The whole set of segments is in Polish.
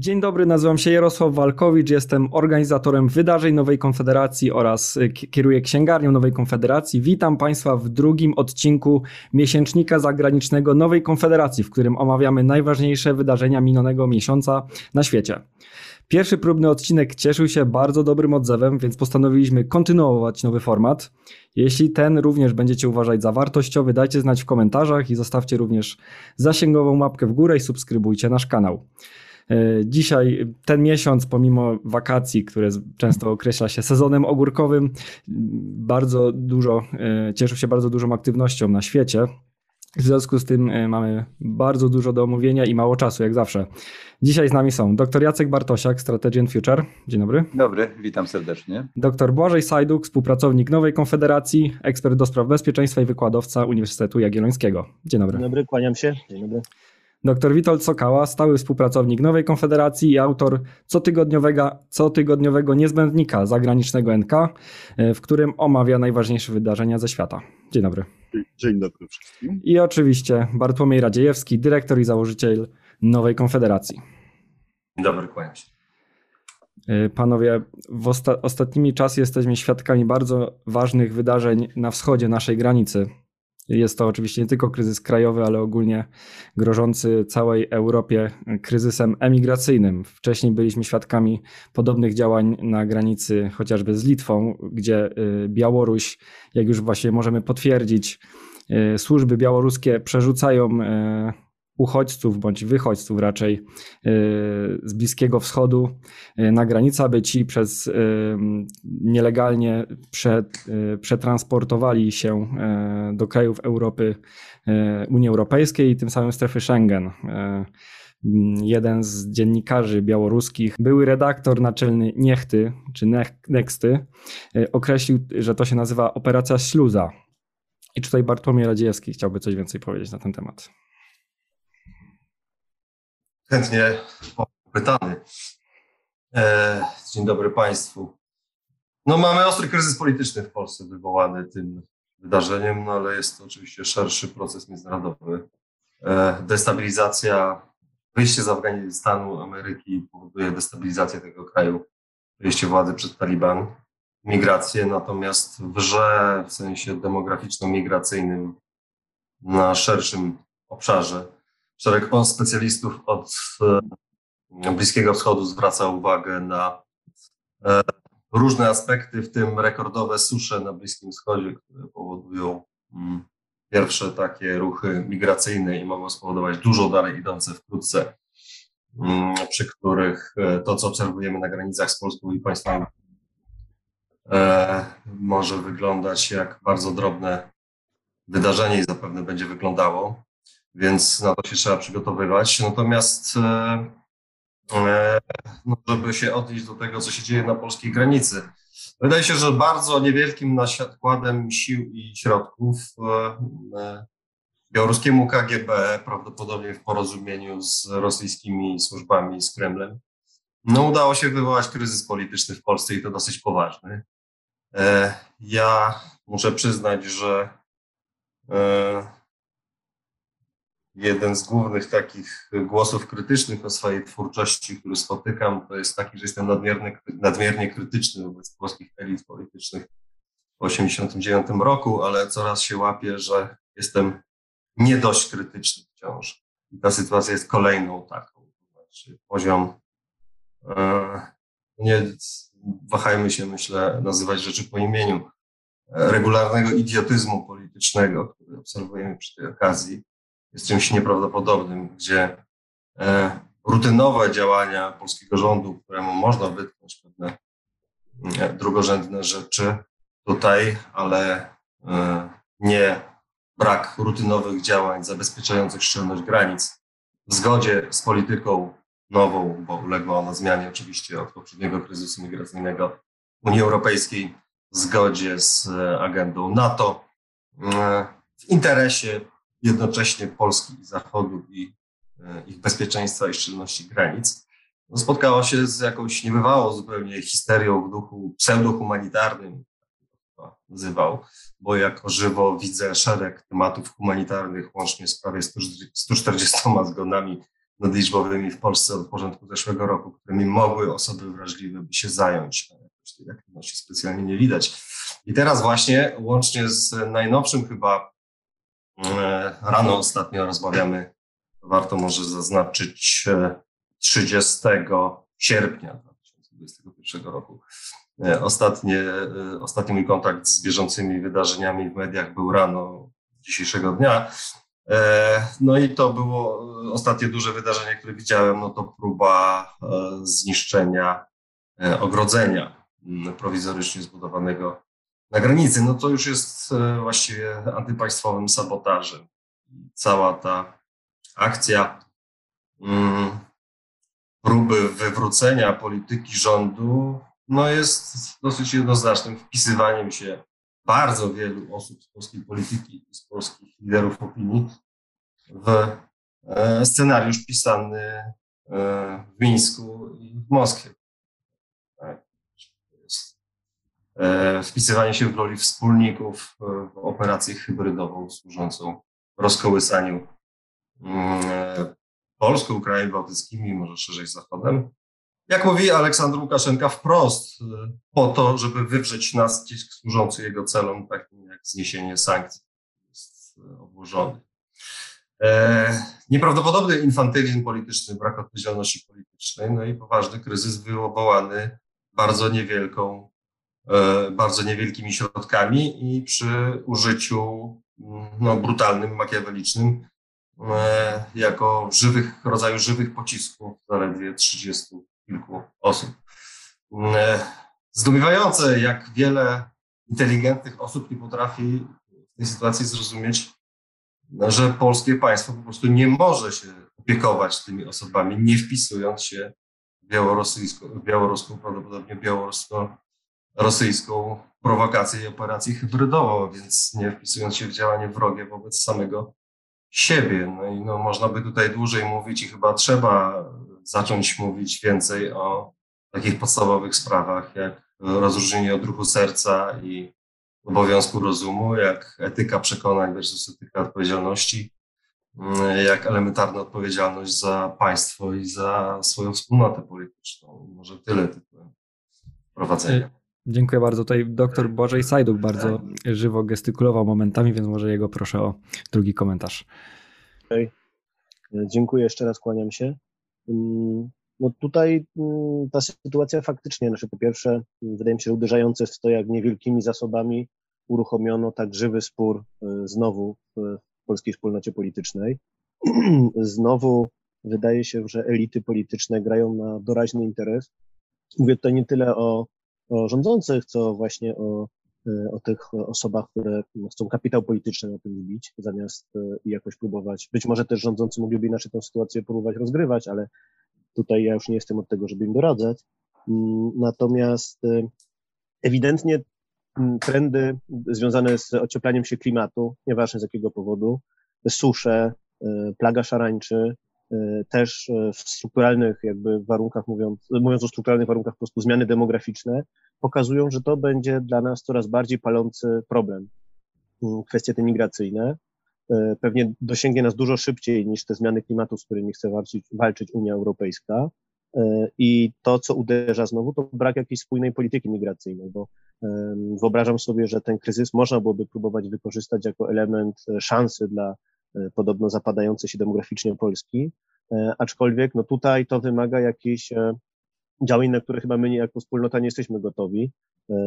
Dzień dobry, nazywam się Jarosław Walkowicz, jestem organizatorem wydarzeń Nowej Konfederacji oraz kieruję księgarnią Nowej Konfederacji. Witam Państwa w drugim odcinku miesięcznika zagranicznego Nowej Konfederacji, w którym omawiamy najważniejsze wydarzenia minionego miesiąca na świecie. Pierwszy próbny odcinek cieszył się bardzo dobrym odzewem, więc postanowiliśmy kontynuować nowy format. Jeśli ten również będziecie uważać za wartościowy, dajcie znać w komentarzach i zostawcie również zasięgową łapkę w górę i subskrybujcie nasz kanał. E, dzisiaj, ten miesiąc, pomimo wakacji, które często określa się sezonem ogórkowym, bardzo dużo, e, cieszył się bardzo dużą aktywnością na świecie. W związku z tym e, mamy bardzo dużo do omówienia i mało czasu, jak zawsze. Dzisiaj z nami są dr Jacek Bartosiak, Strategy and Future. Dzień dobry. Dobry, witam serdecznie. Dr Błażej Sajduk, współpracownik Nowej Konfederacji, ekspert do spraw bezpieczeństwa i wykładowca Uniwersytetu Jagiellońskiego. Dzień dobry. Dzień dobry, kłaniam się. Dzień dobry. Dr Witold Sokała, stały współpracownik Nowej Konfederacji i autor cotygodniowego, cotygodniowego niezbędnika zagranicznego NK, e, w którym omawia najważniejsze wydarzenia ze świata. Dzień dobry. Dzień dobry wszystkim. I oczywiście Bartłomiej Radziejewski, dyrektor i założyciel Nowej Konfederacji. Dzień dobry, kłaniam się. E, panowie, w osta ostatnimi czasy jesteśmy świadkami bardzo ważnych wydarzeń na wschodzie naszej granicy. Jest to oczywiście nie tylko kryzys krajowy, ale ogólnie grożący całej Europie kryzysem emigracyjnym. Wcześniej byliśmy świadkami podobnych działań na granicy chociażby z Litwą, gdzie y, Białoruś, jak już właśnie możemy potwierdzić, y, służby białoruskie przerzucają y, uchodźców bądź wychodźców raczej y, z Bliskiego Wschodu y, na granicę, aby ci przez y, nielegalnie przetransportowali się do krajów Europy, Unii Europejskiej i tym samym strefy Schengen. Jeden z dziennikarzy białoruskich, były redaktor naczelny Niechty, czy Nexty, określił, że to się nazywa operacja śluza. I tutaj Bartłomiej Radziejewski chciałby coś więcej powiedzieć na ten temat chętnie pytany. E, dzień dobry Państwu. No mamy ostry kryzys polityczny w Polsce wywołany tym wydarzeniem, no ale jest to oczywiście szerszy proces międzynarodowy. E, destabilizacja, wyjście z Afganistanu, Ameryki powoduje destabilizację tego kraju, wyjście władzy przed Taliban, migrację, natomiast wrze w sensie demograficzno-migracyjnym na szerszym obszarze szereg specjalistów od e, Bliskiego Wschodu zwraca uwagę na e, różne aspekty, w tym rekordowe susze na Bliskim Wschodzie, które powodują mm, pierwsze takie ruchy migracyjne i mogą spowodować dużo dalej idące wkrótce, mm, przy których e, to, co obserwujemy na granicach z Polską i państwami, może wyglądać jak bardzo drobne wydarzenie i zapewne będzie wyglądało więc na to się trzeba przygotowywać. Natomiast, e, e, no, żeby się odnieść do tego, co się dzieje na polskiej granicy, wydaje się, że bardzo niewielkim nakładem sił i środków e, białoruskiemu KGB, prawdopodobnie w porozumieniu z rosyjskimi służbami, z Kremlem, no, udało się wywołać kryzys polityczny w Polsce i to dosyć poważny. Ja muszę przyznać, że jeden z głównych takich głosów krytycznych o swojej twórczości, który spotykam, to jest taki, że jestem nadmiernie, nadmiernie krytyczny wobec polskich elit politycznych w 1989 roku, ale coraz się łapię, że jestem nie dość krytyczny wciąż. I ta sytuacja jest kolejną taką. Znaczy poziom, e, nie wahajmy się, myślę, nazywać rzeczy po imieniu, regularnego idiotyzmu politycznego, który obserwujemy przy tej okazji, jest czymś nieprawdopodobnym, gdzie e, rutynowe działania polskiego rządu, któremu można wytknąć pewne e, drugorzędne rzeczy tutaj, ale e, nie brak rutynowych działań zabezpieczających szczelność granic w zgodzie z polityką nową, bo uległa ona zmianie oczywiście od poprzedniego kryzysu migracyjnego Unii Europejskiej, w zgodzie z agendą NATO, w interesie jednocześnie Polski i Zachodu i e, ich bezpieczeństwa i szczelności granic, no się z jakąś niebywałą zupełnie histerią w duchu pseudohumanitarnym, to nazywał, bo jako żywo widzę szereg tematów humanitarnych, łącznie z prawie 140 zgonami nadliczbowymi w Polsce od początku zeszłego roku, którymi mogły osoby wrażliwe by się zająć. Jakoś tej aktywności specjalnie nie widać. I teraz właśnie, łącznie z najnowszym chyba, rano ostatnio rozmawiamy, warto może zaznaczyć 30 e, sierpnia 2021 roku. E, ostatnie, ostatni mój kontakt z bieżącymi wydarzeniami w mediach był rano dzisiejszego dnia. No i to było ostatnie duże wydarzenie, które widziałem, no to próba zniszczenia ogrodzenia prowizorycznie zbudowanego na granicy, no to już jest e, właściwie antypaństwowym sabotażem. Cała ta akcja mm, próby wywrócenia polityki rządu no jest dosyć jednoznacznym wpisywaniem się bardzo wielu osób z polskiej polityki z polskich liderów opinii w e, scenariusz pisany e, w Mińsku i w Moskwie. E, wpisywanie się w roli wspólników e, w operację hybrydową służącą rozkołysaniu mm, e, Polską, krajami bałtyckimi, może szerzej Zachodem. Jak mówi Aleksandr Łukaszenka wprost, po to, żeby wywrzeć nacisk służący jego celom, takim jak zniesienie sankcji, jest obłożony. nieprawdopodobny infantylizm polityczny, brak odpowiedzialności politycznej, no i poważny kryzys wywołany bardzo niewielką E, bardzo niewielkimi środkami i przy użyciu mm, no, brutalnym, makiawelicznym, e, jako żywych, rodzaju żywych pocisków, zaledwie 30 kilku osób. Mm, e, zdumiewające, jak wiele inteligentnych osób nie potrafi w tej sytuacji zrozumieć, że polskie państwo po prostu nie może się opiekować tymi osobami, nie wpisując się w białorusyjską, białoruską, prawdopodobnie białorusko rosyjską prowokację i operację hybrydową, więc nie wpisując się w działanie wrogie wobec samego siebie. No i no, można by tutaj dłużej mówić i chyba trzeba zacząć mówić więcej o takich podstawowych sprawach, jak rozróżnienie odruchu serca i obowiązku rozumu, jak etyka przekonań versus etyka odpowiedzialności, jak elementarna odpowiedzialność za państwo i za swoją wspólnotę polityczną. Może tyle tytułem prowadzenia. Dziękuję bardzo. Tutaj doktor Bożej Sajduk bardzo żywo gestykulował momentami, więc może jego proszę o drugi komentarz. Okay. Dziękuję jeszcze raz, kłaniam się. Mm, no tutaj mm, ta sytuacja faktycznie, znaczy po pierwsze, wydaje mi się uderzające jest to, jak niewielkimi zasobami uruchomiono tak żywy spór y, znowu w polskiej wspólnocie politycznej. Znowu wydaje się, że elity polityczne grają na doraźny interes. Mówię tutaj nie tyle o o rządzących, co właśnie o, e, o tych osobach, które chcą kapitał polityczny na tym zbić, zamiast e, jakoś próbować. Być może też rządzący mogliby inaczej tę sytuację próbować rozgrywać, ale tutaj ja już nie jestem od tego, żeby im doradzać. Mm, natomiast e, ewidentnie mm, trendy związane z ocieplaniem się klimatu, nieważne z jakiego powodu, susze, plaga szarańczy, też y, w strukturalnych jakby warunkach, mówiąc, mówiąc o strukturalnych warunkach po prostu zmiany demograficzne, pokazują, że to będzie dla nas coraz bardziej palący problem. Mm, kwestie te migracyjne y, pewnie dosięgnie nas dużo szybciej niż te zmiany klimatu, z którymi chce walczyć, walczyć Unia Europejska. I to, co uderza znowu, to brak jakiejś spójnej polityki migracyjnej, bo wyobrażam sobie, że ten kryzys można byłoby próbować wykorzystać jako element szansy dla podobno zapadającej się demograficznie Polski, e, aczkolwiek no tutaj to wymaga jakichś e, działań, na które chyba my jako wspólnota nie jesteśmy gotowi,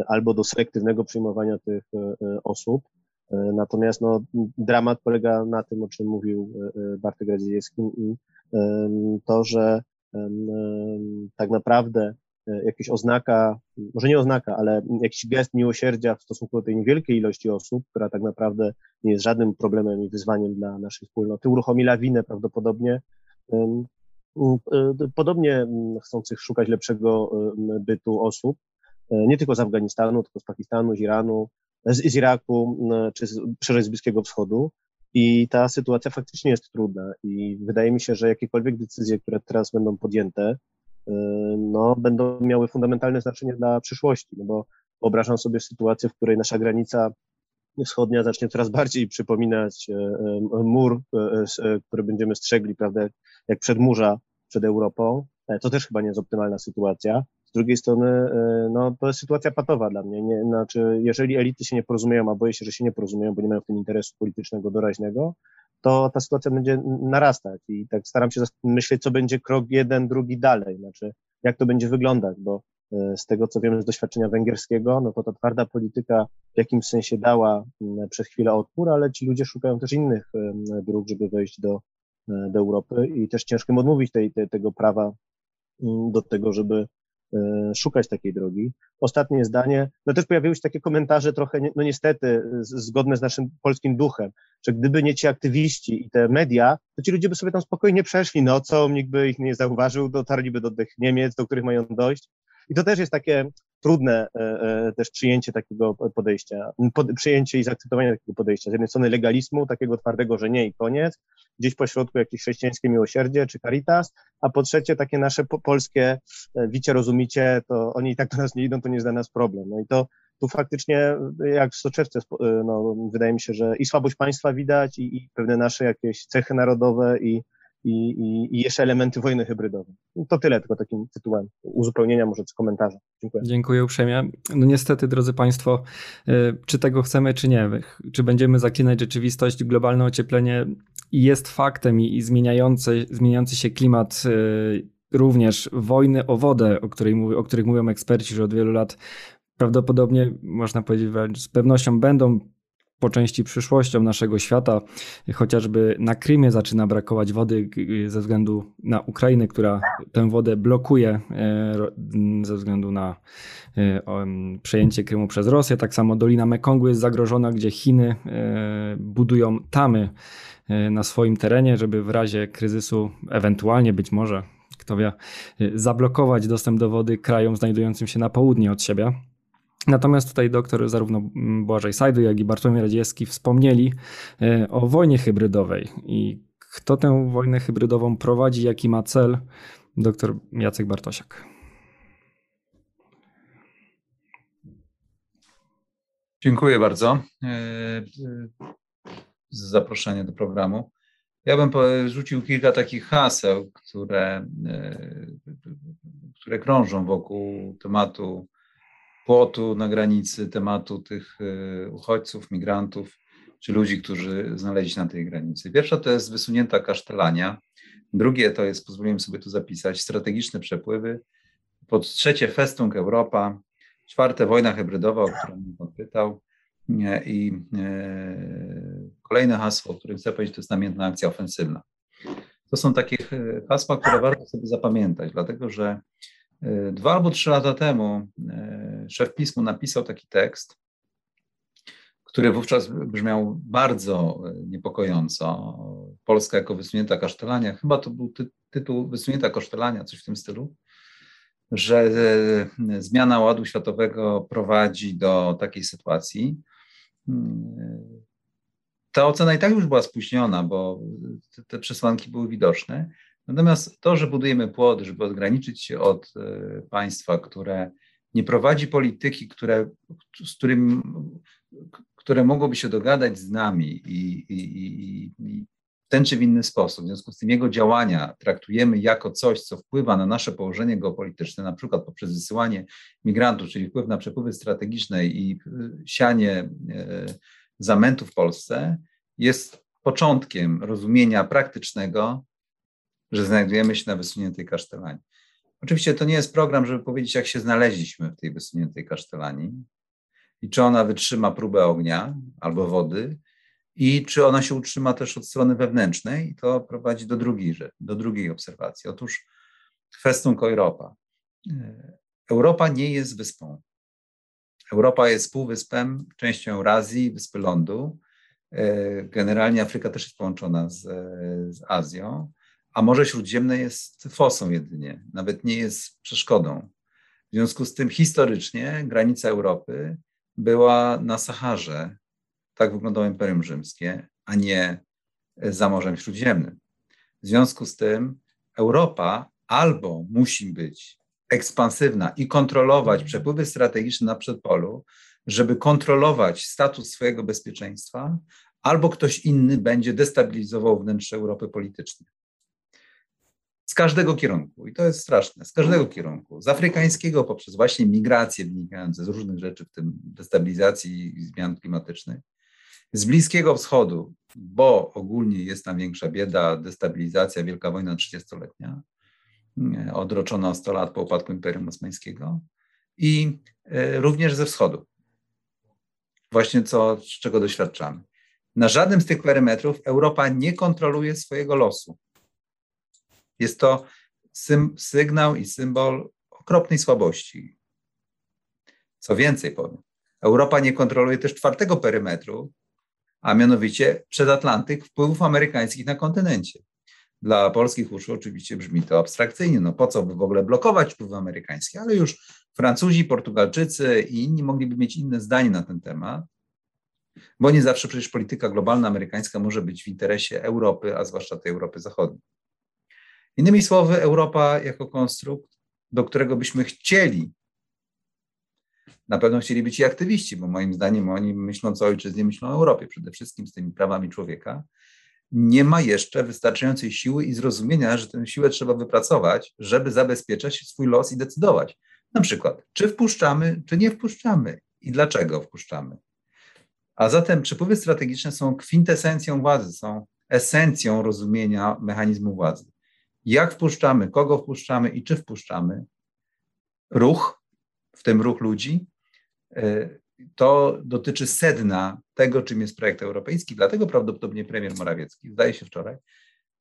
albo do selektywnego przyjmowania tych osób. Natomiast no, dramat polega na tym, o czym mówił Bartek Radziejewski, i to, że tak naprawdę jakaś oznaka, może nie oznaka, ale jakiś gest miłosierdzia w stosunku do tej niewielkiej ilości osób, która tak naprawdę nie jest żadnym problemem i wyzwaniem dla naszej wspólnoty, uruchomi lawinę prawdopodobnie, podobnie chcących szukać lepszego bytu osób, nie tylko z Afganistanu, tylko z Pakistanu, z Iranu, z, z Iraku, czy z, szerzej z Bliskiego Wschodu. I ta sytuacja faktycznie jest trudna i wydaje mi się, że jakiekolwiek decyzje, które teraz będą podjęte, no, będą miały fundamentalne znaczenie dla przyszłości, no bo wyobrażam sobie sytuację, w której nasza granica wschodnia zacznie coraz bardziej przypominać mur, który będziemy strzegli, prawda, jak przedmurza przed Europą. To też chyba nie jest optymalna sytuacja. Z drugiej strony, no, to jest sytuacja patowa dla mnie. Nie, znaczy, jeżeli elity się nie porozumieją, a boję się, że się nie porozumieją, bo nie mają w tym interesu politycznego doraźnego, to ta sytuacja będzie narastać i tak staram się myśleć, co będzie krok jeden, drugi dalej, znaczy jak to będzie wyglądać, bo e, z tego, co wiemy z doświadczenia węgierskiego, no to ta twarda polityka w jakimś sensie dała przez chwilę odpór, ale ci ludzie szukają też innych dróg, żeby wejść do, e, do Europy i też ciężko im odmówić tej, tej, tego prawa do tego, żeby szukać takiej drogi. Ostatnie zdanie, no też pojawiły się takie komentarze trochę, no niestety, zgodne z naszym polskim duchem, że gdyby nie ci aktywiści i te media, to ci ludzie by sobie tam spokojnie przeszli nocą, nikt by ich nie zauważył, dotarliby do tych Niemiec, do których mają dojść. I to też jest takie trudne e, e, też przyjęcie takiego podejścia, pod, przyjęcie i zaakceptowanie takiego podejścia. Z jednej strony legalizmu, takiego twardego, że nie i koniec, gdzieś pośrodku jakieś chrześcijańskie miłosierdzie czy caritas, a po trzecie takie nasze po, polskie e, wicie, rozumicie, to oni i tak do nas nie idą, to nie jest dla nas problem. No i to tu faktycznie, jak w soczewce, no, wydaje mi się, że i słabość państwa widać, i, i pewne nasze jakieś cechy narodowe, i i, i, i jeszcze elementy wojny hybrydowej. To tyle tylko takim tytułem uzupełnienia, może z komentarza. Dziękuję. Dziękuję uprzejmie. No niestety, drodzy Państwo, y, czy tego chcemy, czy nie, czy będziemy zaklinać rzeczywistość, globalne ocieplenie jest faktem i, zmieniający, zmieniający się klimat y, również wojny o wodę, o, której mówi, o których mówią eksperci, że od wielu lat prawdopodobnie, można powiedzieć, z pewnością będą po części przyszłością naszego świata. Chociażby na Krymie zaczyna brakować wody ze względu na Ukrainę, która tę wodę blokuje e, ze względu na e, przejęcie Krymu przez Rosję. Tak samo Dolina Mekongu jest zagrożona, gdzie Chiny e, budują tamy na swoim terenie, żeby w razie kryzysu, ewentualnie być może, kto wie, zablokować dostęp do wody krajom znajdującym się na południe od siebie. Natomiast tutaj doktor zarówno Błażej Sajdu, jak i Bartłomiej Radziecki wspomnieli e, o wojnie hybrydowej i kto tę wojnę hybrydową prowadzi, jaki ma cel, doktor Jacek Bartosiak. Dziękuję bardzo e, e, za zaproszenie do programu. Ja bym rzucił kilka takich haseł, które, które krążą wokół tematu płotu na granicy, tematu tych e, uchodźców, migrantów, czy ludzi, którzy znaleźli się na tej granicy. Pierwsza to jest wysunięta kasztelania, drugie to jest, pozwoliłem sobie tu zapisać, strategiczne przepływy, pod trzecie Festung Europa, czwarte wojna hybrydowa, o którą pan pytał i e, kolejne hasło, o którym chcę powiedzieć, to jest namiętna akcja ofensywna. To są takie e, hasła, które warto sobie zapamiętać, dlatego że Dwa albo trzy lata temu e, szef pismu napisał taki tekst, który wówczas brzmiał bardzo e, niepokojąco. Polska jako wysunięta kasztelania, chyba to był ty tytuł Wysunięta kasztelania, coś w tym stylu, że e, zmiana ładu światowego prowadzi do takiej sytuacji. Hmm, ta ocena i tak już była spóźniona, bo te przesłanki były widoczne. Natomiast to, że budujemy płot, żeby ograniczyć się od e, państwa, które nie prowadzi polityki, które, z którym, które mogłoby się dogadać z nami i, i, i w ten czy w inny sposób, w związku z tym jego działania traktujemy jako coś, co wpływa na nasze położenie geopolityczne, na przykład poprzez wysyłanie migrantów, czyli wpływ na przepływy strategiczne i e, sianie e, zamętu w Polsce, jest początkiem rozumienia praktycznego że znajdujemy się na wysuniętej kasztelanii. Oczywiście to nie jest program, żeby powiedzieć, jak się znaleźliśmy w tej wysuniętej kasztelanii i czy ona wytrzyma próbę ognia albo wody i czy ona się utrzyma też od strony wewnętrznej i to prowadzi do drugiej, do drugiej obserwacji. Otóż Festung Europa. Europa nie jest wyspą. Europa jest półwyspem, częścią Eurazji, wyspy lądu. Generalnie Afryka też jest połączona z, z Azją a Morze Śródziemne jest fosą jedynie, nawet nie jest przeszkodą. W związku z tym historycznie granica Europy była na Saharze. Tak wyglądało Imperium Rzymskie, a nie za Morzem Śródziemnym. W związku z tym Europa albo musi być ekspansywna i kontrolować przepływy strategiczne na przedpolu, żeby kontrolować status swojego bezpieczeństwa, albo ktoś inny będzie destabilizował wnętrze Europy politycznej. Z każdego kierunku, i to jest straszne, z każdego kierunku. Z afrykańskiego poprzez właśnie migracje wynikające z różnych rzeczy, w tym destabilizacji i zmian klimatycznych. Z Bliskiego Wschodu, bo ogólnie jest tam większa bieda, destabilizacja, Wielka Wojna 30-letnia, odroczona o 100 lat po upadku Imperium Osmańskiego i e, również ze Wschodu. Właśnie co, z czego doświadczamy. Na żadnym z tych perymetrów Europa nie kontroluje swojego losu. Jest to sygnał i symbol okropnej słabości. Co więcej powiem, Europa nie kontroluje też czwartego perymetru, a mianowicie przedatlantyk wpływów amerykańskich na kontynencie. Dla polskich uszu oczywiście brzmi to abstrakcyjnie, no po co by w ogóle blokować wpływy amerykańskie, ale już Francuzi, Portugalczycy i inni mogliby mieć inne zdanie na ten temat, bo nie zawsze przecież polityka globalna amerykańska może być w interesie Europy, a zwłaszcza tej Europy Zachodniej. Innymi słowy, Europa jako konstrukt, do którego byśmy chcieli, na pewno chcieli być i aktywiści, bo moim zdaniem oni myśląc o ojczyźnie, myślą o Europie, przede wszystkim z tymi prawami człowieka, nie ma jeszcze wystarczającej siły i zrozumienia, że tę siłę trzeba wypracować, żeby zabezpieczać swój los i decydować. Na przykład, czy wpuszczamy, czy nie wpuszczamy i dlaczego wpuszczamy. A zatem przepływy strategiczne są kwintesencją władzy, są esencją rozumienia mechanizmu władzy. Jak wpuszczamy, kogo wpuszczamy i czy wpuszczamy, ruch, w tym ruch ludzi, y, to dotyczy sedna tego, czym jest projekt europejski. Dlatego prawdopodobnie premier Morawiecki, zdaje się wczoraj,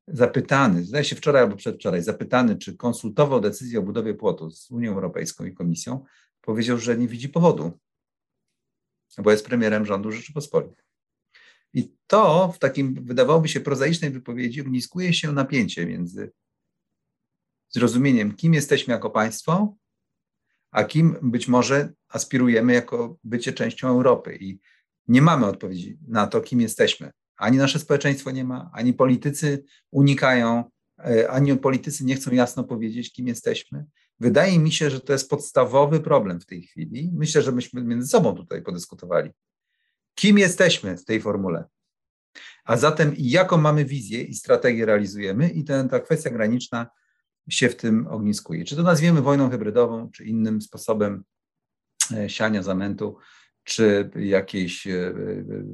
zapytany, zdaje się wczoraj albo przedwczoraj, zapytany, czy konsultował decyzję o budowie płotu z Unią Europejską i Komisją, powiedział, że nie widzi powodu, bo jest premierem rządu Rzeczypospolitej. I to w takim, wydawałoby się, prozaicznej wypowiedzi ogniskuje się napięcie między zrozumieniem, kim jesteśmy jako państwo, a kim być może aspirujemy jako bycie częścią Europy. I nie mamy odpowiedzi na to, kim jesteśmy. Ani nasze społeczeństwo nie ma, ani politycy unikają, e, ani politycy nie chcą jasno powiedzieć, kim jesteśmy. Wydaje mi się, że to jest podstawowy problem w tej chwili. Myślę, że myśmy między sobą tutaj podyskutowali. Kim jesteśmy w tej formule? A zatem jaką mamy wizję i strategię realizujemy? I ten, ta kwestia graniczna się w tym ogniskuje. Czy to nazwiemy wojną hybrydową, czy innym sposobem e, siania zamętu, czy jakiejś e, e,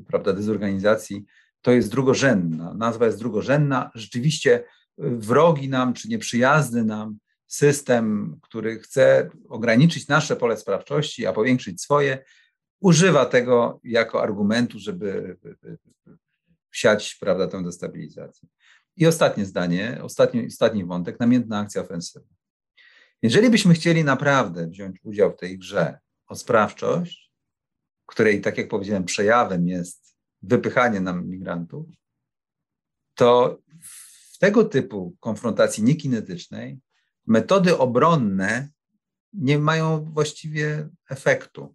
prawda, dezorganizacji, to jest drugorzędna. Nazwa jest drugorzędna. Rzeczywiście wrogi nam, czy nieprzyjazny nam system, który chce ograniczyć nasze pole sprawczości, a powiększyć swoje, używa tego jako argumentu, żeby siać prawda, tę destabilizację. I ostatnie zdanie, ostatni, ostatni wątek, namiętna akcja ofensywna. Jeżeli byśmy chcieli naprawdę wziąć udział w tej grze o sprawczość, której, tak jak powiedziałem, przejawem jest wypychanie nam migrantów, to w tego typu konfrontacji niekinetycznej metody obronne nie mają właściwie efektu.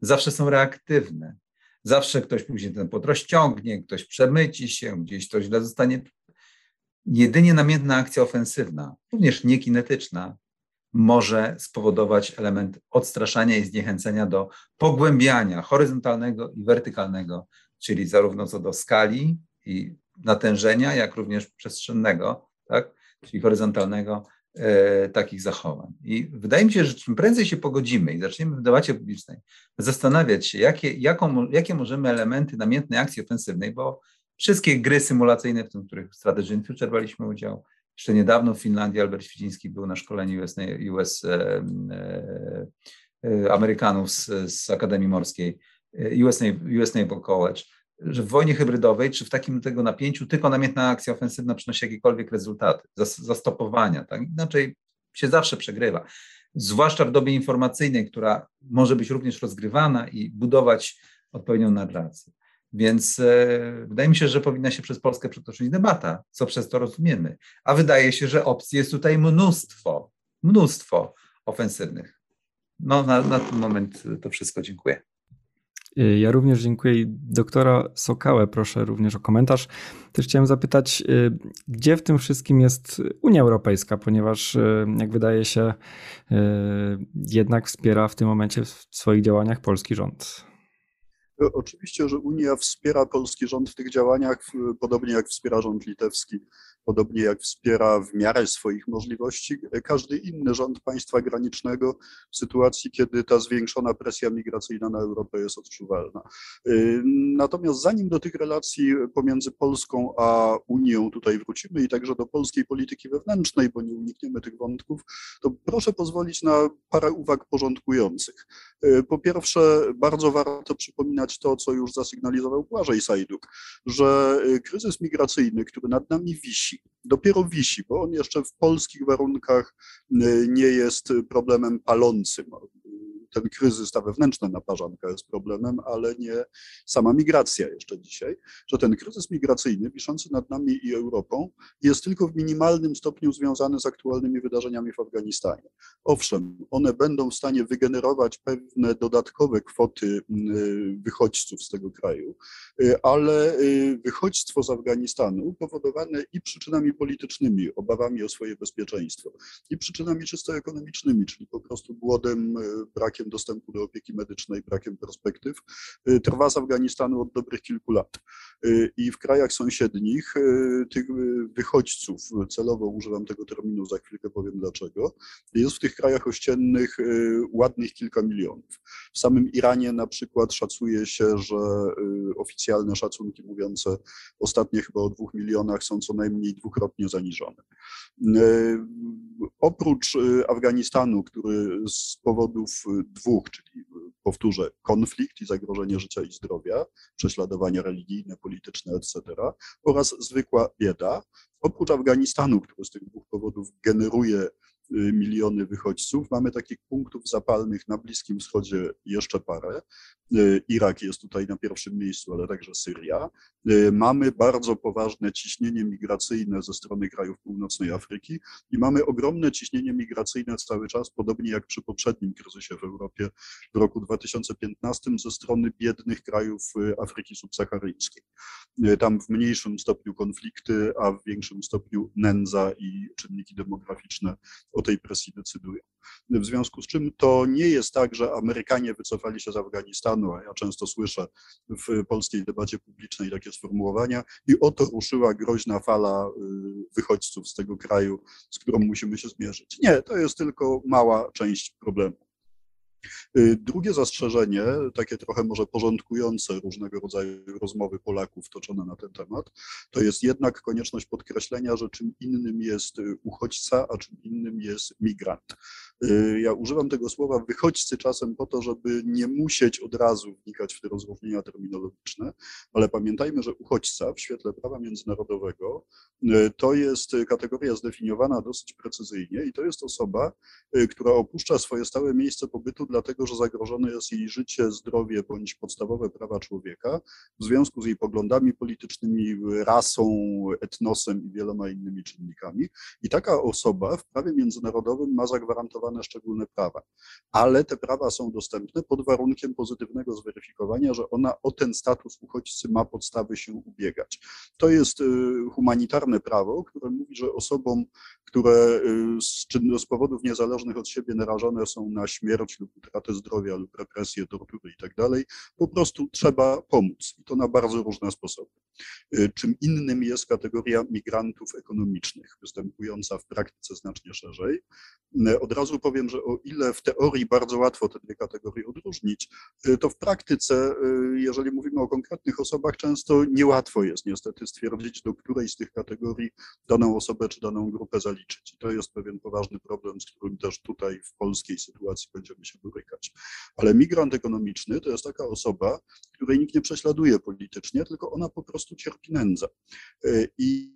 Zawsze są reaktywne. Zawsze ktoś później ten płot rozciągnie, ktoś przemyci się, gdzieś to źle zostanie Jedynie namiętna akcja ofensywna, również niekinetyczna, może spowodować element odstraszania i zniechęcenia do pogłębiania horyzontalnego i wertykalnego, czyli zarówno co do skali i natężenia, jak również przestrzennego, tak? czyli horyzontalnego, e, takich zachowań. I wydaje mi się, że czym prędzej się pogodzimy i zaczniemy w debacie publicznej zastanawiać się, jakie, jaką, jakie możemy elementy namiętnej akcji ofensywnej, bo wszystkie gry symulacyjne, w tym, w których Strategy in Future braliśmy udział. Jeszcze niedawno w Finlandii Albert Świdziński był na szkoleniu US, US e, e, Amerykanów z, z Akademii Morskiej, e, US, US Naval College, że w wojnie hybrydowej, czy w takim tego napięciu, tylko namiętna akcja ofensywna przynosi jakiekolwiek rezultaty, zastopowania, tak? Inaczej się zawsze przegrywa. Zwłaszcza w dobie informacyjnej, która może być również rozgrywana i budować odpowiednią narrację. Więc e, wydaje mi się, że powinna się przez Polskę przetoczyć debata, co przez to rozumiemy. A wydaje się, że opcji jest tutaj mnóstwo, mnóstwo ofensywnych. No, na, na ten moment to wszystko. Dziękuję. Ja również dziękuję. Doktora Sokałę proszę również o komentarz. Też chciałem zapytać, y, gdzie w tym wszystkim jest Unia Europejska, ponieważ y, jak wydaje się, y, jednak wspiera w tym momencie w swoich działaniach polski rząd. Oczywiście, że Unia wspiera polski rząd w tych działaniach, podobnie jak wspiera rząd litewski, podobnie jak wspiera w miarę swoich możliwości każdy inny rząd państwa granicznego w sytuacji, kiedy ta zwiększona presja migracyjna na Europę jest odczuwalna. Natomiast zanim do tych relacji pomiędzy Polską a Unią tutaj wrócimy i także do polskiej polityki wewnętrznej, bo nie unikniemy tych wątków, to proszę pozwolić na parę uwag porządkujących. Po pierwsze, bardzo warto przypominać to, co już zasygnalizował Błażej Sajduk, że kryzys migracyjny, który nad nami wisi, dopiero wisi, bo on jeszcze w polskich warunkach nie jest problemem palącym ten kryzys, ta wewnętrzna naparzanka jest problemem, ale nie sama migracja jeszcze dzisiaj, że ten kryzys migracyjny wiszący nad nami i Europą jest tylko w minimalnym stopniu związany z aktualnymi wydarzeniami w Afganistanie. Owszem, one będą w stanie wygenerować pewne dodatkowe kwoty wychodźców z tego kraju, ale wychodźstwo z Afganistanu powodowane i przyczynami politycznymi, obawami o swoje bezpieczeństwo, i przyczynami czysto ekonomicznymi, czyli po prostu głodem, brakiem brakiem dostępu do opieki medycznej, brakiem perspektyw, y, trwa z Afganistanu od dobrych kilku lat. Y, I w krajach sąsiednich y, tych wychodźców, celowo używam tego terminu, za chwilkę powiem dlaczego, jest w tych krajach ościennych ładnych kilka milionów. W samym Iranie na przykład szacuje się, że oficjalne szacunki mówiące ostatnie chyba o dwóch milionach są co najmniej dwukrotnie zaniżone. Oprócz Afganistanu, który z powodów dwóch, czyli powtórzę, konflikt i zagrożenie życia i zdrowia, prześladowania religijne, polityczne, etc., oraz zwykła bieda. Oprócz Afganistanu, który z tych dwóch powodów generuje Y, miliony wychodźców. Mamy takich punktów zapalnych na Bliskim Wschodzie jeszcze parę. Y, Irak jest tutaj na pierwszym miejscu, ale także Syria. Y, mamy bardzo poważne ciśnienie migracyjne ze strony krajów północnej Afryki i mamy ogromne ciśnienie migracyjne cały czas, podobnie jak przy poprzednim kryzysie w Europie w roku 2015 ze strony biednych krajów Afryki subsaharyjskiej. Tam w mniejszym stopniu konflikty, a w większym stopniu nędza i czynniki demograficzne o tej presji decydują. W związku z czym to nie jest tak, że Amerykanie wycofali się z Afganistanu, a ja często słyszę w polskiej debacie publicznej takie sformułowania, i oto ruszyła groźna fala y, wychodźców z tego kraju, z którą musimy się zmierzyć. Nie, to jest tylko mała część problemu. Y, drugie zastrzeżenie, takie trochę może porządkujące różnego rodzaju rozmowy Polaków toczone na ten temat, to jest jednak konieczność podkreślenia, że czym innym jest y, uchodźca, a czym innym jest migrant. Y, ja używam tego słowa wychodźcy czasem po to, żeby nie musieć od razu wnikać w te rozróżnienia terminologiczne, ale pamiętajmy, że uchodźca w świetle prawa międzynarodowego to jest kategoria zdefiniowana dosyć precyzyjnie i to jest osoba, która opuszcza swoje stałe miejsce pobytu dlatego że zagrożone jest jej życie, zdrowie bądź podstawowe prawa człowieka w związku z jej poglądami politycznymi, rasą, etnosem i wieloma innymi czynnikami. I taka osoba w prawie międzynarodowym ma zagwarantowane szczególne prawa, ale te prawa są dostępne pod warunkiem pozytywnego zweryfikowania, że ona o ten status uchodźcy ma podstawy się ubiegać. To jest y, humanitarne prawo, które mówi, że osobom, które y, z, z powodów niezależnych od siebie narażone są na śmierć lub utratę zdrowia lub represję, tortury i tak dalej, po prostu trzeba pomóc i to na bardzo różne sposoby. Y, czym innym jest kategoria migrantów ekonomicznych, występująca w praktyce znacznie szerzej. Y, od razu powiem, że o ile w teorii bardzo łatwo te dwie kategorie odróżnić, y, to w praktyce, jeżeli mówimy o konkretnych osobach, często niełatwo jest niestety stwierdzić, do której z tych kategorii daną osobę czy daną grupę zaliczyć. I to jest pewien poważny problem, z którym też tutaj w polskiej sytuacji będziemy się Ale migrant ekonomiczny to jest taka osoba, której nikt nie prześladuje politycznie, tylko ona po prostu cierpi nędzę e, i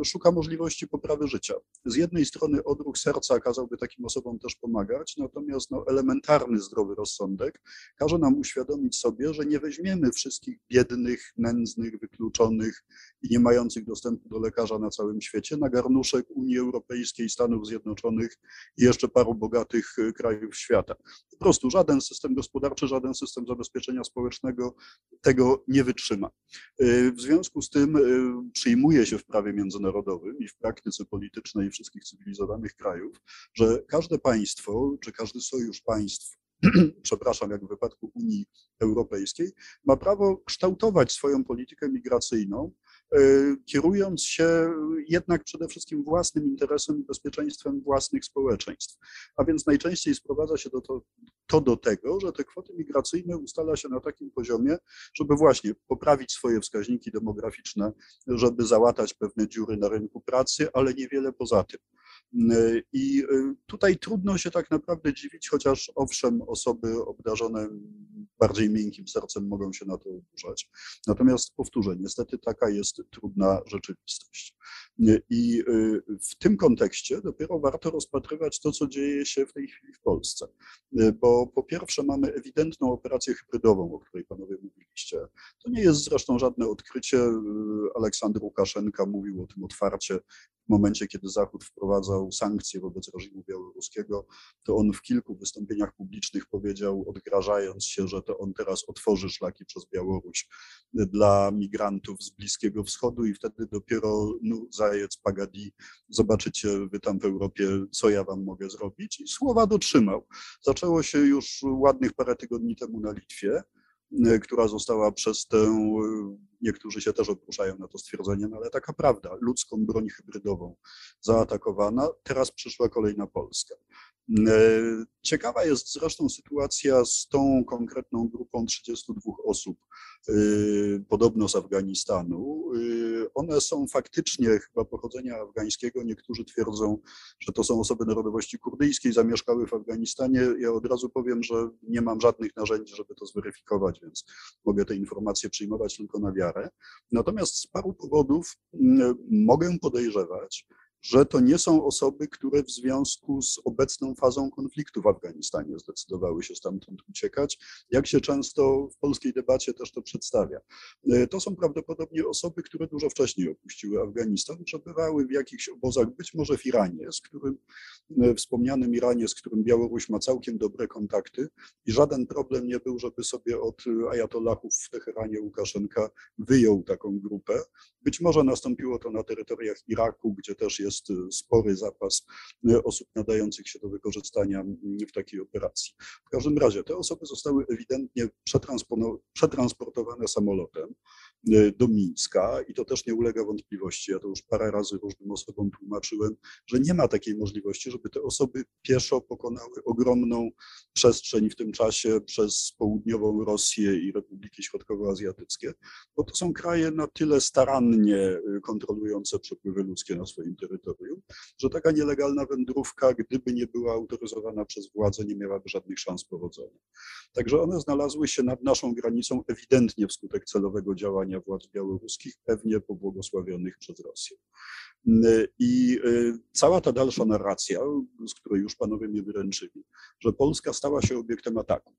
e, szuka możliwości poprawy życia. Z jednej strony odruch serca kazałby takim osobom też pomagać, natomiast no, elementarny zdrowy rozsądek każe nam uświadomić sobie, że nie weźmiemy wszystkich biednych, nędznych, wykluczonych i nie mających dostępu do lekarza na całym świecie na garnuszek Unii Europejskiej, Stanów Zjednoczonych i jeszcze paru bogatych e, krajów świata. Po prostu żaden system gospodarczy, żaden system zabezpieczenia społecznego tego nie wytrzyma. Y, w związku z tym y, przyjmuje się w prawie międzynarodowym i w praktyce politycznej wszystkich cywilizowanych krajów, że każde państwo czy każdy sojusz państw przepraszam, jak w wypadku Unii Europejskiej, ma prawo kształtować swoją politykę migracyjną, kierując się jednak przede wszystkim własnym interesem i bezpieczeństwem własnych społeczeństw. A więc najczęściej sprowadza się do to, to do tego, że te kwoty migracyjne ustala się na takim poziomie, żeby właśnie poprawić swoje wskaźniki demograficzne, żeby załatać pewne dziury na rynku pracy, ale niewiele poza tym. I tutaj trudno się tak naprawdę dziwić, chociaż owszem, osoby obdarzone bardziej miękkim sercem mogą się na to oburzać. Natomiast powtórzę, niestety taka jest trudna rzeczywistość. I w tym kontekście dopiero warto rozpatrywać to, co dzieje się w tej chwili w Polsce. Bo po pierwsze mamy ewidentną operację hybrydową, o której panowie mówiliście. To nie jest zresztą żadne odkrycie. Aleksander Łukaszenka mówił o tym otwarcie w momencie, kiedy Zachód wprowadzał sankcje wobec reżimu białoruskiego, to on w kilku wystąpieniach publicznych powiedział, odgrażając się, że to on teraz otworzy szlaki przez Białoruś dla migrantów z Bliskiego Wschodu i wtedy dopiero no, zajec Pagadi, zobaczycie wy tam w Europie, co ja wam mogę zrobić. I słowa dotrzymał. Zaczęło się już ładnych parę tygodni temu na Litwie która została przez tę, niektórzy się też obruszają na to stwierdzenie, no ale taka prawda, ludzką broń hybrydową zaatakowana, teraz przyszła kolej na Polskę. Ciekawa jest zresztą sytuacja z tą konkretną grupą 32 osób, y, podobno z Afganistanu. Y, one są faktycznie chyba pochodzenia afgańskiego. Niektórzy twierdzą, że to są osoby narodowości kurdyjskiej, zamieszkały w Afganistanie. Ja od razu powiem, że nie mam żadnych narzędzi, żeby to zweryfikować, więc mogę te informacje przyjmować tylko na wiarę. Natomiast z paru powodów mogę podejrzewać, że to nie są osoby, które w związku z obecną fazą konfliktu w Afganistanie zdecydowały się stamtąd uciekać, jak się często w polskiej debacie też to przedstawia. E, to są prawdopodobnie osoby, które dużo wcześniej opuściły Afganistan, przebywały w jakichś obozach, być może w Iranie, z którym, e, wspomnianym Iranie, z którym Białoruś ma całkiem dobre kontakty i żaden problem nie był, żeby sobie od ajatollahów w Teheranie Łukaszenka wyjął taką grupę. Być może nastąpiło to na terytoriach Iraku, gdzie też jest y, spory zapas y, osób nadających się do wykorzystania w takiej operacji. W każdym razie te osoby zostały ewidentnie przetransportowane samolotem do Mińska i to też nie ulega wątpliwości. Ja to już parę razy różnym osobom tłumaczyłem, że nie ma takiej możliwości, żeby te osoby pieszo pokonały ogromną przestrzeń w tym czasie przez południową Rosję i Republiki Środkowoazjatyckie, bo to są kraje na tyle starannie kontrolujące przepływy ludzkie na swoim terytorium, terytorium, że taka nielegalna wędrówka, gdyby nie była autoryzowana przez władze, nie miałaby żadnych szans powodzenia. Także one znalazły się nad naszą granicą ewidentnie wskutek celowego działania władz białoruskich, pewnie pobłogosławionych przez Rosję. I y, cała ta dalsza narracja, z której już panowie mnie wyręczyli, że Polska stała się obiektem ataku,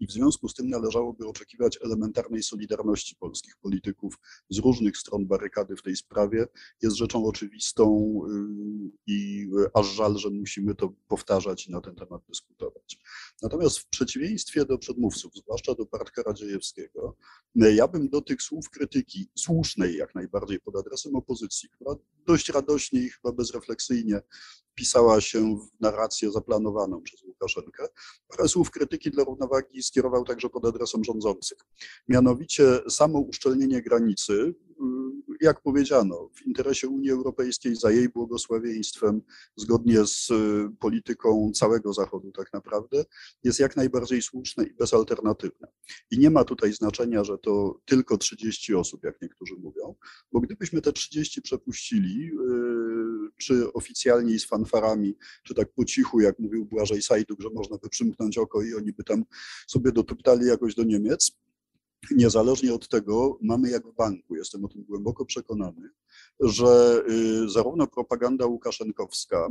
i w związku z tym należałoby oczekiwać elementarnej solidarności polskich polityków z różnych stron barykady w tej sprawie. Jest rzeczą oczywistą y, i aż żal, że musimy to powtarzać i na ten temat dyskutować. Natomiast w przeciwieństwie do przedmówców, zwłaszcza do Bartka Radziejewskiego, ja bym do tych słów krytyki, słusznej jak najbardziej pod adresem opozycji, która dość radośnie i chyba bezrefleksyjnie wpisała się w narrację zaplanowaną przez Łukaszenkę. Parę słów krytyki dla równowagi skierował także pod adresem rządzących. Mianowicie samo uszczelnienie granicy, jak powiedziano, w interesie Unii Europejskiej za jej błogosławieństwem, zgodnie z y, polityką całego Zachodu tak naprawdę, jest jak najbardziej słuszne i bezalternatywne. I nie ma tutaj znaczenia, że to tylko 30 osób, jak niektórzy mówią, bo gdybyśmy te 30 przepuścili, y, czy oficjalnie i z fanfarami, czy tak po cichu, jak mówił Błażej Sajduk, że można by przymknąć oko i oni by tam sobie dotuptali jakoś do Niemiec, niezależnie od tego mamy jak w banku, jestem o tym głęboko przekonany, że y, zarówno propaganda łukaszenkowska,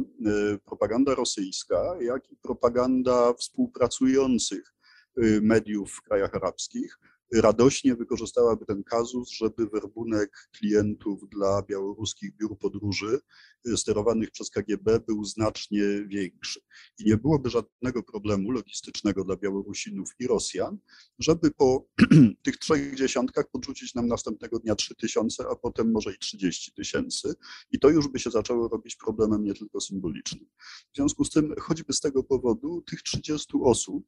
y, propaganda rosyjska, jak i propaganda współpracujących y, mediów w krajach arabskich radośnie wykorzystałaby ten kazus, żeby werbunek klientów dla białoruskich biur podróży y, sterowanych przez KGB był znacznie większy. I nie byłoby żadnego problemu logistycznego dla Białorusinów i Rosjan, żeby po tych trzech dziesiątkach podrzucić nam następnego dnia trzy tysiące, a potem może i trzydzieści tysięcy. I to już by się zaczęło robić problemem nie tylko symbolicznym. W związku z tym, choćby z tego powodu, tych 30 osób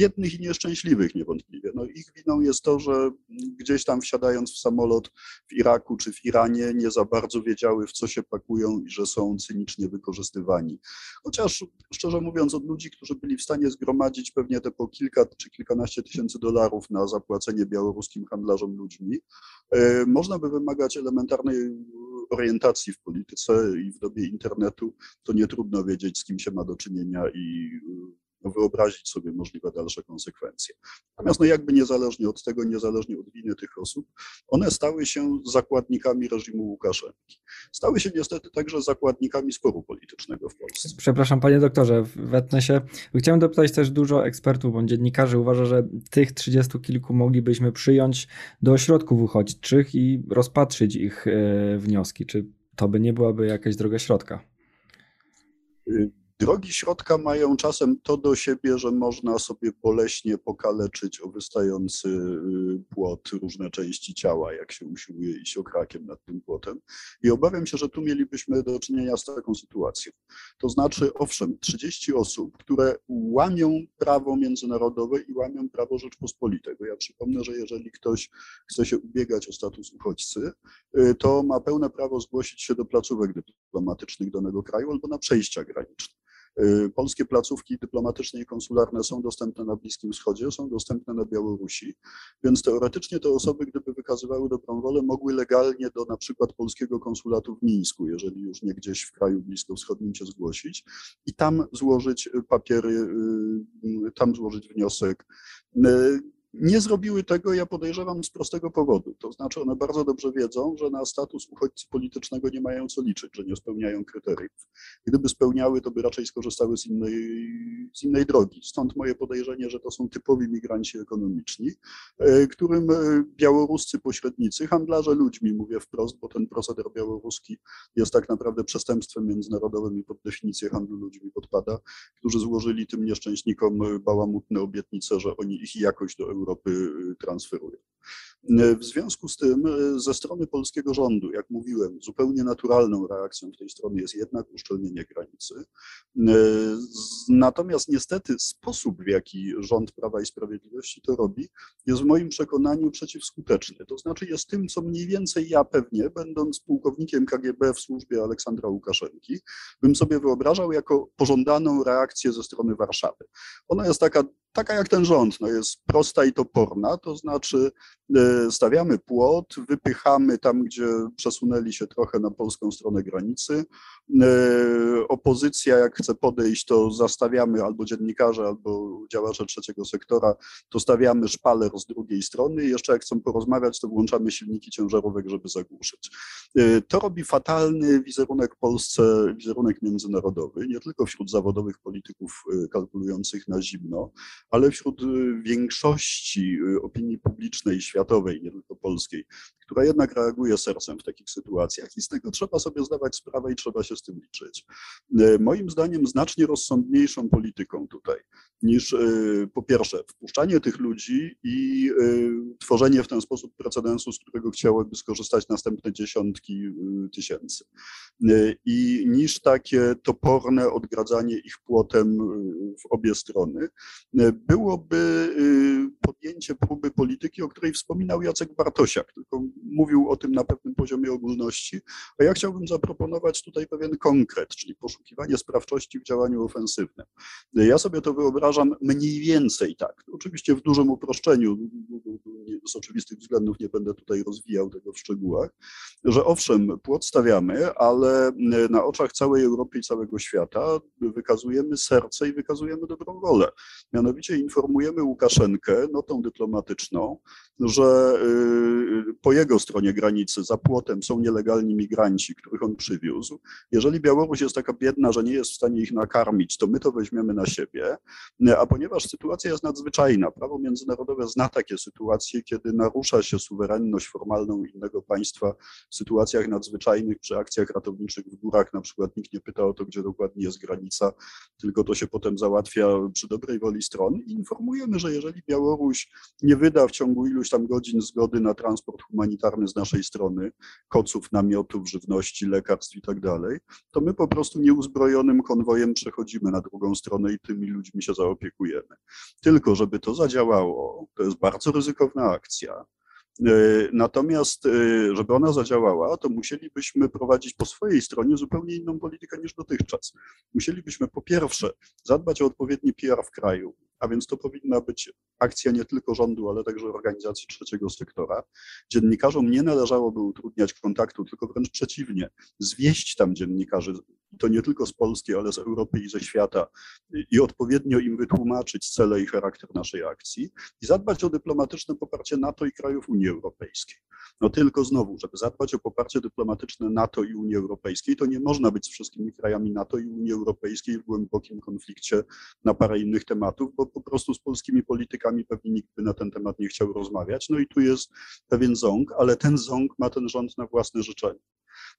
biednych i nieszczęśliwych niewątpliwie. No, ich winą jest to, że gdzieś tam wsiadając w samolot w Iraku czy w Iranie nie za bardzo wiedziały, w co się pakują i że są cynicznie wykorzystywani. Chociaż szczerze mówiąc, od ludzi, którzy byli w stanie zgromadzić pewnie te po kilka czy kilkanaście tysięcy dolarów na zapłacenie białoruskim handlarzom ludźmi, e, można by wymagać elementarnej orientacji w polityce i w dobie internetu, to nie trudno wiedzieć, z kim się ma do czynienia i wyobrazić sobie możliwe dalsze konsekwencje. Natomiast no jakby niezależnie od tego, niezależnie od winy tych osób, one stały się zakładnikami reżimu Łukaszenki. Stały się niestety także zakładnikami sporu politycznego w Polsce. Przepraszam panie doktorze, wetnę się. Chciałem dopytać też dużo ekspertów bądź dziennikarzy uważa, że tych trzydziestu kilku moglibyśmy przyjąć do ośrodków uchodźczych i rozpatrzyć ich e, wnioski. Czy to by nie byłaby jakaś droga środka? Drogi środka mają czasem to do siebie, że można sobie boleśnie pokaleczyć o wystający y, płot różne części ciała, jak się usiłuje iść okrakiem nad tym płotem. I obawiam się, że tu mielibyśmy do czynienia z taką sytuacją. To znaczy, owszem, 30 osób, które łamią prawo międzynarodowe i łamią prawo Rzeczpospolitego. Ja przypomnę, że jeżeli ktoś chce się ubiegać o status uchodźcy, y, to ma pełne prawo zgłosić się do placówek dyplomatycznych danego kraju albo na przejścia graniczne. Y, polskie placówki dyplomatyczne i konsularne są dostępne na Bliskim Wschodzie, są dostępne na Białorusi, więc teoretycznie te osoby, gdyby wykazywały dobrą wolę, mogły legalnie do na przykład polskiego konsulatu w Mińsku, jeżeli już nie gdzieś w kraju bliskowschodnim się zgłosić i tam złożyć papiery, y, tam złożyć wniosek. Y, nie zrobiły tego, ja podejrzewam, z prostego powodu. To znaczy, one bardzo dobrze wiedzą, że na status uchodźcy politycznego nie mają co liczyć, że nie spełniają kryteriów. Gdyby spełniały, to by raczej skorzystały z innej, z innej drogi. Stąd moje podejrzenie, że to są typowi migranci ekonomiczni, e, którym e, białoruscy pośrednicy, handlarze ludźmi, mówię wprost, bo ten proceder białoruski jest tak naprawdę przestępstwem międzynarodowym i pod definicję handlu ludźmi podpada, którzy złożyli tym nieszczęśnikom bałamutne obietnice, że oni ich jakoś do Europy y, transferują. Y, w związku z tym y, ze strony polskiego rządu, jak mówiłem, zupełnie naturalną reakcją w tej strony jest jednak uszczelnienie granicy. Natomiast niestety sposób, w jaki rząd Prawa i Sprawiedliwości to robi, jest w moim przekonaniu przeciwskuteczny. To znaczy jest tym, co mniej więcej ja pewnie, będąc pułkownikiem KGB w służbie Aleksandra Łukaszenki, bym sobie wyobrażał jako pożądaną reakcję ze strony Warszawy. Ona jest taka taka jak ten rząd, no jest prosta i toporna, to znaczy e, stawiamy płot, wypychamy tam, gdzie przesunęli się trochę na polską stronę granicy. E, opozycja, jak chce podejść, to zastawiamy albo dziennikarze, albo działacze trzeciego sektora, to stawiamy szpaler z drugiej strony jeszcze jak chcą porozmawiać, to włączamy silniki ciężarówek, żeby zagłuszyć. E, to robi fatalny wizerunek Polsce, wizerunek międzynarodowy, nie tylko wśród zawodowych polityków kalkulujących na zimno, ale wśród większości opinii publicznej, światowej, nie tylko polskiej, która jednak reaguje sercem w takich sytuacjach i z tego trzeba sobie zdawać sprawę i trzeba się z tym liczyć. Y, moim zdaniem znacznie rozsądniejszą polityką tutaj niż po pierwsze wpuszczanie tych ludzi i tworzenie w ten sposób precedensu, z którego chciałyby skorzystać następne dziesiątki tysięcy. I niż takie toporne odgradzanie ich płotem w obie strony byłoby podjęcie próby polityki, o której wspominał Jacek Bartosiak, tylko mówił o tym na pewnym poziomie ogólności, a ja chciałbym zaproponować tutaj pewien konkret, czyli poszukiwanie sprawczości w działaniu ofensywnym. Ja sobie to wyobrażam mniej więcej tak, oczywiście w dużym uproszczeniu, z oczywistych względów nie będę tutaj rozwijał tego w szczegółach, że owszem, płot stawiamy, ale na oczach całej Europy i całego świata wykazujemy serce i wykazujemy dobrą wolę. Mianowicie informujemy Łukaszenkę, notą dyplomatyczną, że y, po jego stronie granicy za płotem są nielegalni migranci, których on przywiózł. Jeżeli Białoruś jest taka biedna, że nie jest w stanie ich nakarmić, to my to weźmiemy na siebie. A ponieważ sytuacja jest nadzwyczajna, prawo międzynarodowe zna takie sytuacje, kiedy narusza się suwerenność formalną innego państwa w sytuacjach nadzwyczajnych, przy akcjach ratowniczych w górach, na przykład nikt nie pyta o to, gdzie dokładnie jest granica, tylko to się potem załatwia przy dobrej woli stron i informujemy, że jeżeli Białoruś nie wyda w ciągu iluś tam godzin zgody na transport humanitarny z naszej strony, koców, namiotów, żywności, lekarstw i tak dalej, to my po prostu nieuzbrojonym konwojem przechodzimy na drugą stronę i tymi ludźmi się zaopiekujemy. Tylko, żeby to zadziałało, to jest bardzo ryzykowna akcja. E, natomiast, e, żeby ona zadziałała, to musielibyśmy prowadzić po swojej stronie zupełnie inną politykę niż dotychczas. Musielibyśmy po pierwsze zadbać o odpowiedni PR w kraju, a więc to powinna być akcja nie tylko rządu, ale także organizacji trzeciego sektora. Dziennikarzom nie należałoby utrudniać kontaktu, tylko wręcz przeciwnie, zwieść tam dziennikarzy, to nie tylko z Polski, ale z Europy i ze świata i odpowiednio im wytłumaczyć cele i charakter naszej akcji i zadbać o dyplomatyczne poparcie NATO i krajów Unii Europejskiej. No tylko znowu, żeby zadbać o poparcie dyplomatyczne NATO i Unii Europejskiej, to nie można być z wszystkimi krajami NATO i Unii Europejskiej w głębokim konflikcie na parę innych tematów, bo po prostu z polskimi politykami pewnie nikt by na ten temat nie chciał rozmawiać. No i tu jest pewien ząg, ale ten ząg ma ten rząd na własne życzenie.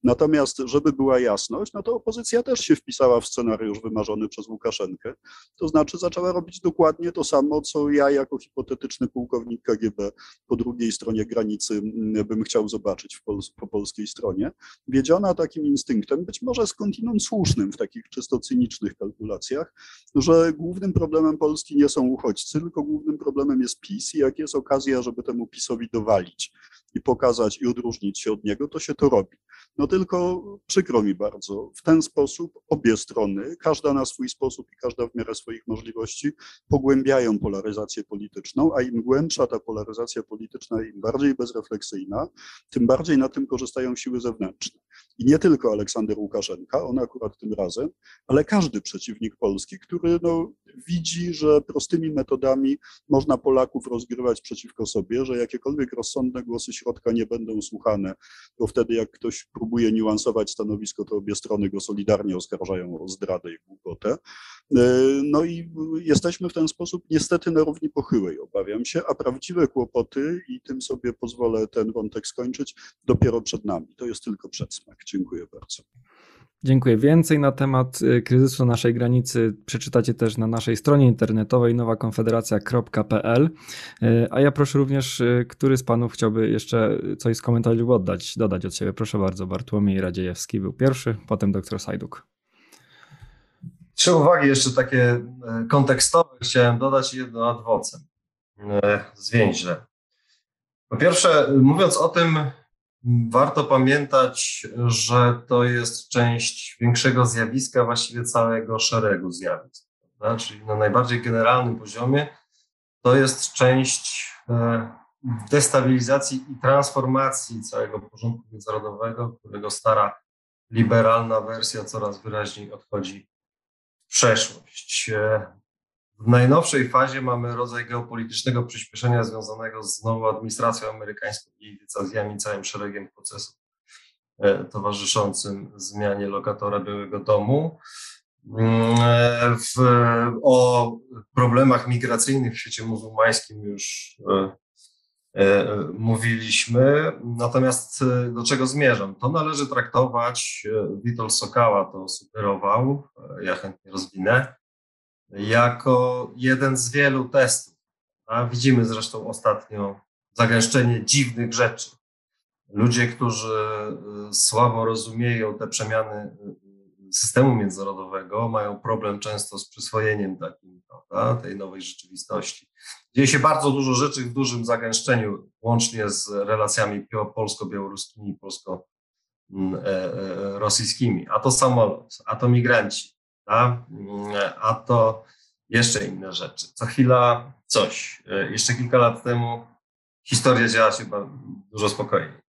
Natomiast, żeby była jasność, no to opozycja też się wpisała w scenariusz wymarzony przez Łukaszenkę. To znaczy zaczęła robić dokładnie to samo, co ja jako hipotetyczny pułkownik KGB po drugiej stronie granicy mm, bym chciał zobaczyć po polskiej stronie. Wiedziona takim instynktem, być może skądinąd słusznym w takich czysto cynicznych kalkulacjach, że głównym problemem Polski nie są uchodźcy, tylko głównym problemem jest PiS i jak jest okazja, żeby temu PiSowi dowalić i pokazać i odróżnić się od niego, to się to robi. No tylko przykro mi bardzo, w ten sposób obie strony, każda na swój sposób i każda w miarę swoich możliwości, pogłębiają polaryzację polityczną, a im głębsza ta polaryzacja polityczna, im bardziej bezrefleksyjna, tym bardziej na tym korzystają siły zewnętrzne. I nie tylko Aleksander Łukaszenka, on akurat tym razem, ale każdy przeciwnik Polski, który no, widzi, że prostymi metodami można Polaków rozgrywać przeciwko sobie, że jakiekolwiek rozsądne głosy środka nie będą słuchane, bo wtedy jak ktoś próbuje niuansować stanowisko, to obie strony go solidarnie oskarżają o zdradę i głupotę. E, no i jesteśmy w ten sposób niestety na równi pochyłej, obawiam się, a prawdziwe kłopoty, i tym sobie pozwolę ten wątek skończyć, dopiero przed nami. To jest tylko przedsmak. Dziękuję bardzo. Dziękuję. Więcej na temat y, kryzysu naszej granicy przeczytacie też na naszej stronie internetowej nowakonfederacja.pl. Y, a ja proszę również, y, który z panów chciałby jeszcze coś z komentarzy oddać, dodać od siebie. Proszę bardzo, Bartłomiej Radziejewski był pierwszy, potem doktor Sajduk. Trzy uwagi jeszcze takie kontekstowe chciałem dodać jedno ad vocem. Po pierwsze, mówiąc o tym, Warto pamiętać, że to jest część większego zjawiska, właściwie całego szeregu zjawisk. Prawda? Czyli na najbardziej generalnym poziomie to jest część e, destabilizacji i transformacji całego porządku międzynarodowego, którego stara liberalna wersja coraz wyraźniej odchodzi w przeszłość. W najnowszej fazie mamy rodzaj geopolitycznego przyspieszenia związanego z nową administracją amerykańską i decyzjami, całym szeregiem procesów e, towarzyszącym zmianie lokatora Białego Domu. Mm, e, w, o problemach migracyjnych w świecie muzułmańskim już e, mówiliśmy. Natomiast do czego zmierzam? To należy traktować, Witold Sokała to sugerował, ja chętnie rozwinę, jako jeden z wielu testów. A widzimy zresztą ostatnio zagęszczenie dziwnych rzeczy. Ludzie, którzy y, słabo rozumieją te przemiany y, systemu międzynarodowego, mają problem często z przyswojeniem takim, prawda, tej nowej rzeczywistości. Dzieje się bardzo dużo rzeczy w dużym zagęszczeniu, łącznie z relacjami polsko-białoruskimi polsko-rosyjskimi. A to samolot, a to migranci, a, a to jeszcze inne rzeczy. Co chwila coś. Jeszcze kilka lat temu historia działa się dużo spokojniej.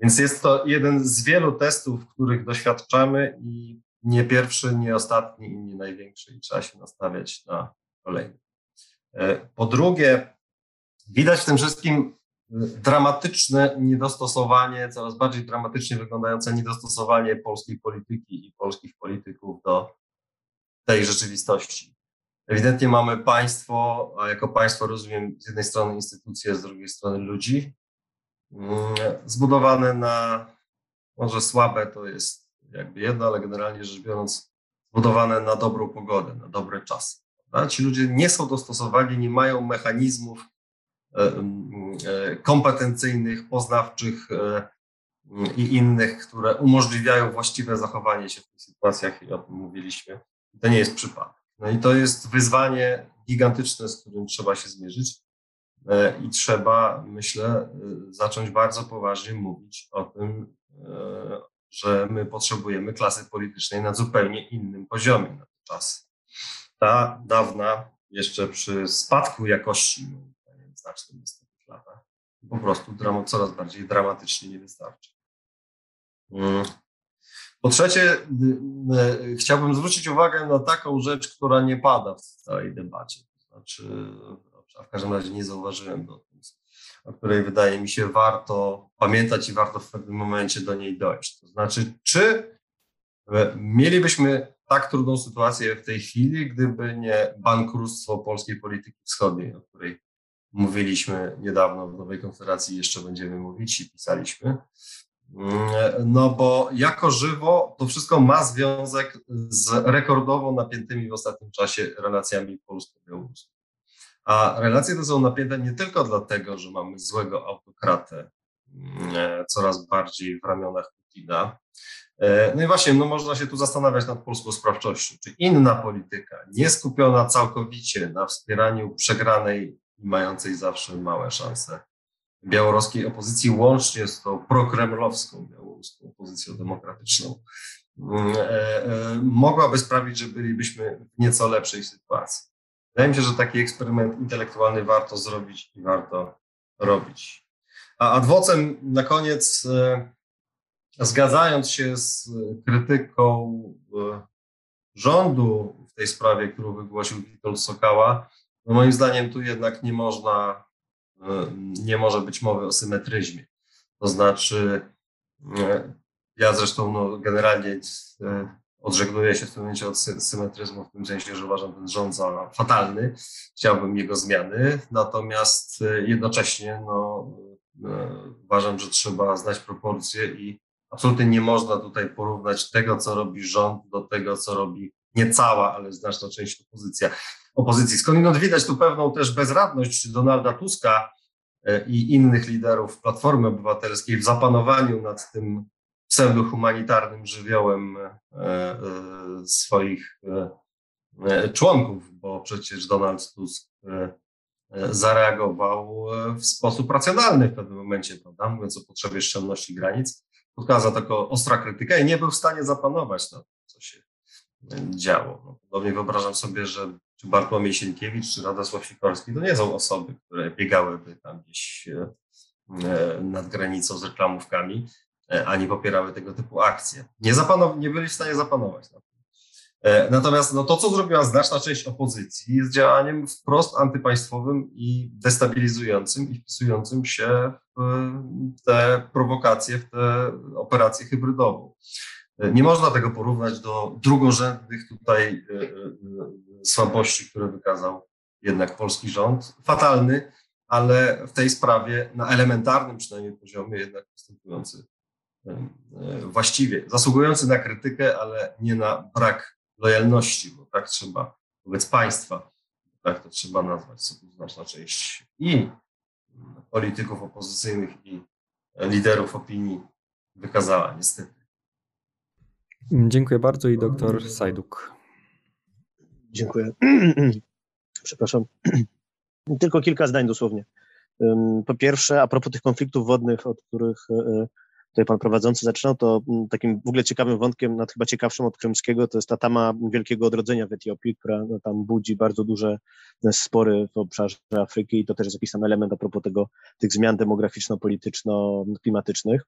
Więc jest to jeden z wielu testów, których doświadczamy i nie pierwszy, nie ostatni i nie największy i trzeba się nastawiać na kolejny. E, po drugie, widać w tym wszystkim e, dramatyczne niedostosowanie, coraz bardziej dramatycznie wyglądające niedostosowanie polskiej polityki i polskich polityków do tej rzeczywistości. Ewidentnie mamy państwo, a jako państwo rozumiem z jednej strony instytucje, z drugiej strony ludzi, mm, zbudowane na, może słabe to jest jakby jedno, ale generalnie rzecz biorąc, zbudowane na dobrą pogodę, na dobre czasy. Ci ludzie nie są dostosowani, nie mają mechanizmów e, e, kompetencyjnych, poznawczych e, i innych, które umożliwiają właściwe zachowanie się w tych sytuacjach i o tym mówiliśmy. To nie jest przypadek. No i to jest wyzwanie gigantyczne, z którym trzeba się zmierzyć i trzeba, myślę, zacząć bardzo poważnie mówić o tym, że my potrzebujemy klasy politycznej na zupełnie innym poziomie na czas. Ta dawna, jeszcze przy spadku jakości, w znacznym ostatnich latach, po prostu coraz bardziej dramatycznie nie wystarczy. Po trzecie, chciałbym zwrócić uwagę na taką rzecz, która nie pada w całej debacie. Znaczy, a w każdym razie nie zauważyłem do o której wydaje mi się warto pamiętać i warto w pewnym momencie do niej dojść. To znaczy, czy e, mielibyśmy tak trudną sytuację w tej chwili, gdyby nie bankructwo polskiej polityki wschodniej, o której mówiliśmy niedawno w Nowej Konfederacji, jeszcze będziemy mówić i pisaliśmy. Mm, no bo jako żywo to wszystko ma związek z rekordowo napiętymi w ostatnim czasie relacjami polsko-białoruskimi. A relacje te są napięte nie tylko dlatego, że mamy złego autokratę mm, e, coraz bardziej w ramionach Putina. E, no i właśnie, no można się tu zastanawiać nad polską sprawczością. Czy inna polityka, nie skupiona całkowicie na wspieraniu przegranej mającej zawsze małe szanse białoruskiej opozycji, łącznie z tą prokremlowską białoruską opozycją demokratyczną, mm, e, mogłaby sprawić, że bylibyśmy w nieco lepszej sytuacji. Wydaje mi się, że taki eksperyment intelektualny warto zrobić i warto robić. A adwocem na koniec, e, zgadzając się z krytyką e, rządu w tej sprawie, którą wygłosił Witold Sokała, no moim zdaniem tu jednak nie można, e, nie może być mowy o symetryzmie. To znaczy, ja zresztą no, generalnie odżegnuję się w tym momencie od symetryzmu, w tym sensie, że uważam ten rząd za fatalny. Chciałbym jego zmiany, natomiast e, jednocześnie no, e, uważam, że trzeba znać proporcje i absolutnie nie można tutaj porównać tego, co robi rząd, do tego, co robi nie cała, ale znaczna część opozycja, opozycji. Skądinąd widać tu pewną też bezradność Donalda Tuska e, i innych liderów Platformy Obywatelskiej w zapanowaniu nad tym pseudohumanitarnym żywiołem e, e, swoich członków, bo przecież Donald Tusk zareagował w sposób racjonalny w pewnym momencie, prawda, mówiąc o potrzebie szczelności granic. Spotkała za to ostra krytyka i nie był w stanie zapanować na tym, co się działo. No, podobnie wyobrażam sobie, że czy Bartłomiej Sienkiewicz, czy Radosław Sikorski to nie są osoby, które biegałyby tam gdzieś nad granicą z reklamówkami, E, ani popierały tego typu akcje. Nie, zapanow- nie byli w stanie zapanować. E, natomiast no, to, co zrobiła znaczna część opozycji, jest działaniem wprost antypaństwowym i destabilizującym i wpisującym się w te prowokacje, w tę operację hybrydową. E, nie można tego porównać do drugorzędnych tutaj słabości, które wykazał jednak polski rząd. Fatalny, ale w tej sprawie na elementarnym przynajmniej poziomie jednak postępujący właściwie, zasługujący na krytykę, ale nie na brak lojalności, bo tak trzeba wobec państwa, tak to trzeba nazwać, co tu znaczna część i polityków opozycyjnych, i liderów opinii wykazała, niestety. Dziękuję bardzo i doktor Sajduk. Dziękuję. Przepraszam. Tylko kilka zdań dosłownie. Po pierwsze, a propos tych konfliktów wodnych, od których e, tutaj pan prowadzący zaczynał, to mm, takim w ogóle ciekawym wątkiem, nawet chyba ciekawszym od krymskiego, to jest ta tama wielkiego odrodzenia w Etiopii, która no, tam budzi bardzo duże e, spory w obszarze Afryki i to też jest jakiś tam element a propos tego, tych zmian demograficzno-polityczno-klimatycznych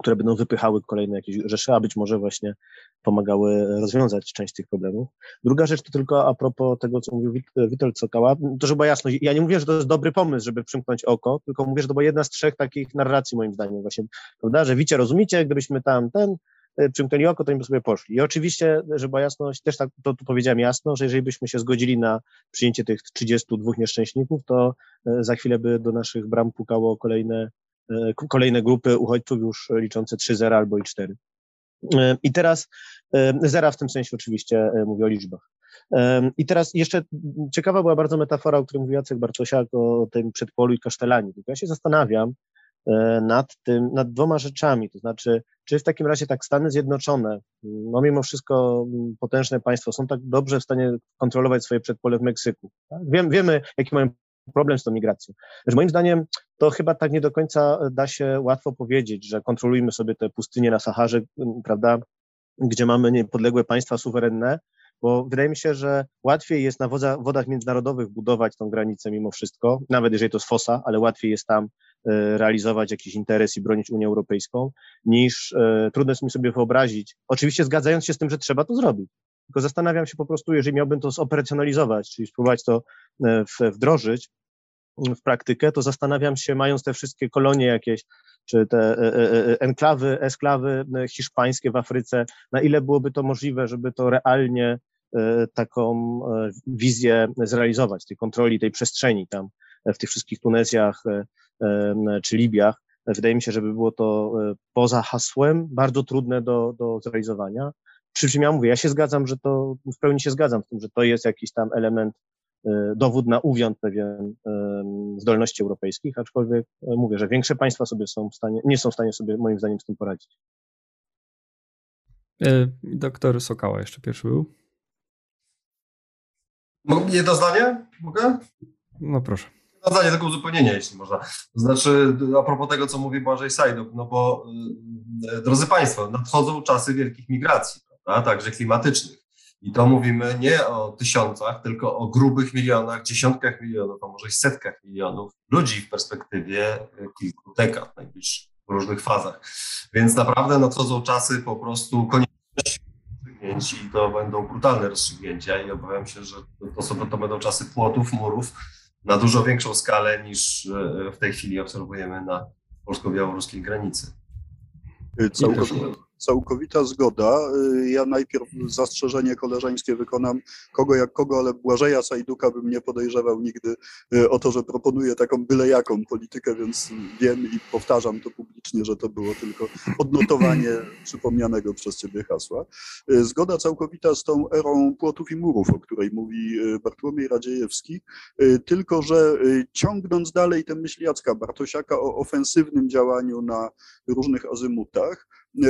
które będą wypychały kolejne jakieś rzesze, a być może właśnie pomagały rozwiązać część tych problemów. Druga rzecz to tylko a propos tego, co mówił Witold Sokała, to żeby była jasność, ja nie mówię, że to jest dobry pomysł, żeby przymknąć oko, tylko mówię, że to była jedna z trzech takich narracji moim zdaniem właśnie, prawda, że wicie, rozumicie, gdybyśmy tam ten, e, przymknęli oko, to im sobie poszli. I oczywiście, żeby była jasność, też tak to, to powiedziałem jasno, że jeżeli byśmy się zgodzili na przyjęcie tych 32 nieszczęśników, to e, za chwilę by do naszych bram pukało kolejne, kolejne grupy uchodźców już liczące 3 zera albo i 4. I teraz zera w tym sensie oczywiście mówię o liczbach. I teraz jeszcze ciekawa była bardzo metafora, o której mówił Jacek Bartosiak, o tym przedpolu i kasztelaniu. Ja się zastanawiam, E, nad tym, nad dwoma rzeczami, to znaczy, czy w takim razie tak Stany Zjednoczone, no mimo wszystko potężne państwo, są tak dobrze w stanie kontrolować swoje przedpole w Meksyku. Tak? Wiem, wiemy, jaki mają problem z tą migracją. Moim zdaniem to chyba tak nie do końca da się łatwo powiedzieć, że kontrolujmy sobie te pustynie na Saharze, prawda, gdzie mamy niepodległe państwa suwerenne, bo wydaje mi się, że łatwiej jest na wodach międzynarodowych budować tą granicę mimo wszystko, nawet jeżeli to jest fosa, ale łatwiej jest tam E, realizować jakiś interes i bronić Unię Europejską, niż e, trudno jest mi sobie wyobrazić, oczywiście zgadzając się z tym, że trzeba to zrobić. Tylko zastanawiam się po prostu, jeżeli miałbym to zoperacjonalizować, czyli spróbować to e, wdrożyć w praktykę, to zastanawiam się, mając te wszystkie kolonie jakieś, czy te enklawy, esklawy hiszpańskie w Afryce, na ile byłoby to możliwe, żeby to realnie taką wizję zrealizować, tej kontroli, tej przestrzeni tam w tych wszystkich Tunezjach, czy Libiach. Wydaje mi się, żeby było to e, poza hasłem bardzo trudne do, do zrealizowania. Przy czym ja mówię, ja się zgadzam, że to, w pełni się zgadzam w tym, że to jest jakiś tam element, e, dowód na uwiąd pewien zdolności europejskich, aczkolwiek e, mówię, że większe państwa sobie są w stanie, nie są w stanie sobie moim zdaniem z tym poradzić. Doktor Sokała jeszcze pierwszy był. Jedno zdanie? Mogę? No proszę zdanie, tylko uzupełnienie, jeśli można. To znaczy, a propos tego, co mówi Błażej Sajduk, no bo drodzy Państwo, nadchodzą czasy wielkich migracji, prawda? także klimatycznych. I to mówimy nie o tysiącach, tylko o grubych milionach, dziesiątkach milionów, a może i setkach milionów ludzi w perspektywie kilku dekad najbliższych, w różnych fazach. Więc naprawdę nadchodzą czasy po prostu konieczności rozstrzygnięć i to będą brutalne rozstrzygnięcia i obawiam się, że to, są, to będą czasy płotów, murów, na dużo większą skalę niż e, w tej chwili obserwujemy na polsko-białoruskiej granicy. Całkowicie, całkowita zgoda. Y, ja najpierw zastrzeżenie koleżeńskie wykonam kogo jak kogo, ale Błażeja Sajduka bym nie podejrzewał nigdy y, o to, że proponuje taką byle jaką politykę, więc wiem i powtarzam to publicznie, że to było tylko odnotowanie przypomnianego przez ciebie hasła. Y, zgoda całkowita z tą erą płotów i murów, o której mówi Bartłomiej Radziejewski, tylko że ciągnąc dalej tę myśl Jacka Bartosiaka o ofensywnym działaniu na różnych azymutach,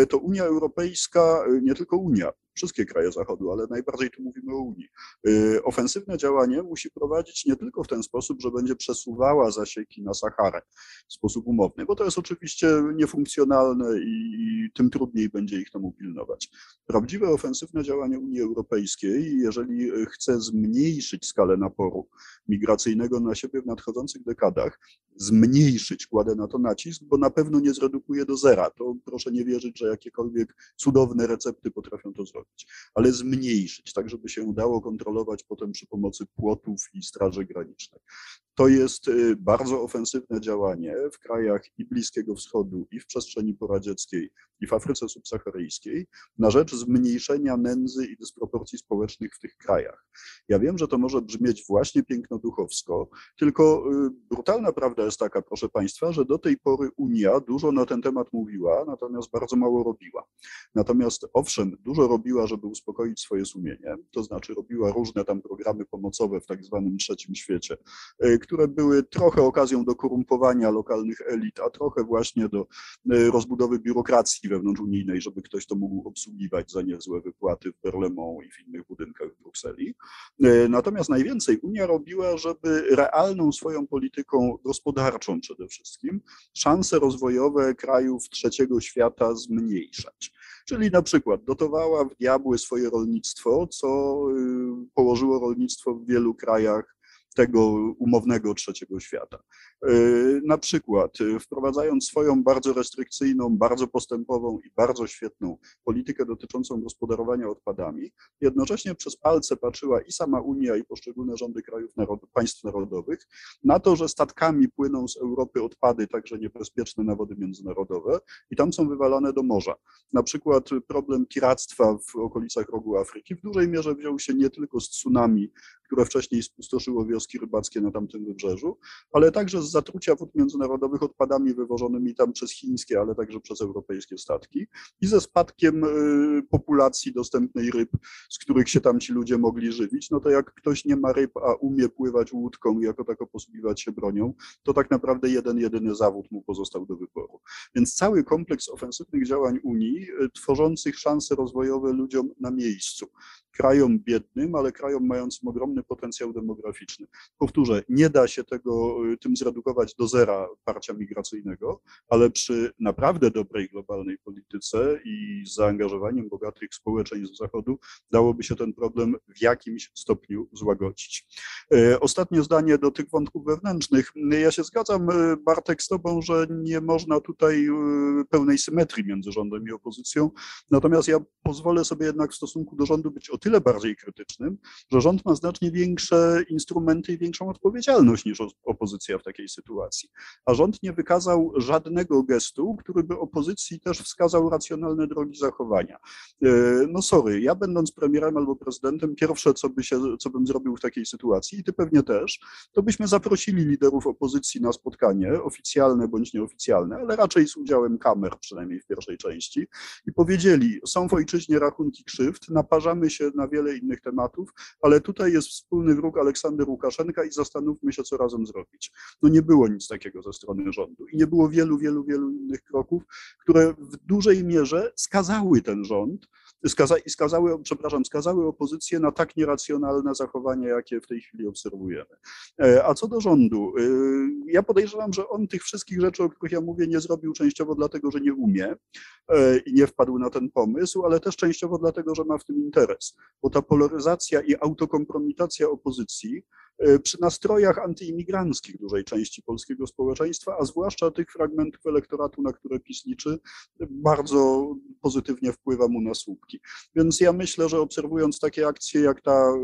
to Unia Europejska, nie tylko Unia, wszystkie kraje Zachodu, ale najbardziej tu mówimy o Unii. Y, ofensywne działanie musi prowadzić nie tylko w ten sposób, że będzie przesuwała zasieki na Saharę w sposób umowny, bo to jest oczywiście niefunkcjonalne i tym trudniej będzie ich temu pilnować. Prawdziwe ofensywne działanie Unii Europejskiej, jeżeli chce zmniejszyć skalę naporu migracyjnego na siebie w nadchodzących dekadach, zmniejszyć, kładę na to nacisk, bo na pewno nie zredukuje do zera. To proszę nie wierzyć, że jakiekolwiek cudowne recepty potrafią to zrobić ale zmniejszyć, tak żeby się udało kontrolować potem przy pomocy płotów i straży granicznej. To jest y, bardzo ofensywne działanie w krajach i Bliskiego Wschodu, i w przestrzeni poradzieckiej, i w Afryce subsaharyjskiej na rzecz zmniejszenia nędzy i dysproporcji społecznych w tych krajach. Ja wiem, że to może brzmieć właśnie piękno-duchowsko, tylko y, brutalna prawda jest taka, proszę Państwa, że do tej pory Unia dużo na ten temat mówiła, natomiast bardzo mało robiła. Natomiast owszem, dużo robiła, żeby uspokoić swoje sumienie, to znaczy robiła różne tam programy pomocowe w tak zwanym trzecim świecie, y, które były trochę okazją do korumpowania lokalnych elit, a trochę właśnie do y, rozbudowy biurokracji wewnątrzunijnej, żeby ktoś to mógł obsługiwać za niezłe wypłaty w Berlemont i w innych budynkach w Brukseli. Y, natomiast najwięcej Unia robiła, żeby realną swoją polityką gospodarczą przede wszystkim szanse rozwojowe krajów trzeciego świata zmniejszać. Czyli na przykład dotowała w diabły swoje rolnictwo, co położyło rolnictwo w wielu krajach tego umownego trzeciego świata. Na przykład wprowadzając swoją bardzo restrykcyjną, bardzo postępową i bardzo świetną politykę dotyczącą gospodarowania odpadami, jednocześnie przez palce patrzyła i sama Unia, i poszczególne rządy krajów narod państw narodowych na to, że statkami płyną z Europy odpady, także niebezpieczne na wody międzynarodowe, i tam są wywalane do morza. Na przykład problem piractwa w okolicach rogu Afryki w dużej mierze wziął się nie tylko z tsunami, które wcześniej spustoszyło wioski rybackie na tamtym wybrzeżu, ale także z zatrucia wód międzynarodowych odpadami wywożonymi tam przez chińskie, ale także przez europejskie statki i ze spadkiem y, populacji dostępnej ryb, z których się tam ci ludzie mogli żywić. No to jak ktoś nie ma ryb, a umie pływać łódką i jako tako posługiwać się bronią, to tak naprawdę jeden, jedyny zawód mu pozostał do wyboru. Więc cały kompleks ofensywnych działań Unii, y, tworzących szanse rozwojowe ludziom na miejscu, krajom biednym, ale krajom mającym ogromny potencjał demograficzny. Powtórzę, nie da się tego y, tym zredukować do zera parcia migracyjnego, ale przy naprawdę dobrej globalnej polityce i zaangażowaniem bogatych społeczeństw Zachodu dałoby się ten problem w jakimś stopniu złagodzić. Y, ostatnie zdanie do tych wątków wewnętrznych. Ja się zgadzam, y, Bartek, z Tobą, że nie można tutaj pełnej symetrii między rządem i opozycją, natomiast ja pozwolę sobie jednak w stosunku do rządu być tyle bardziej krytycznym, że rząd ma znacznie większe instrumenty i większą odpowiedzialność niż opozycja w takiej sytuacji. A rząd nie wykazał żadnego gestu, który by opozycji też wskazał racjonalne drogi zachowania. E, no sorry, ja będąc premierem albo prezydentem, pierwsze co, by się, co bym zrobił w takiej sytuacji, i ty pewnie też, to byśmy zaprosili liderów opozycji na spotkanie, oficjalne bądź nieoficjalne, ale raczej z udziałem kamer, przynajmniej w pierwszej części, i powiedzieli, są w ojczyźnie rachunki krzywd, naparzamy się na wiele innych tematów, ale tutaj jest wspólny wróg Aleksander Łukaszenka i zastanówmy się, co razem zrobić. No nie było nic takiego ze strony rządu i nie było wielu, wielu, wielu innych kroków, które w dużej mierze skazały ten rząd skaza, skazały, przepraszam, skazały opozycję na tak nieracjonalne zachowania, jakie w tej chwili obserwujemy. E, a co do rządu, e, ja podejrzewam, że on tych wszystkich rzeczy, o których ja mówię, nie zrobił częściowo dlatego, że nie umie e, i nie wpadł na ten pomysł, ale też częściowo dlatego, że ma w tym interes, bo ta polaryzacja i autokompromitacja opozycji przy nastrojach antyimigranckich dużej części polskiego społeczeństwa, a zwłaszcza tych fragmentów elektoratu, na które PiS liczy, bardzo pozytywnie wpływa mu na słupki. Więc ja myślę, że obserwując takie akcje jak ta e,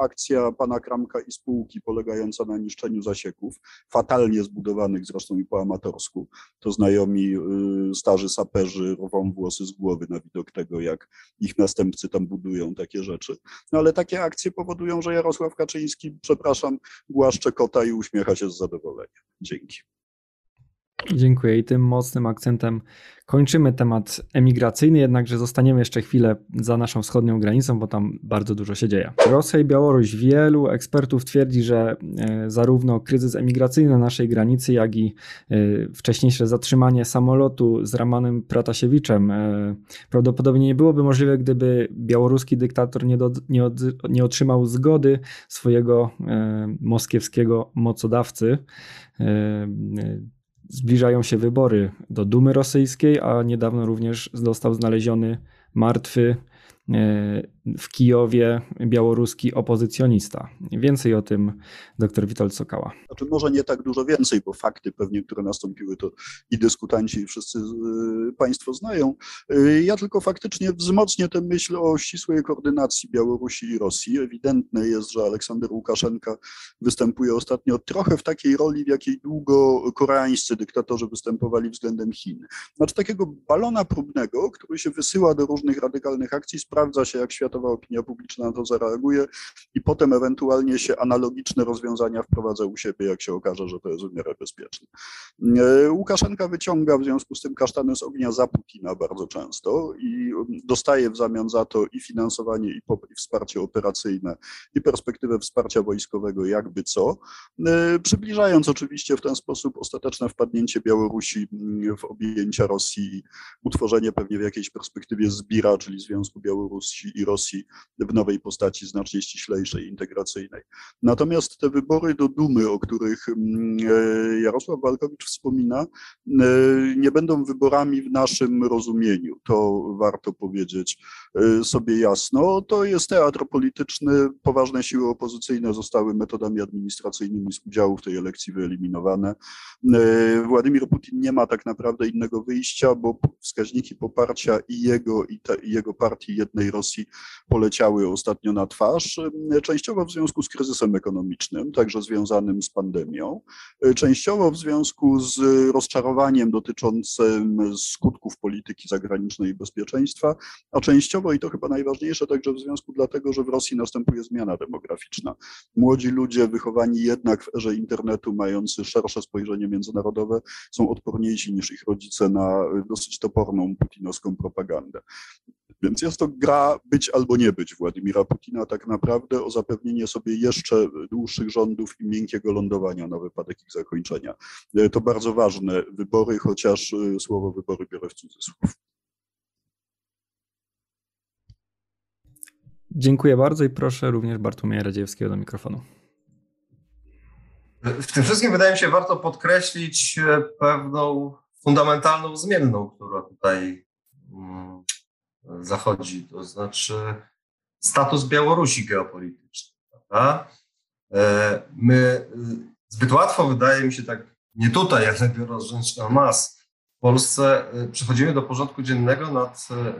akcja pana Kramka i spółki polegająca na niszczeniu zasieków, fatalnie zbudowanych zresztą i po amatorsku, to znajomi e, starzy saperzy rwą włosy z głowy na widok tego, jak ich następcy tam budują takie rzeczy. No ale takie akcje powodują, że Jarosław Kaczyński, przepraszam, przepraszam, głaszcze kota i uśmiecha się z zadowolenia. Dzięki. Dziękuję i tym mocnym akcentem kończymy temat emigracyjny, jednakże zostaniemy jeszcze chwilę za naszą wschodnią granicą, bo tam bardzo dużo się dzieje. Rosja i Białoruś. Wielu ekspertów twierdzi, że e, zarówno kryzys emigracyjny na naszej granicy, jak i e, wcześniejsze zatrzymanie samolotu z Ramanem Pratasiewiczem e, prawdopodobnie nie byłoby możliwe, gdyby białoruski dyktator nie, do, nie, od, nie otrzymał zgody swojego moskiewskiego mocodawcy Zbliżają się wybory do Dumy Rosyjskiej, a niedawno również został znaleziony martwy w Kijowie białoruski opozycjonista. Więcej o tym dr Witold Sokała. Znaczy może nie tak dużo więcej, bo fakty pewnie, które nastąpiły, to i dyskutanci, i wszyscy e, Państwo znają. E, ja tylko faktycznie wzmocnię tę myśl o ścisłej koordynacji Białorusi i Rosji. Ewidentne jest, że Aleksander Łukaszenka występuje ostatnio trochę w takiej roli, w jakiej długo koreańscy dyktatorzy występowali względem Chin. Znaczy takiego balona próbnego, który się wysyła do różnych radykalnych akcji, sprawdza się, jak światowa opinia publiczna na to zareaguje i potem ewentualnie się analogiczne rozwiązania wprowadza u siebie, jak się okaże, że to jest w miarę bezpieczne. E, Łukaszenka wyciąga w związku z tym kasztany z ognia za Putina bardzo często i dostaje w zamian za to i finansowanie, i, i wsparcie operacyjne, i perspektywę wsparcia wojskowego, jakby co, e, przybliżając oczywiście w ten sposób ostateczne wpadnięcie Białorusi w objęcia Rosji, utworzenie pewnie w jakiejś perspektywie zbira, czyli Związku Białorusi Białorusi i Rosji w nowej postaci znacznie ściślejszej, integracyjnej. Natomiast te wybory do Dumy, o których mm, e, Jarosław Walkowicz wspomina, e, nie będą wyborami w naszym rozumieniu. To warto to powiedzieć y, sobie jasno, to jest teatr polityczny. Poważne siły opozycyjne zostały metodami administracyjnymi z udziału w tej elekcji wyeliminowane. Władimir Putin nie ma tak naprawdę innego wyjścia, bo wskaźniki poparcia i jego, i, te, i jego partii jednej Rosji poleciały ostatnio na twarz, częściowo w związku z kryzysem ekonomicznym, także związanym z pandemią, częściowo w związku z rozczarowaniem dotyczącym skutków polityki zagranicznej i bezpieczeństwa, a częściowo, i to chyba najważniejsze, także w związku dlatego, że w Rosji następuje zmiana demograficzna. Młodzi ludzie wychowani jednak w erze internetu, mający szersze spojrzenie międzynarodowe, są odporniejsi niż ich rodzice na dosyć toporną putinowską propagandę. Więc jest to gra być albo nie być Władimira Putina tak naprawdę o zapewnienie sobie jeszcze dłuższych rządów i miękkiego lądowania na wypadek ich zakończenia. To bardzo ważne wybory, chociaż słowo wybory biorę w cudzysłów. Dziękuję bardzo i proszę również Bartłomieja Radziewskiego do mikrofonu. W tym wszystkim wydaje mi się warto podkreślić pewną fundamentalną zmienną, która tutaj zachodzi, to znaczy status Białorusi geopolityczny. E, my zbyt łatwo, wydaje mi się, tak nie tutaj, ale biorąc rzecz na mas, w Polsce e, przechodzimy do porządku dziennego nad, e,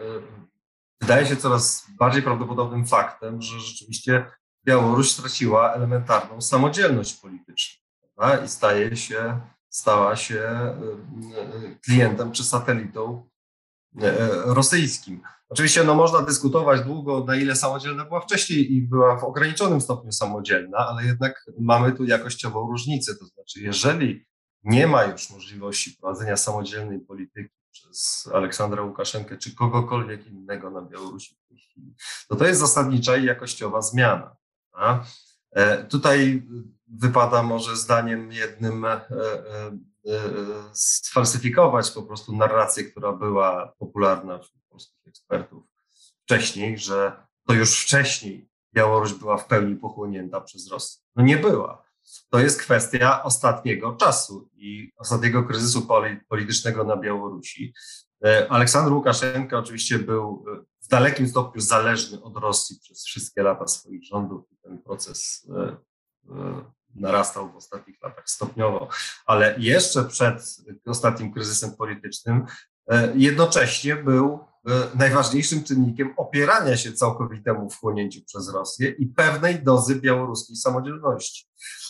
wydaje się, coraz bardziej prawdopodobnym faktem, że rzeczywiście Białoruś straciła elementarną samodzielność polityczną prawda? i staje się, stała się klientem czy satelitą rosyjskim. Oczywiście no, można dyskutować długo, na ile samodzielna była wcześniej i była w ograniczonym stopniu samodzielna, ale jednak mamy tu jakościową różnicę. To znaczy, jeżeli nie ma już możliwości prowadzenia samodzielnej polityki przez Aleksandra Łukaszenkę czy kogokolwiek innego na Białorusi w tej chwili, to to jest zasadnicza i jakościowa zmiana. E, tutaj wypada może zdaniem jednym e, e, sfalsyfikować po prostu narrację, która była popularna wśród polskich ekspertów wcześniej, że to już wcześniej Białoruś była w pełni pochłonięta przez Rosję. No nie była. To jest kwestia ostatniego czasu i ostatniego kryzysu politycznego na Białorusi. E, Aleksander Łukaszenka oczywiście był e, w dalekim stopniu zależny od Rosji przez wszystkie lata swoich rządów. Ten proces e, narastał w ostatnich latach stopniowo, ale jeszcze przed ostatnim kryzysem politycznym jednocześnie był najważniejszym czynnikiem opierania się całkowitemu wchłonięciu przez Rosję i pewnej dozy białoruskiej samodzielności.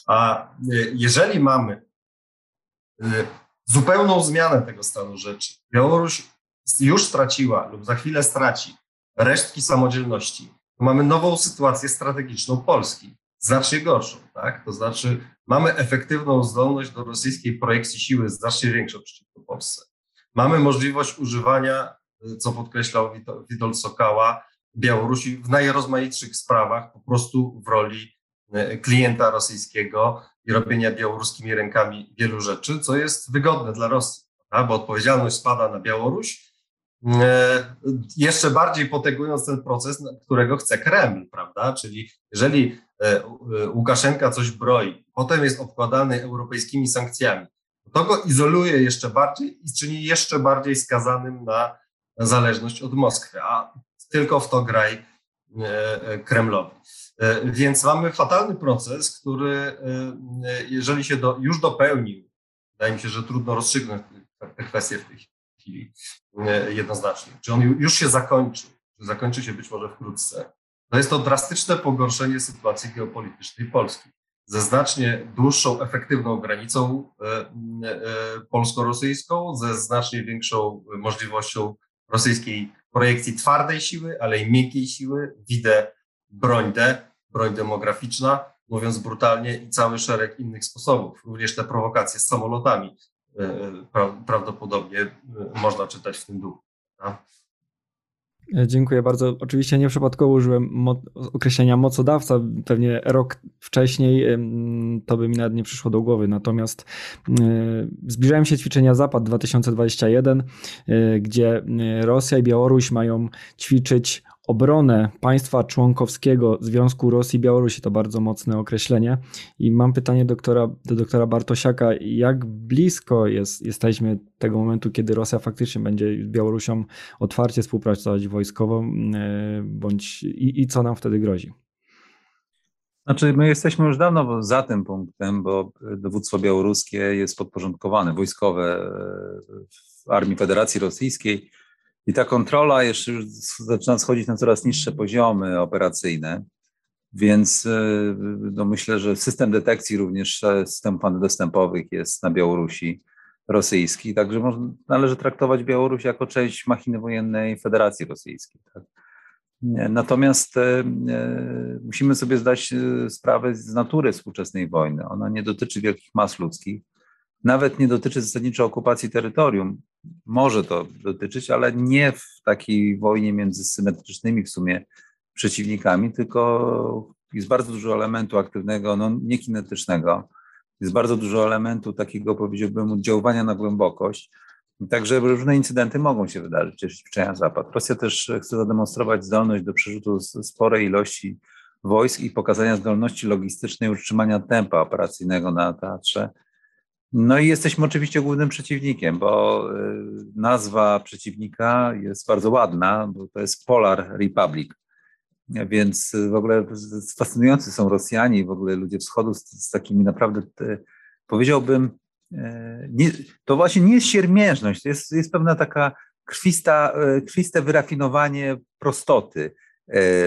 A jeżeli mamy zupełną zmianę tego stanu rzeczy. Białoruś już straciła lub za chwilę straci resztki samodzielności. To mamy nową sytuację strategiczną Polski, znacznie gorszą, tak? To znaczy mamy efektywną zdolność do rosyjskiej projekcji siły znacznie większą przeciwko Polsce. Mamy możliwość używania, co podkreślał Witold Sokała, Białorusi w najrozmaitszych sprawach, po prostu w roli e, klienta rosyjskiego, i robienia białoruskimi rękami wielu rzeczy, co jest wygodne dla Rosji, prawda? bo odpowiedzialność spada na Białoruś, e, jeszcze bardziej potegując ten proces, którego chce Kreml, prawda? Czyli jeżeli Łukaszenka coś broi, potem jest obkładany europejskimi sankcjami, to go izoluje jeszcze bardziej i czyni jeszcze bardziej skazanym na zależność od Moskwy, a tylko w to graj Kremlowi. E, więc mamy fatalny proces, który e, jeżeli się do, już dopełnił, wydaje mi się, że trudno rozstrzygnąć te kwestie w tej chwili e, jednoznacznie. Czy on już się zakończył, czy zakończy się być może wkrótce, to jest to drastyczne pogorszenie sytuacji geopolitycznej Polski ze znacznie dłuższą, efektywną granicą polsko-rosyjską, ze znacznie większą możliwością rosyjskiej projekcji twardej siły, ale i miękkiej siły. Widzę broń D, broń demograficzna, mówiąc brutalnie, i cały szereg innych sposobów. Również te prowokacje z samolotami e, e, prawdopodobnie e, można czytać w tym duchu. Dziękuję bardzo. Oczywiście nieprzypadkowo użyłem mo określenia mocodawca. Pewnie rok wcześniej to by mi nawet nie przyszło do głowy. Natomiast zbliżają się ćwiczenia Zapad 2021, gdzie Rosja i Białoruś mają ćwiczyć obronę państwa członkowskiego Związku Rosji i Białorusi. To bardzo mocne określenie. I mam pytanie doktora, do doktora Bartosiaka, jak blisko jest, jesteśmy tego momentu, kiedy Rosja faktycznie będzie z Białorusią otwarcie współpracować wojskowo, e, bądź i, i co nam wtedy grozi? Znaczy, my jesteśmy już dawno za tym punktem, bo dowództwo białoruskie jest podporządkowane, wojskowe w Armii Federacji Rosyjskiej i ta kontrola jeszcze już zaczyna schodzić na coraz niższe poziomy operacyjne, więc no myślę, że system detekcji również systemów dostępowych jest na Białorusi rosyjski, także należy traktować Białoruś jako część machiny wojennej Federacji Rosyjskiej. Tak? Natomiast e, e, musimy sobie zdać e, sprawę z natury współczesnej wojny. Ona nie dotyczy wielkich mas ludzkich, nawet nie dotyczy zasadniczo okupacji terytorium. Może to dotyczyć, ale nie w takiej wojnie między symetrycznymi w sumie przeciwnikami, tylko jest bardzo dużo elementu aktywnego, no nie kinetycznego. Jest bardzo dużo elementu takiego, powiedziałbym, oddziaływania na głębokość Także różne incydenty mogą się wydarzyć, jeśli wczenia Zapad. Rosja też chce zademonstrować zdolność do przerzutu sporej ilości wojsk i pokazania zdolności logistycznej utrzymania tempa operacyjnego na teatrze. No i jesteśmy oczywiście głównym przeciwnikiem, bo y, nazwa przeciwnika jest bardzo ładna, bo to jest Polar Republic. Więc w ogóle fascynujący są Rosjanie w ogóle ludzie wschodu z, z takimi naprawdę, powiedziałbym, E, nie, to właśnie nie jest siermiężność, to jest, jest pewna taka krwista, krwiste wyrafinowanie prostoty,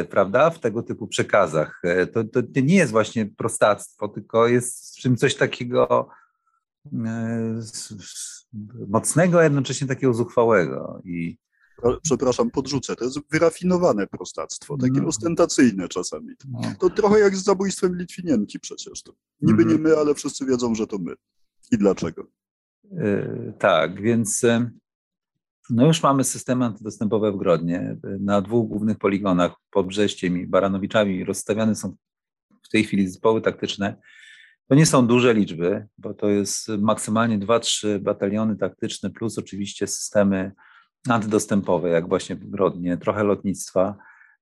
prawda, w tego typu przekazach. To, to, nie jest właśnie prostactwo, tylko jest czymś coś takiego mocnego, a jednocześnie takiego zuchwałego. I, przepraszam, podrzucę, to jest wyrafinowane prostactwo, takie no. ostentacyjne czasami. No. To trochę jak z zabójstwem Litwinienki przecież. To niby mm. nie my, ale wszyscy wiedzą, że to my. I dlaczego? E, tak, więc e, no już mamy systemy antydostępowe w Grodnie. Na dwóch głównych poligonach pod Brześciem i Baranowiczami rozstawiane są w tej chwili zespoły taktyczne. To nie są duże liczby, bo to jest maksymalnie 2-3 bataliony taktyczne, plus oczywiście systemy antydostępowe, jak właśnie Grodnie, trochę lotnictwa.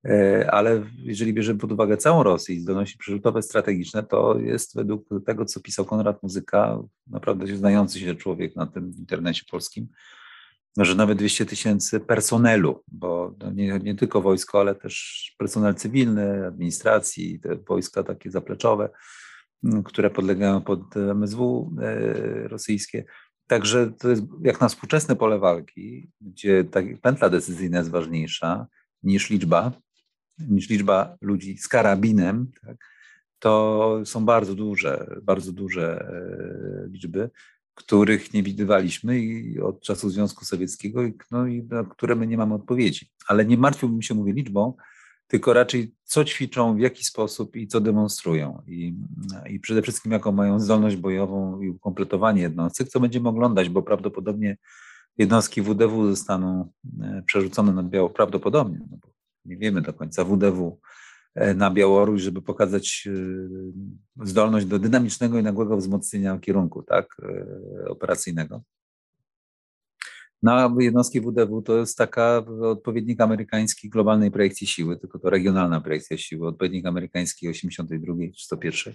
E, ale jeżeli bierzemy pod uwagę całą Rosję i zdolności przerzutowe strategiczne, to jest według tego, co pisał Konrad Muzyka, naprawdę znający się człowiek na tym internecie polskim, że nawet 200 tysięcy personelu, bo nie, nie, tylko wojsko, ale też personel cywilny, administracji, te wojska takie zapleczowe, które podlegają pod MSW e, rosyjskie. Także to jest jak na współczesne pole walki, gdzie ta pętla decyzyjna jest ważniejsza niż liczba, niż liczba ludzi z karabinem, tak, to są bardzo duże, bardzo duże e, liczby, których nie widywaliśmy i od czasu Związku Sowieckiego, no i na które my nie mamy odpowiedzi. Ale nie martwiłbym się, mówię, liczbą, tylko raczej co ćwiczą, w jaki sposób i co demonstrują. I, i przede wszystkim jaką mają zdolność bojową i ukompletowanie jednostek, co będziemy oglądać, bo prawdopodobnie jednostki WDW zostaną e, przerzucone na biało, prawdopodobnie, no bo nie wiemy do końca, WDW e, na Białoruś, żeby pokazać e, zdolność do dynamicznego i nagłego wzmocnienia kierunku tak, e, operacyjnego. Na jednostki WDW to jest taka odpowiednik amerykański globalnej projekcji siły, tylko to regionalna projekcja siły, odpowiednik amerykański 82 czy 101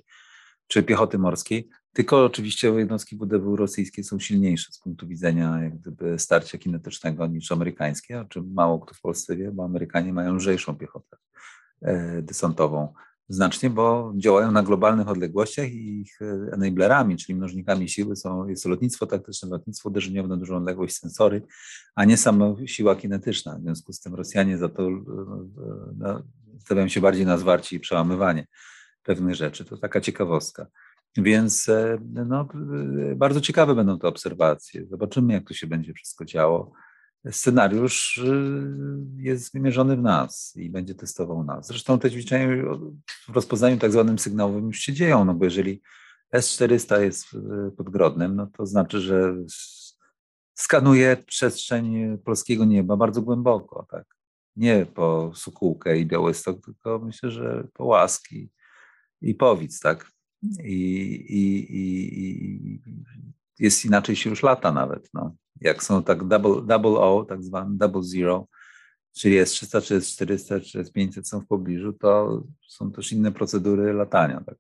czy piechoty morskiej, tylko oczywiście jednostki WDW rosyjskie są silniejsze z punktu widzenia jak gdyby starcia kinetycznego niż amerykańskie, o czym mało kto w Polsce wie, bo Amerykanie mają lżejszą piechotę e, desantową znacznie, bo działają na globalnych odległościach i ich e, enablerami, czyli mnożnikami siły są, jest lotnictwo taktyczne, lotnictwo uderzeniowe na dużą odległość, sensory, a nie sama siła kinetyczna. W związku z tym Rosjanie za to e, no, stawiają się bardziej na zwarcie i przełamywanie pewnych rzeczy. To taka ciekawostka. Więc e, no, bardzo ciekawe będą te obserwacje. Zobaczymy, jak to się będzie wszystko działo. Scenariusz e, jest wymierzony w nas i będzie testował nas. Zresztą te ćwiczenia w rozpoznaniu tak zwanym sygnałowym już się dzieją, no bo jeżeli S-400 jest pod Grodnem, no to znaczy, że skanuje przestrzeń polskiego nieba bardzo głęboko, tak? Nie po Sukółkę i Białystok, tylko myślę, że po Łaski i Powic, tak? I, i, i, jest inaczej się już lata nawet, no. Jak są tak double, double O, tak zwany double zero, czyli jest 300, czy jest 400, czy jest 500 są w pobliżu, to są też inne procedury latania. Tak?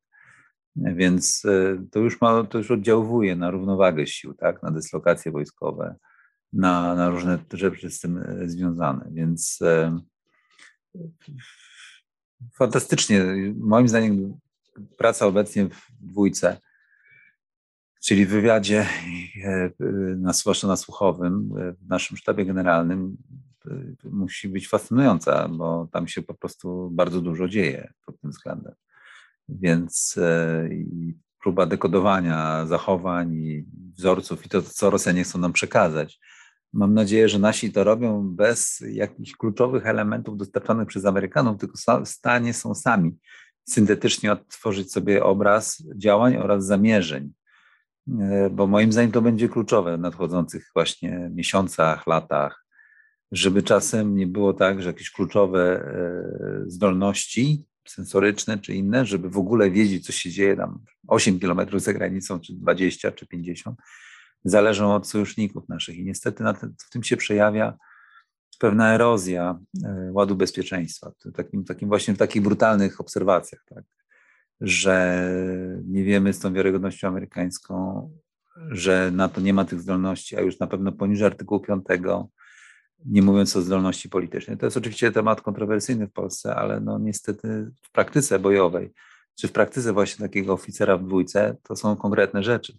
Więc e, to już, ma, to już oddziałuje na równowagę sił, tak? na dyslokacje wojskowe, na, na różne rzeczy z tym e, związane. Więc e, fantastycznie. Moim zdaniem praca obecnie w dwójce, czyli w wywiadzie, na, zwłaszcza nasłuchowym, w naszym sztabie generalnym, musi być fascynująca, bo tam się po prostu bardzo dużo dzieje pod tym względem. Więc e, próba dekodowania zachowań i wzorców i to, co Rosjanie chcą nam przekazać. Mam nadzieję, że nasi to robią bez jakichś kluczowych elementów dostarczanych przez Amerykanów, tylko w stanie są sami syntetycznie odtworzyć sobie obraz działań oraz zamierzeń. E, bo moim zdaniem to będzie kluczowe w nadchodzących właśnie miesiącach, latach, żeby czasem nie było tak, że jakieś kluczowe e, zdolności sensoryczne czy inne, żeby w ogóle wiedzieć, co się dzieje tam 8 kilometrów za granicą, czy 20, czy 50, zależą od sojuszników naszych. I niestety ten, w tym się przejawia pewna erozja e, ładu bezpieczeństwa. Takim, takim właśnie w takich brutalnych obserwacjach, tak? Że nie wiemy z tą wiarygodnością amerykańską, że NATO nie ma tych zdolności, a już na pewno poniżej artykułu 5 nie mówiąc o zdolności politycznej. To jest oczywiście temat kontrowersyjny w Polsce, ale no niestety w praktyce bojowej, czy w praktyce właśnie takiego oficera w dwójce, to są konkretne rzeczy.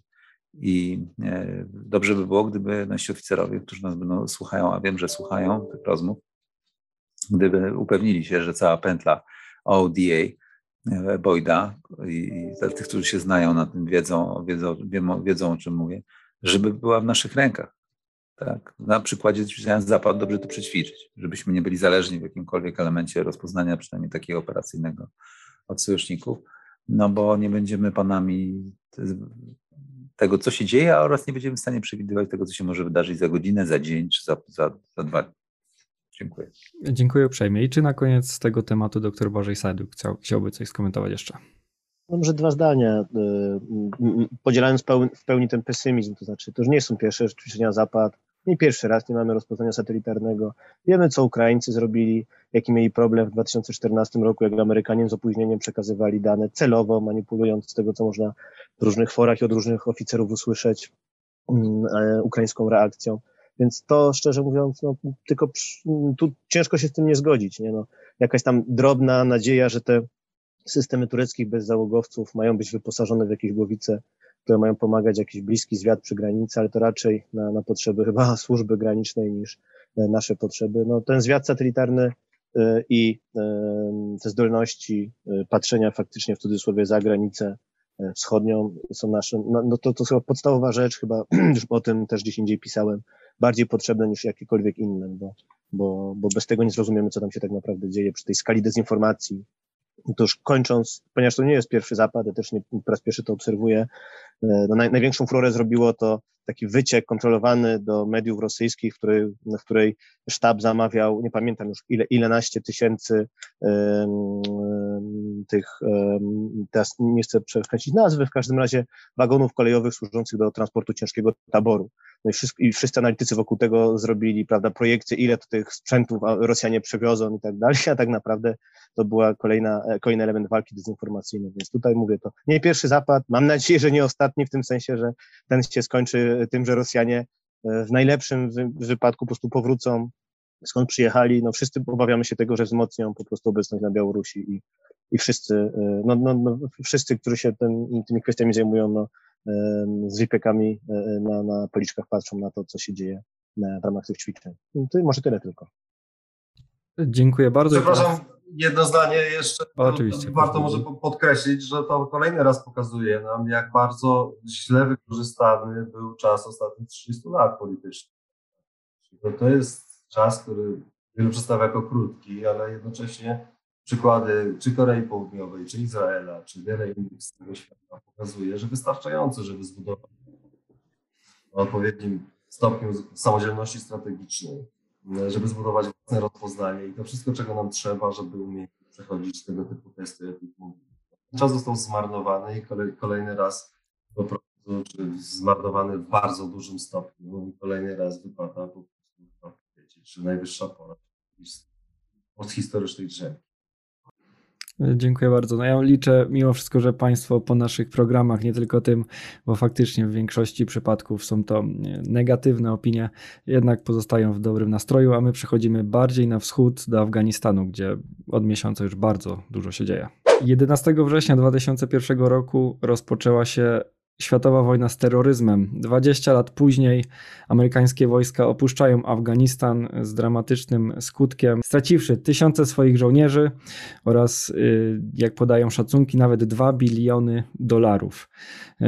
I e, dobrze by było, gdyby nasi oficerowie, którzy nas będą słuchają, a wiem, że słuchają tych rozmów, gdyby upewnili się, że cała pętla ODA, e, Boyda i dla tych, którzy się znają na tym, wiedzą, wiedzą, wiedzą o czym mówię, żeby była w naszych rękach tak? Na przykładzie ćwiczenia zapad dobrze to przećwiczyć, żebyśmy nie byli zależni w jakimkolwiek elemencie rozpoznania, przynajmniej takiego operacyjnego od sojuszników, no bo nie będziemy panami tego, co się dzieje, oraz nie będziemy w stanie przewidywać tego, co się może wydarzyć za godzinę, za dzień czy za, za, za dwa dni. Dziękuję. Dziękuję uprzejmie. I czy na koniec tego tematu dr Bożej chciał, chciałby coś skomentować jeszcze? No może dwa zdania. Y, podzielając w pełni ten pesymizm, to znaczy to już nie są pierwsze ćwiczenia Zapad, nie pierwszy raz nie mamy rozpoznania satelitarnego. Wiemy, co Ukraińcy zrobili, jaki mieli problem w 2014 roku, jak Amerykanie z opóźnieniem przekazywali dane celowo, manipulując z tego, co można w różnych forach i od różnych oficerów usłyszeć um, ukraińską reakcją. Więc to, szczerze mówiąc, no, tylko tu ciężko się z tym nie zgodzić. Nie? No, jakaś tam drobna nadzieja, że te systemy tureckich bezzałogowców mają być wyposażone w jakieś głowice które mają pomagać jakiś bliski zwiat przy granicy, ale to raczej na, na potrzeby chyba służby granicznej niż e, nasze potrzeby. No, ten zwiat satelitarny e, i e, te zdolności patrzenia faktycznie w cudzysłowie za granicę wschodnią są naszym, no, no to, to chyba podstawowa rzecz, chyba już o tym też gdzieś indziej pisałem, bardziej potrzebne niż jakiekolwiek inne, bo, bo, bo bez tego nie zrozumiemy, co tam się tak naprawdę dzieje przy tej skali dezinformacji, to już kończąc, ponieważ to nie jest pierwszy zapad, ja też nie po raz pierwszy to obserwuję, e, no naj, największą furorę zrobiło to taki wyciek kontrolowany do mediów rosyjskich, w której, w której sztab zamawiał, nie pamiętam już ile, ile naście tysięcy um, tych, teraz nie chcę przekręcić nazwy, w każdym razie wagonów kolejowych służących do transportu ciężkiego taboru. No i wszyscy, i wszyscy analitycy wokół tego zrobili, prawda, projekcje, ile to tych sprzętów Rosjanie przewiozą i tak dalej, a tak naprawdę to była kolejna, e, kolejny element walki dezinformacyjnej. Więc tutaj mówię to nie pierwszy zapad, mam nadzieję, że nie ostatni, w tym sensie, że ten się skończy tym, że Rosjanie e, w najlepszym wypadku po prostu powrócą skąd przyjechali. No wszyscy obawiamy się tego, że wzmocnią po prostu obecność na Białorusi i, i wszyscy, e, no, no, no, wszyscy, którzy się tym, tymi kwestiami zajmują, no, z wypiekami na, na policzkach patrzą na to, co się dzieje w ramach tych ćwiczeń. To może tyle tylko. Dziękuję bardzo. Przepraszam, jedno zdanie jeszcze. Oczywiście. Warto może podkreślić, że to kolejny raz pokazuje nam, jak bardzo źle wykorzystany był czas ostatnich 30 lat politycznych. To, to jest czas, który wielu przedstawia jako krótki, ale jednocześnie przykłady czy Korei Południowej, czy Izraela, czy wiele innych z tego świata pokazuje, że wystarczająco, żeby zbudować na odpowiednim stopniu samodzielności strategicznej żeby zbudować własne rozpoznanie i to wszystko, czego nam trzeba, żeby umieć przechodzić tego typu testy, jak mówię. Czas został zmarnowany i kolejny raz po prostu, czy zmarnowany w bardzo dużym stopniu i kolejny raz wypada po prostu powiedzieć, że najwyższa pora posthistorycznej drzewki. Dziękuję bardzo. No ja liczę mimo wszystko, że Państwo po naszych programach, nie tylko tym, bo faktycznie w większości przypadków są to negatywne opinie, jednak pozostają w dobrym nastroju, a my przechodzimy bardziej na wschód do Afganistanu, gdzie od miesiąca już bardzo dużo się dzieje. 11 września 2001 roku rozpoczęła się światowa wojna z terroryzmem. 20 lat później amerykańskie wojska opuszczają Afganistan z dramatycznym skutkiem, straciwszy tysiące swoich żołnierzy oraz, y, jak podają szacunki, nawet 2 biliony dolarów. Y,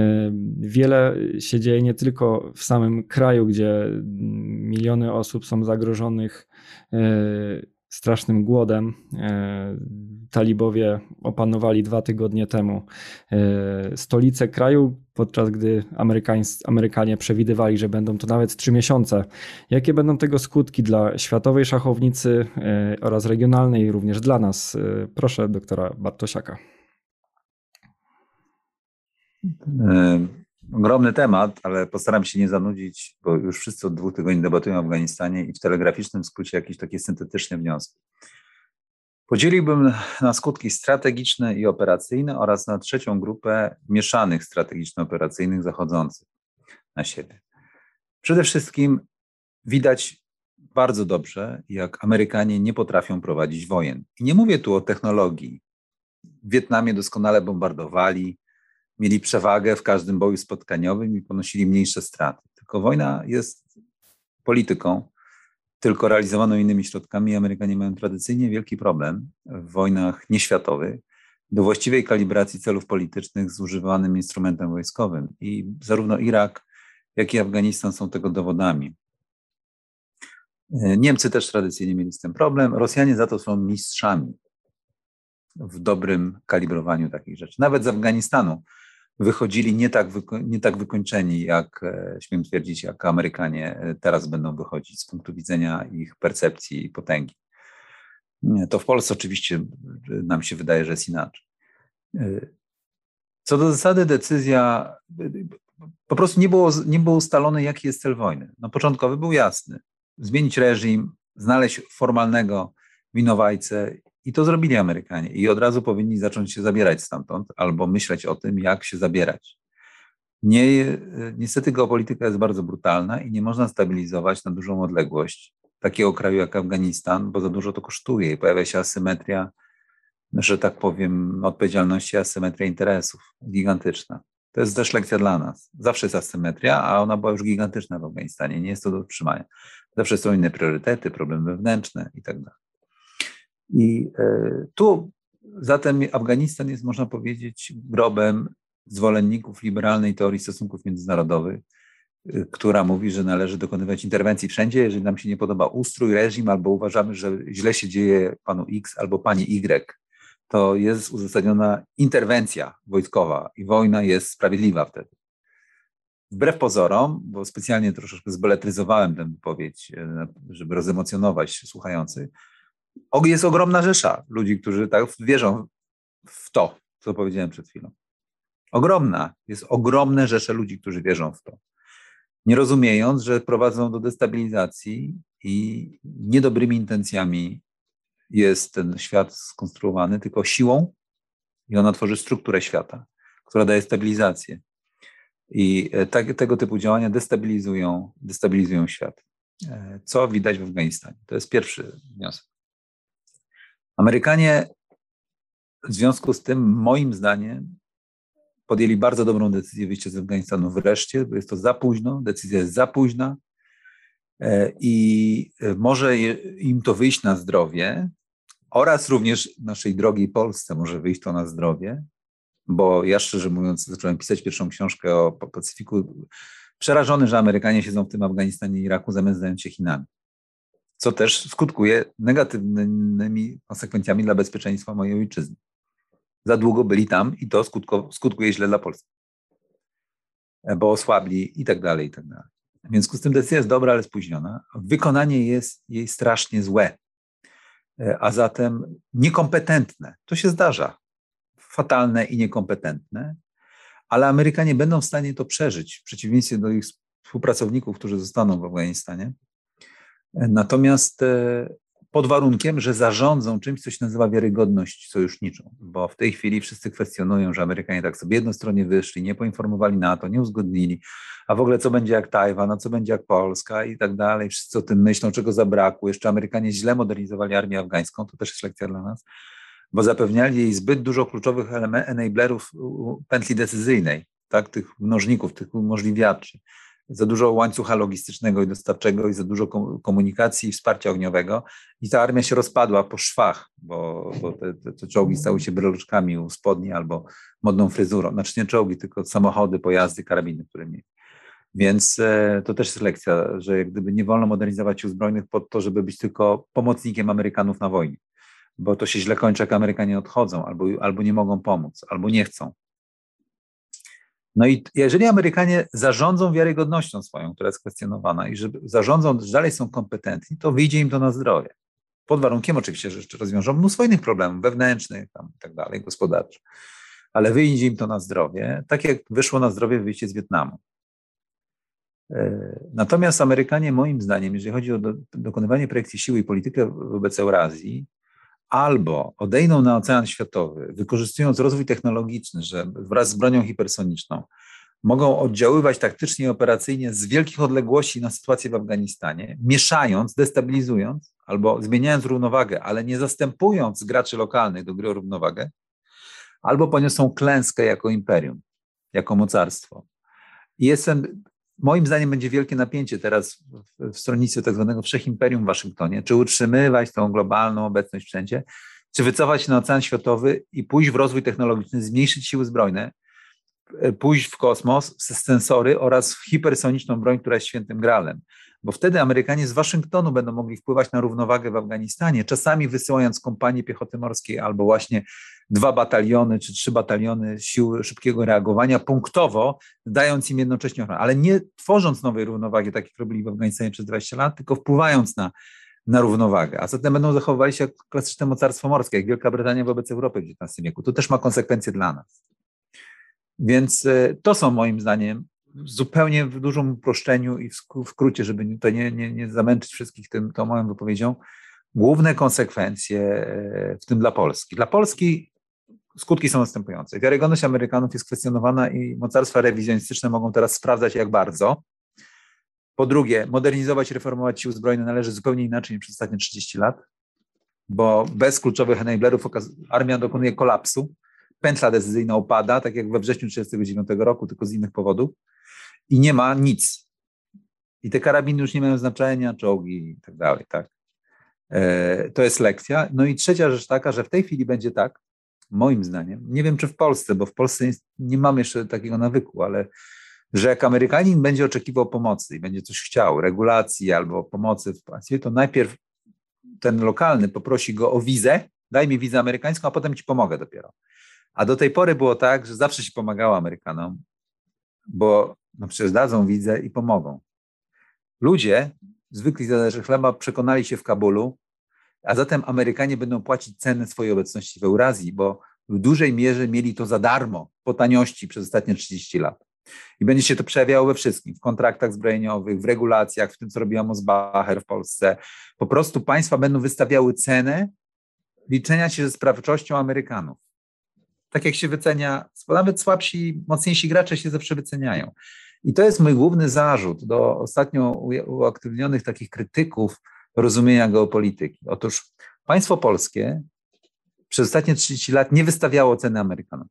wiele się dzieje nie tylko w samym kraju, gdzie miliony osób są zagrożonych y, strasznym głodem. E, talibowie opanowali dwa tygodnie temu e, stolicę kraju, podczas gdy Amerykanie przewidywali, że będą to nawet trzy miesiące. Jakie będą tego skutki dla światowej szachownicy e, oraz regionalnej, również dla nas? Proszę doktora Bartosiaka. Ogromny temat, ale postaram się nie zanudzić, bo już wszyscy od dwóch tygodni debatują o Afganistanie i w telegraficznym skrócie jakieś takie syntetyczne wnioski. Podzieliłbym na skutki strategiczne i operacyjne oraz na trzecią grupę mieszanych strategiczno-operacyjnych zachodzących na siebie. Przede wszystkim widać bardzo dobrze, jak Amerykanie nie potrafią prowadzić wojen. I nie mówię tu o technologii. W Wietnamie doskonale bombardowali, mieli przewagę w każdym boju spotkaniowym i ponosili mniejsze straty. Tylko wojna jest polityką, tylko realizowaną innymi środkami. Amerykanie mają tradycyjnie wielki problem w wojnach nieświatowych do właściwej kalibracji celów politycznych z używanym instrumentem wojskowym. I zarówno Irak, jak i Afganistan są tego dowodami. Niemcy też tradycyjnie mieli z tym problem. Rosjanie za to są mistrzami w dobrym kalibrowaniu takich rzeczy. Nawet z Afganistanu wychodzili nie tak, nie tak wykończeni, jak e, śmiem twierdzić, jak Amerykanie e, teraz będą wychodzić z punktu widzenia ich percepcji i potęgi. To w Polsce oczywiście nam się wydaje, że jest inaczej. E, co do zasady, decyzja po prostu nie było, nie było ustalone, jaki jest cel wojny. No, początkowy był jasny: zmienić reżim, znaleźć formalnego winowajcę i to zrobili Amerykanie i od razu powinni zacząć się zabierać stamtąd albo myśleć o tym, jak się zabierać. Nie, niestety geopolityka jest bardzo brutalna i nie można stabilizować na dużą odległość takiego kraju jak Afganistan, bo za dużo to kosztuje i pojawia się asymetria, że tak powiem, odpowiedzialności, asymetria interesów gigantyczna. To jest też lekcja dla nas. Zawsze jest asymetria, a ona była już gigantyczna w Afganistanie. Nie jest to do utrzymania. Zawsze są inne priorytety, problemy wewnętrzne i tak dalej. I e, tu zatem Afganistan jest, można powiedzieć, grobem zwolenników liberalnej teorii stosunków międzynarodowych, e, która mówi, że należy dokonywać interwencji wszędzie, jeżeli nam się nie podoba ustrój, reżim, albo uważamy, że źle się dzieje panu X albo pani Y, to jest uzasadniona interwencja wojskowa i wojna jest sprawiedliwa wtedy. Wbrew pozorom, bo specjalnie troszeczkę zbeletryzowałem tę wypowiedź, e, żeby rozemocjonować słuchających, jest ogromna rzesza ludzi, którzy tak wierzą w to, co powiedziałem przed chwilą. Ogromna. Jest ogromne rzesze ludzi, którzy wierzą w to. Nie rozumiejąc, że prowadzą do destabilizacji i niedobrymi intencjami jest ten świat skonstruowany, tylko siłą i ona tworzy strukturę świata, która daje stabilizację. I e, tak, tego typu działania destabilizują, destabilizują świat. E, co widać w Afganistanie? To jest pierwszy wniosek. Amerykanie w związku z tym, moim zdaniem, podjęli bardzo dobrą decyzję wyjścia z Afganistanu wreszcie, bo jest to za późno, decyzja jest za późna e, i może im to wyjść na zdrowie oraz również naszej drogiej Polsce może wyjść to na zdrowie, bo ja szczerze mówiąc zacząłem pisać pierwszą książkę o Pacyfiku. Przerażony, że Amerykanie siedzą w tym Afganistanie i Iraku zamiast zająć się Chinami co też skutkuje negatywnymi konsekwencjami dla bezpieczeństwa mojej ojczyzny. Za długo byli tam i to skutko, skutkuje źle dla Polski, bo osłabli i tak dalej, i tak dalej. W związku z tym decyzja jest dobra, ale spóźniona. Wykonanie jest jej strasznie złe, a zatem niekompetentne. To się zdarza. Fatalne i niekompetentne, ale Amerykanie będą w stanie to przeżyć, w przeciwieństwie do ich współpracowników, którzy zostaną w Afganistanie Natomiast e, pod warunkiem, że zarządzą czymś, co się nazywa wiarygodność sojuszniczą, bo w tej chwili wszyscy kwestionują, że Amerykanie tak sobie jednostronnie wyszli, nie poinformowali NATO, nie uzgodnili, a w ogóle co będzie jak Tajwan, a co będzie jak Polska i tak dalej, wszyscy o tym myślą, czego zabrakło, jeszcze Amerykanie źle modernizowali armię afgańską, to też jest lekcja dla nas, bo zapewniali jej zbyt dużo kluczowych enablerów pętli decyzyjnej, tak, tych mnożników, tych umożliwiaczy za dużo łańcucha logistycznego i dostawczego i za dużo komunikacji i wsparcia ogniowego i ta armia się rozpadła po szwach, bo, bo te, te, te czołgi stały się breloczkami u spodni albo modną fryzurą. Znaczy nie czołgi, tylko samochody, pojazdy, karabiny, które mieli. Więc e, to też jest lekcja, że jak gdyby nie wolno modernizować sił zbrojnych po to, żeby być tylko pomocnikiem Amerykanów na wojnie, bo to się źle kończy, jak Amerykanie odchodzą, albo, albo nie mogą pomóc, albo nie chcą. No i jeżeli Amerykanie zarządzą wiarygodnością swoją, która jest kwestionowana, i że zarządzą, że dalej są kompetentni, to wyjdzie im to na zdrowie. Pod warunkiem oczywiście, że jeszcze rozwiążą mnóstwo innych problemów wewnętrznych tam i tak dalej, gospodarczych. Ale wyjdzie im to na zdrowie, tak jak wyszło na zdrowie wyjście z Wietnamu. E, natomiast Amerykanie, moim zdaniem, jeżeli chodzi o do, dokonywanie projekcji siły i politykę wobec Eurazji, albo odejdą na ocean światowy, wykorzystując rozwój technologiczny, że wraz z bronią hipersoniczną mogą oddziaływać taktycznie i operacyjnie z wielkich odległości na sytuację w Afganistanie, mieszając, destabilizując albo zmieniając równowagę, ale nie zastępując graczy lokalnych do gry o równowagę, albo poniosą klęskę jako imperium, jako mocarstwo. I jestem Moim zdaniem będzie wielkie napięcie teraz w, w stronnictwie tak zwanego wszechimperium w Waszyngtonie. Czy utrzymywać tą globalną obecność wszędzie, czy wycofać się na ocean światowy i pójść w rozwój technologiczny, zmniejszyć siły zbrojne, e, pójść w kosmos, w sensory oraz w hipersoniczną broń, która jest świętym gralem bo wtedy Amerykanie z Waszyngtonu będą mogli wpływać na równowagę w Afganistanie, czasami wysyłając kompanię piechoty morskiej albo właśnie dwa bataliony czy trzy bataliony sił szybkiego reagowania punktowo, dając im jednocześnie ochronę, ale nie tworząc nowej równowagi, tak jak robili w Afganistanie przez 20 lat, tylko wpływając na, na równowagę. A zatem będą zachowywali się jak klasyczne mocarstwo morskie, jak Wielka Brytania wobec Europy w XIX wieku. To też ma konsekwencje dla nas. Więc e, to są moim zdaniem zupełnie w dużym uproszczeniu i w skrócie, żeby tutaj nie, nie, nie zamęczyć wszystkich tym, tą moją wypowiedzią, główne konsekwencje e, w tym dla Polski. Dla Polski skutki są następujące. Wiarygodność Amerykanów jest kwestionowana i mocarstwa rewizjonistyczne mogą teraz sprawdzać, jak bardzo. Po drugie, modernizować, reformować siły zbrojne należy zupełnie inaczej niż przez ostatnie 30 lat, bo bez kluczowych enablerów armia dokonuje kolapsu, pętla decyzyjna opada, tak jak we wrześniu 1939 roku, tylko z innych powodów i nie ma nic. I te karabiny już nie mają znaczenia, czołgi i tak dalej, tak. E, to jest lekcja. No i trzecia rzecz taka, że w tej chwili będzie tak, moim zdaniem, nie wiem czy w Polsce, bo w Polsce nie mam jeszcze takiego nawyku, ale że jak Amerykanin będzie oczekiwał pomocy i będzie coś chciał, regulacji albo pomocy w państwie, to najpierw ten lokalny poprosi go o wizę, daj mi wizę amerykańską, a potem ci pomogę dopiero. A do tej pory było tak, że zawsze się pomagało Amerykanom, bo no przecież dadzą widzę i pomogą. Ludzie, zwykli zależy chleba, przekonali się w Kabulu, a zatem Amerykanie będą płacić cenę swojej obecności w Eurazji, bo w dużej mierze mieli to za darmo, po taniości przez ostatnie 30 lat. I będzie się to przejawiało we wszystkim, w kontraktach zbrojeniowych, w regulacjach, w tym, co robiła Mosbacher w Polsce. Po prostu państwa będą wystawiały cenę liczenia się ze sprawczością Amerykanów tak jak się wycenia, nawet słabsi, mocniejsi gracze się zawsze wyceniają. I to jest mój główny zarzut do ostatnio uaktywnionych takich krytyków rozumienia geopolityki. Otóż państwo polskie przez ostatnie 30 lat nie wystawiało ceny Amerykanom.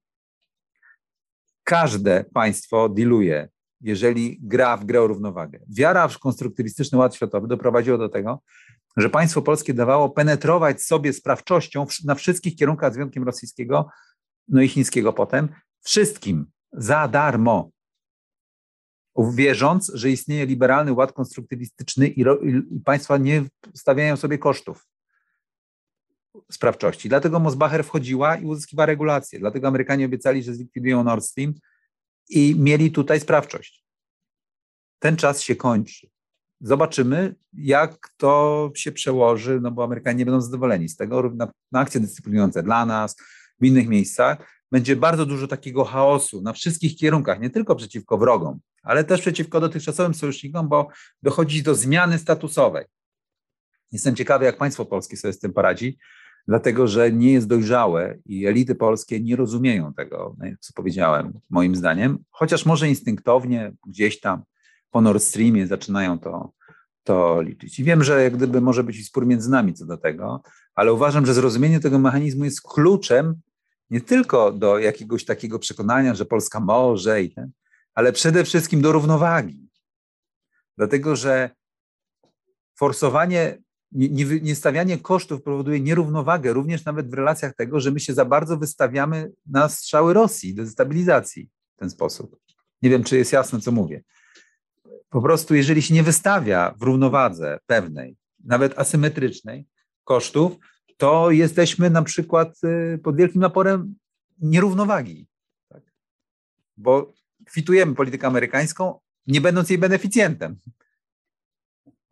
Każde państwo dealuje, jeżeli gra w grę o równowagę. Wiara w konstruktywistyczny ład światowy doprowadziła do tego, że państwo polskie dawało penetrować sobie sprawczością na wszystkich kierunkach z wyjątkiem rosyjskiego no i chińskiego potem, wszystkim za darmo. Wierząc, że istnieje liberalny ład konstruktywistyczny i, i, i państwa nie stawiają sobie kosztów sprawczości. Dlatego Mosbacher wchodziła i uzyskiwała regulacje. Dlatego Amerykanie obiecali, że zlikwidują Nord Stream i mieli tutaj sprawczość. Ten czas się kończy. Zobaczymy, jak to się przełoży, no bo Amerykanie nie będą zadowoleni z tego na, na akcje dyscyplinujące dla nas, w innych miejscach, będzie bardzo dużo takiego chaosu na wszystkich kierunkach, nie tylko przeciwko wrogom, ale też przeciwko dotychczasowym sojusznikom, bo dochodzi do zmiany statusowej. Jestem ciekawy, jak państwo polskie sobie z tym poradzi, dlatego że nie jest dojrzałe i elity polskie nie rozumieją tego, co powiedziałem, moim zdaniem, chociaż może instynktownie gdzieś tam po Nord Streamie zaczynają to, to liczyć. I wiem, że jak gdyby może być spór między nami co do tego, ale uważam, że zrozumienie tego mechanizmu jest kluczem nie tylko do jakiegoś takiego przekonania, że Polska może i ten, ale przede wszystkim do równowagi. Dlatego, że forsowanie, nie, nie, kosztów powoduje nierównowagę, również nawet w relacjach tego, że my się za bardzo wystawiamy na strzały Rosji, do destabilizacji w ten sposób. Nie wiem, czy jest jasne, co mówię. Po prostu, jeżeli się nie wystawia w równowadze pewnej, nawet asymetrycznej kosztów, to jesteśmy na przykład y, pod wielkim naporem nierównowagi. Tak? Bo kwitujemy politykę amerykańską, nie będąc jej beneficjentem.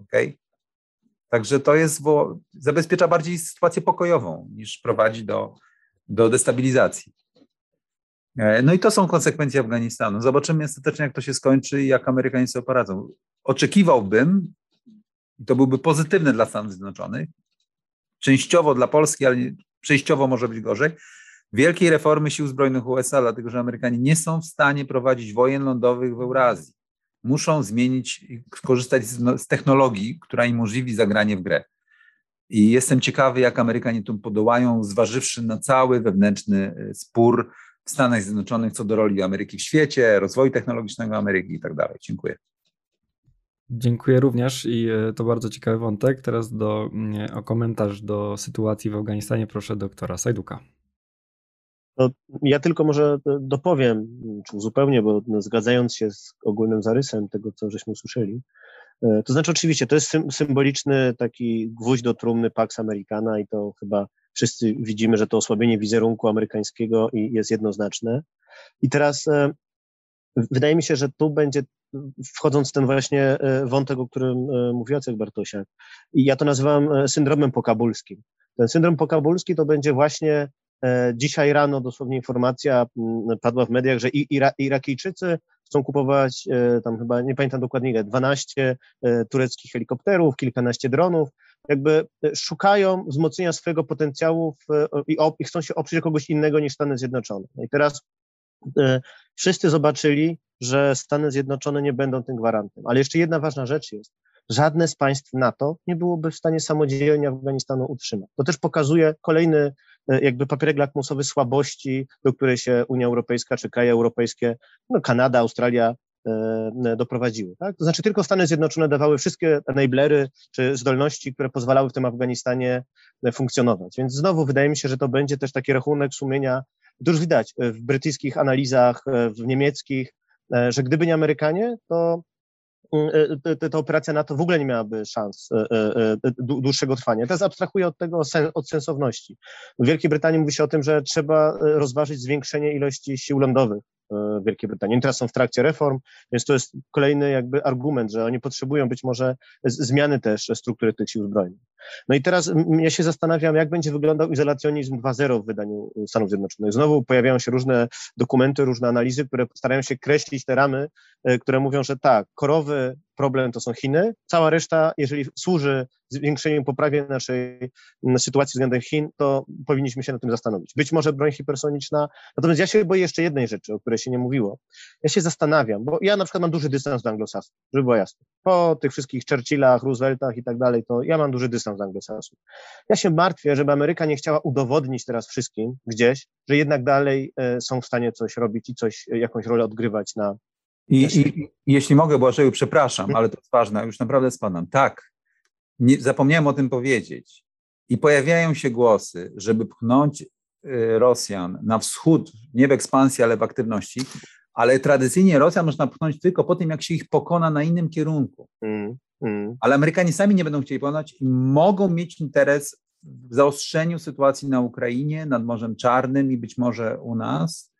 Okay? Także to jest, bo zabezpiecza bardziej sytuację pokojową niż prowadzi do, do destabilizacji. E, no i to są konsekwencje Afganistanu. Zobaczymy ostatecznie, jak to się skończy i jak Amerykanie sobie poradzą. Oczekiwałbym, i to byłby pozytywne dla Stanów Zjednoczonych, częściowo dla Polski, ale przejściowo może być gorzej, wielkiej reformy sił zbrojnych USA, dlatego że Amerykanie nie są w stanie prowadzić wojen lądowych w Eurazji. Muszą zmienić, skorzystać z, z technologii, która im umożliwi zagranie w grę. I jestem ciekawy, jak Amerykanie tu podołają, zważywszy na cały wewnętrzny e, spór w Stanach Zjednoczonych co do roli Ameryki w świecie, rozwoju technologicznego Ameryki i tak dalej. Dziękuję. Dziękuję również i e, to bardzo ciekawy wątek. Teraz do, mm, o komentarz do sytuacji w Afganistanie proszę doktora Sajduka. No, ja tylko może dopowiem, czy zupełnie, bo zgadzając się z ogólnym zarysem tego, co żeśmy usłyszeli, e, to znaczy oczywiście to jest symboliczny taki gwóźdź do trumny Pax Americana i to chyba wszyscy widzimy, że to osłabienie wizerunku amerykańskiego jest jednoznaczne. I teraz e, wydaje mi się, że tu będzie wchodząc w ten właśnie e, wątek, o którym mówił Jacek Bartosiak. I ja to nazywam syndromem pokabulskim. Ten syndrom pokabulski to będzie właśnie E, dzisiaj rano dosłownie informacja mm, padła w mediach, że Ira Irakijczycy chcą kupować e, tam chyba, nie pamiętam dokładnie ile, 12 e, tureckich helikopterów, kilkanaście dronów, jakby szukają wzmocnienia swojego potencjału w, i, i, chcą się oprzeć kogoś innego niż Stany Zjednoczone. No I teraz wszyscy zobaczyli, że Stany Zjednoczone nie będą tym gwarantem. Ale jeszcze jedna ważna rzecz jest, żadne z państw NATO nie byłoby w stanie samodzielnie Afganistanu utrzymać. To też pokazuje kolejny e, jakby papierek lakmusowy słabości, do której się Unia Europejska czy kraje europejskie, no Kanada, Australia e, doprowadziły. Tak? To znaczy tylko Stany Zjednoczone dawały wszystkie enablery czy zdolności, które pozwalały w tym Afganistanie e, funkcjonować. Więc znowu wydaje mi się, że to będzie też taki rachunek sumienia, to już widać w brytyjskich analizach, w niemieckich, że gdyby nie Amerykanie, to ta operacja NATO w ogóle nie miałaby szans e, e, e, dłuższego trwania. Teraz abstrahuję od tego, od sensowności. W Wielkiej Brytanii mówi się o tym, że trzeba rozważyć zwiększenie ilości sił lądowych Wielkiej Brytanii. Oni teraz są w trakcie reform, więc to jest kolejny jakby argument, że oni potrzebują być może zmiany też struktury tych sił zbrojnych. No i teraz ja się zastanawiam, jak będzie wyglądał izolacjonizm 2.0 w wydaniu Stanów Zjednoczonych. Znowu pojawiają się różne dokumenty, różne analizy, które starają się kreślić te ramy, które mówią, że tak, korowy problem to są Chiny. Cała reszta, jeżeli służy zwiększeniu, poprawie naszej sytuacji względem Chin, to powinniśmy się na tym zastanowić. Być może broń hipersoniczna. Natomiast ja się boję jeszcze jednej rzeczy, o której się nie mówiło. Ja się zastanawiam, bo ja na przykład mam duży dystans do anglosasów, żeby było jasne. Po tych wszystkich Churchillach, Rooseveltach i tak dalej, to ja mam duży dystans do anglosasów. Ja się martwię, żeby Ameryka nie chciała udowodnić teraz wszystkim gdzieś, że jednak dalej e, są w stanie coś robić i coś, jakąś rolę odgrywać na, i, i, jeśli mogę, Błażeju, przepraszam, ale to jest ważne, już naprawdę spadam. Tak, nie, zapomniałem o tym powiedzieć. I pojawiają się głosy, żeby pchnąć y, Rosjan na wschód, nie w ekspansji, ale w aktywności, ale tradycyjnie Rosjan można pchnąć tylko po tym, jak się ich pokona na innym kierunku. Mm, mm. Ale Amerykanie sami nie będą chcieli pokonać i mogą mieć interes w zaostrzeniu sytuacji na Ukrainie, nad Morzem Czarnym i być może u nas.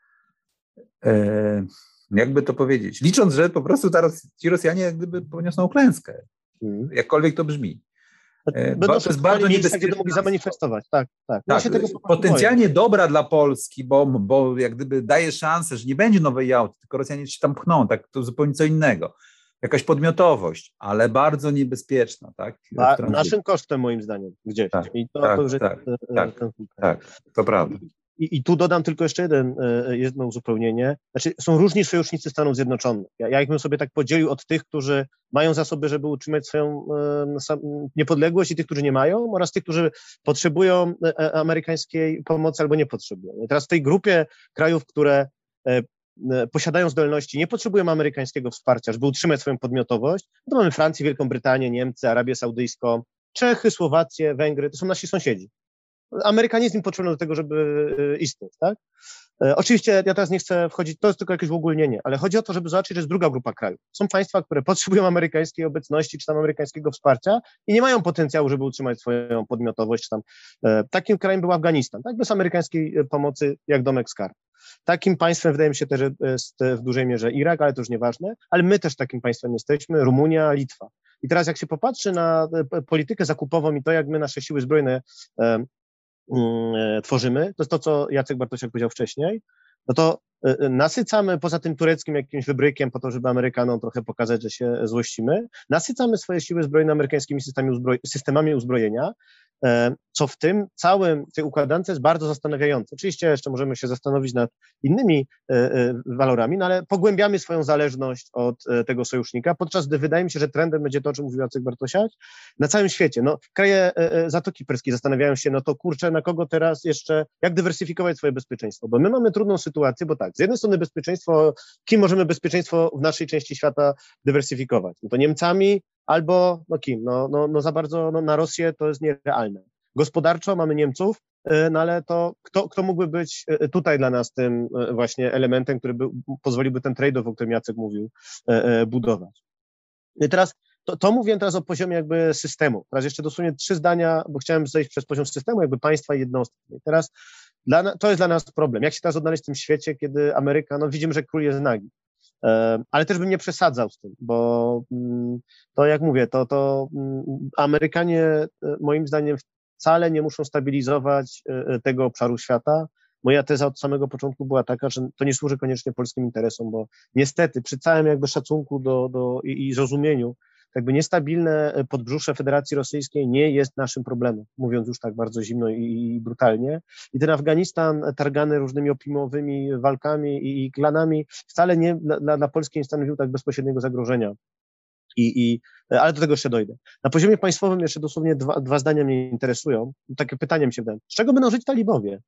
E, jakby to powiedzieć, licząc, że po prostu teraz ci Rosjanie jak gdyby poniosą klęskę, mm. jakkolwiek to brzmi. Będą to jest bardzo niebezpieczne. Gdzie mogli zamanifestować, tak, tak. tak ja potencjalnie boję. dobra dla Polski, bo, bo jak gdyby daje szansę, że nie będzie nowej Jałty, tylko Rosjanie się tam pchną, tak to zupełnie co innego. jakaś podmiotowość, ale bardzo niebezpieczna, tak? Naszym kosztem moim zdaniem gdzieś. Tak, I to, tak, to już tak, e, tak, ten Tak, to prawda. I, I tu dodam tylko jeszcze jeden, e, jedno uzupełnienie. Znaczy, są różni sojusznicy Stanów Zjednoczonych. Ja, ja ich bym sobie tak podzielił od tych, którzy mają zasoby, żeby utrzymać swoją e, niepodległość i tych, którzy nie mają, oraz tych, którzy potrzebują e, amerykańskiej pomocy albo nie potrzebują. I teraz w tej grupie krajów, które posiadają zdolności, nie potrzebują amerykańskiego wsparcia, żeby utrzymać swoją podmiotowość, to mamy Francję, Wielką Brytanię, Niemcy, Arabię Saudyjską, Czechy, Słowację, Węgry, to są nasi sąsiedzi. Amerykanizm potrzebny do tego, żeby e, istnieć, tak? E, oczywiście ja teraz nie chcę wchodzić, to jest tylko jakieś uogólnienie, ale chodzi o to, żeby zobaczyć, że jest druga grupa krajów. Są państwa, które potrzebują amerykańskiej obecności, czy tam amerykańskiego wsparcia i nie mają potencjału, żeby utrzymać swoją podmiotowość, tam. E, takim krajem był Afganistan, tak? Bez amerykańskiej pomocy, jak domek skarb. Takim państwem wydaje mi się też jest w dużej mierze Irak, ale to już nieważne, ale my też takim państwem jesteśmy, Rumunia, Litwa. I teraz jak się popatrzy na politykę zakupową i to, jak my nasze siły zbrojne tworzymy, to jest to, co Jacek Bartosiak powiedział wcześniej, no to e, e, nasycamy poza tym tureckim jakimś wybrykiem po to, żeby Amerykanom trochę pokazać, że się złościmy, nasycamy swoje siły zbrojne amerykańskimi systemami, uzbroj systemami uzbrojenia, E, co w tym całym, tej układance jest bardzo zastanawiające. Oczywiście jeszcze możemy się zastanowić nad innymi e, e, walorami, no ale pogłębiamy swoją zależność od tego sojusznika, podczas gdy wydaje mi się, że trendem będzie to, o czym mówił Jacek Bartosiak, na całym świecie. No, kraje Zatoki Perskiej zastanawiają się, no to kurczę, na kogo teraz jeszcze, jak dywersyfikować swoje bezpieczeństwo, bo my mamy trudną sytuację, bo tak, z jednej strony bezpieczeństwo, kim możemy bezpieczeństwo w naszej części świata dywersyfikować? No to Niemcami, albo no kim? No, no, no za bardzo no, na Rosję to jest nierealne. Gospodarczo mamy Niemców, e, no ale to kto, kto mógłby być e, tutaj dla nas tym e, właśnie elementem, który by, pozwoliłby ten trade-off, o którym Jacek mówił, budować. I teraz to, to mówię teraz o poziomie jakby systemu. Teraz jeszcze dosłownie trzy zdania, bo chciałem zejść przez poziom systemu, jakby państwa i jednostki. I teraz dla, to jest dla nas problem. Jak się teraz odnaleźć w tym świecie, kiedy Ameryka, no widzimy, że król jest nagi. E, ale też bym nie przesadzał z tym, bo mm, to jak mówię, to, to mm, Amerykanie e, moim zdaniem wcale nie muszą stabilizować e, tego obszaru świata. Moja teza od samego początku była taka, że to nie służy koniecznie polskim interesom, bo niestety przy całym jakby szacunku do, do i, i zrozumieniu jakby niestabilne e, podbrzusze Federacji Rosyjskiej nie jest naszym problemem, mówiąc już tak bardzo zimno i, brutalnie. I ten Afganistan targany różnymi opimowymi walkami i, i klanami wcale nie dla, dla Polski nie stanowił tak bezpośredniego zagrożenia. I, i, e, ale do tego jeszcze dojdę. Na poziomie państwowym jeszcze dosłownie dwa, dwa zdania mnie interesują. Takie pytanie mi się wydaje. Z czego będą żyć talibowie?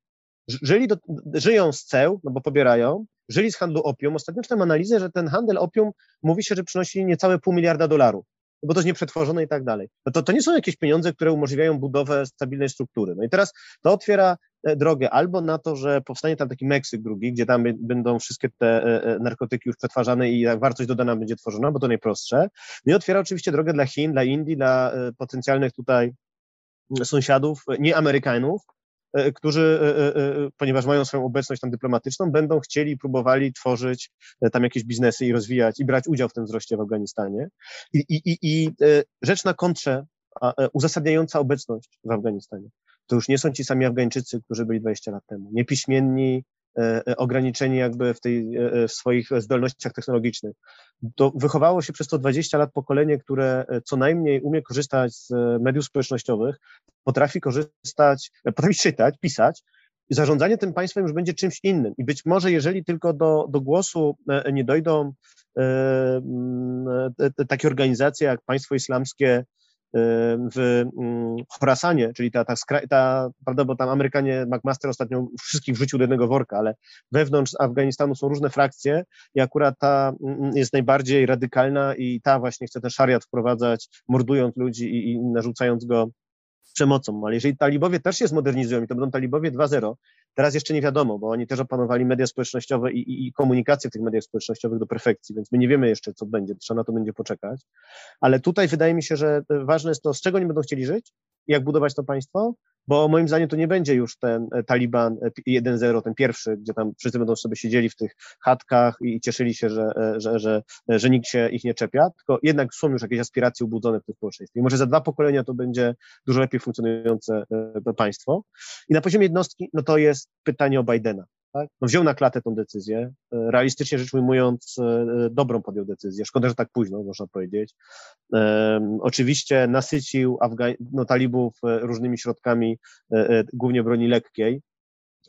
Żyli do, żyją z ceł, no bo pobierają, żyli z handlu opium. Ostatnio czytam analizę, że ten handel opium mówi się, że przynosi niecałe pół miliarda dolarów bo to jest nieprzetworzone i tak dalej. No to, to nie są jakieś pieniądze, które umożliwiają budowę stabilnej struktury. No i teraz to otwiera e, drogę albo na to, że powstanie tam taki Meksyk drugi, gdzie tam będą wszystkie te e, e, narkotyki już przetwarzane i wartość dodana będzie tworzona, bo to najprostsze. No i otwiera oczywiście drogę dla Chin, dla Indii, dla potencjalnych tutaj sąsiadów, nie Amerykanów, którzy, e, e, ponieważ mają swoją obecność tam dyplomatyczną, będą chcieli, próbowali tworzyć tam jakieś biznesy i rozwijać i brać udział w tym wzroście w Afganistanie. I, i, i rzecz na kontrze, uzasadniająca obecność w Afganistanie, to już nie są ci sami Afgańczycy, którzy byli 20 lat temu, niepiśmienni, ograniczeni jakby w, tej, w swoich zdolnościach technologicznych. To wychowało się przez to 20 lat pokolenie, które co najmniej umie korzystać z mediów społecznościowych, potrafi korzystać, potrafi czytać, pisać, zarządzanie tym państwem już będzie czymś innym. I być może, jeżeli tylko do, do głosu e, nie dojdą e, e, takie organizacje jak państwo islamskie w Horasanie, czyli ta, ta, ta, prawda, bo tam Amerykanie, McMaster ostatnio wszystkich wrzucił do jednego worka, ale wewnątrz Afganistanu są różne frakcje i akurat ta jest najbardziej radykalna i ta właśnie chce ten szariat wprowadzać, mordując ludzi i, i narzucając go przemocą, ale jeżeli talibowie też się zmodernizują i to będą talibowie 2.0, teraz jeszcze nie wiadomo, bo oni też opanowali media społecznościowe i, i, i komunikację w tych mediach społecznościowych do perfekcji, więc my nie wiemy jeszcze, co będzie, trzeba na to będzie poczekać, ale tutaj wydaje mi się, że ważne jest to, z czego nie będą chcieli żyć, jak budować to państwo, bo moim zdaniem to nie będzie już ten e, Taliban 1.0, e, ten pierwszy, gdzie tam wszyscy będą sobie siedzieli w tych chatkach i cieszyli się, że, e, że, że, że nikt się ich nie czepia, tylko jednak są już jakieś aspiracje ubudzone w tym społeczeństwie. I może za dwa pokolenia to będzie dużo lepiej funkcjonujące państwo. I na poziomie jednostki, no to jest pytanie o Bidena. Tak? No wziął na klatę tą decyzję. Realistycznie rzecz ujmując, dobrą podjął decyzję. Szkoda, że tak późno, można powiedzieć. Oczywiście nasycił Afga- no, talibów różnymi środkami, głównie broni lekkiej,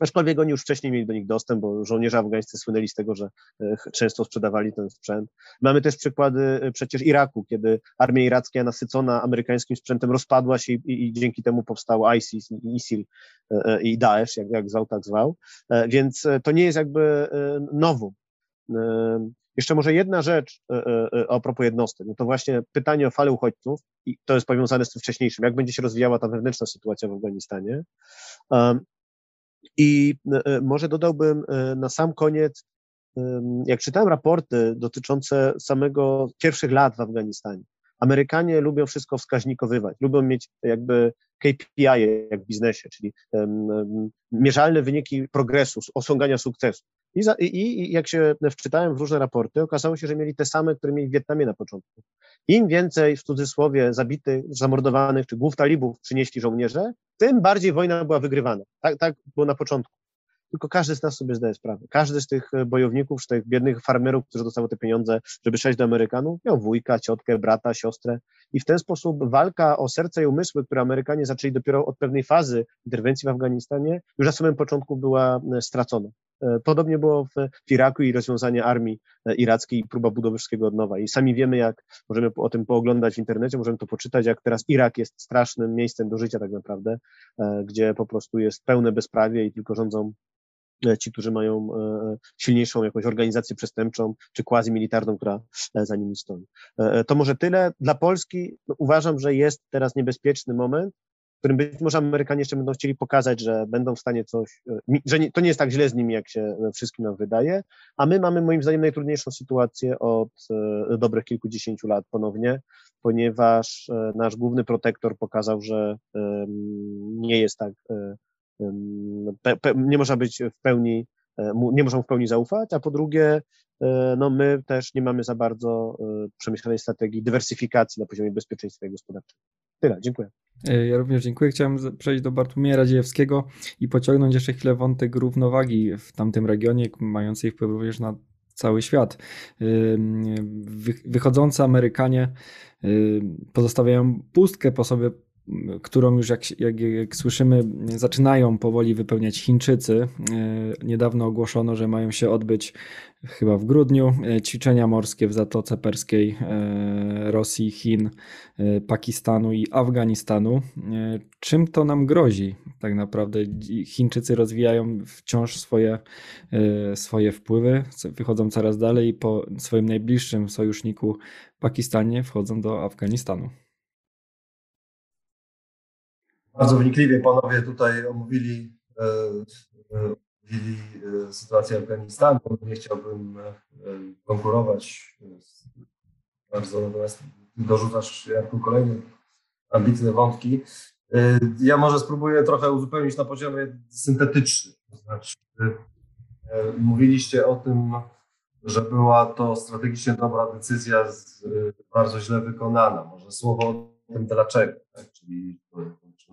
Aczkolwiek oni już wcześniej mieli do nich dostęp, bo żołnierze afgańscy słynęli z tego, że e, często sprzedawali ten sprzęt. Mamy też przykłady e, przecież Iraku, kiedy armia iracka nasycona amerykańskim sprzętem rozpadła się i, i dzięki temu powstał ISIS, ISIL e, i Daesh, jak, jak zwał, tak zwał. Więc to nie jest jakby nowum. Jeszcze może jedna rzecz a propos jednostek, no to właśnie pytanie o falę uchodźców i to jest powiązane z tym wcześniejszym, jak będzie się rozwijała ta wewnętrzna sytuacja w Afganistanie. I e, e, może dodałbym e, na sam koniec, jak czytałem raporty dotyczące samego pierwszych lat w Afganistanie, Amerykanie lubią wszystko wskaźnikowywać, lubią mieć jakby KPI jak w biznesie, czyli um, mierzalne wyniki progresu, osiągania sukcesu. I, za, i, I, jak się wczytałem w różne raporty, okazało się, że mieli te same, które mieli w Wietnamie na początku. Im więcej w cudzysłowie zabitych, zamordowanych czy głów talibów przynieśli żołnierze, tym bardziej wojna była wygrywana. Tak, tak było na początku. Tylko każdy z nas sobie zdaje sprawę. Każdy z tych bojowników, czy tych biednych farmerów, którzy dostały te pieniądze, żeby przejść do Amerykanów, miał wujka, ciotkę, brata, siostrę. I w ten sposób walka o serce i umysły, które Amerykanie zaczęli dopiero od pewnej fazy interwencji w Afganistanie, już na samym początku była stracona. E, podobnie było w, Iraku i rozwiązanie armii e, irackiej i próba budowy wszystkiego od nowa. I sami wiemy, jak możemy o tym pooglądać w internecie, możemy to poczytać, jak teraz Irak jest strasznym miejscem do życia tak naprawdę, e, gdzie po prostu jest pełne bezprawie i tylko rządzą ci, którzy mają silniejszą jakąś organizację przestępczą czy quasi militarną, która za nimi stoi. To może tyle. Dla Polski no, uważam, że jest teraz niebezpieczny moment, którym być może Amerykanie jeszcze będą chcieli pokazać, że będą w stanie coś, e, że nie, to nie jest tak źle z nimi, jak się wszystkim nam wydaje, a my mamy moim zdaniem najtrudniejszą sytuację od e, dobrych kilkudziesięciu lat ponownie, ponieważ e, nasz główny protektor pokazał, że nie jest tak, nie można być w pełni, nie można w pełni zaufać, a po drugie, no my też nie mamy za bardzo przemyślanej strategii dywersyfikacji na poziomie bezpieczeństwa gospodarczego. Tyle, dziękuję. E, ja również dziękuję. Chciałem przejść do Bartłomieja Radziejewskiego i pociągnąć jeszcze chwilę wątek równowagi w tamtym regionie, mającej wpływ również na cały świat. Wychodzący Amerykanie pozostawiają pustkę po sobie którą już jak, jak, jak, słyszymy, zaczynają powoli wypełniać Chińczycy. E, niedawno ogłoszono, że mają się odbyć chyba w grudniu e, ćwiczenia morskie w Zatoce Perskiej e, Rosji, Chin, Pakistanu i Afganistanu. Czym to nam grozi? Tak naprawdę Chińczycy rozwijają wciąż swoje, swoje wpływy, wychodzą coraz dalej po swoim najbliższym sojuszniku Pakistanie wchodzą do Afganistanu. Bardzo wnikliwie panowie tutaj omówili, e, e, omówili e, sytuację Afganistanu. Nie chciałbym konkurować. Bardzo natomiast dorzucasz Jarku kolejne ambitne wątki. Ja może spróbuję trochę uzupełnić na poziomie syntetycznym. To znaczy, mówiliście o tym, że była to strategicznie dobra decyzja, bardzo źle wykonana. Może słowo o tym dlaczego, tak? czyli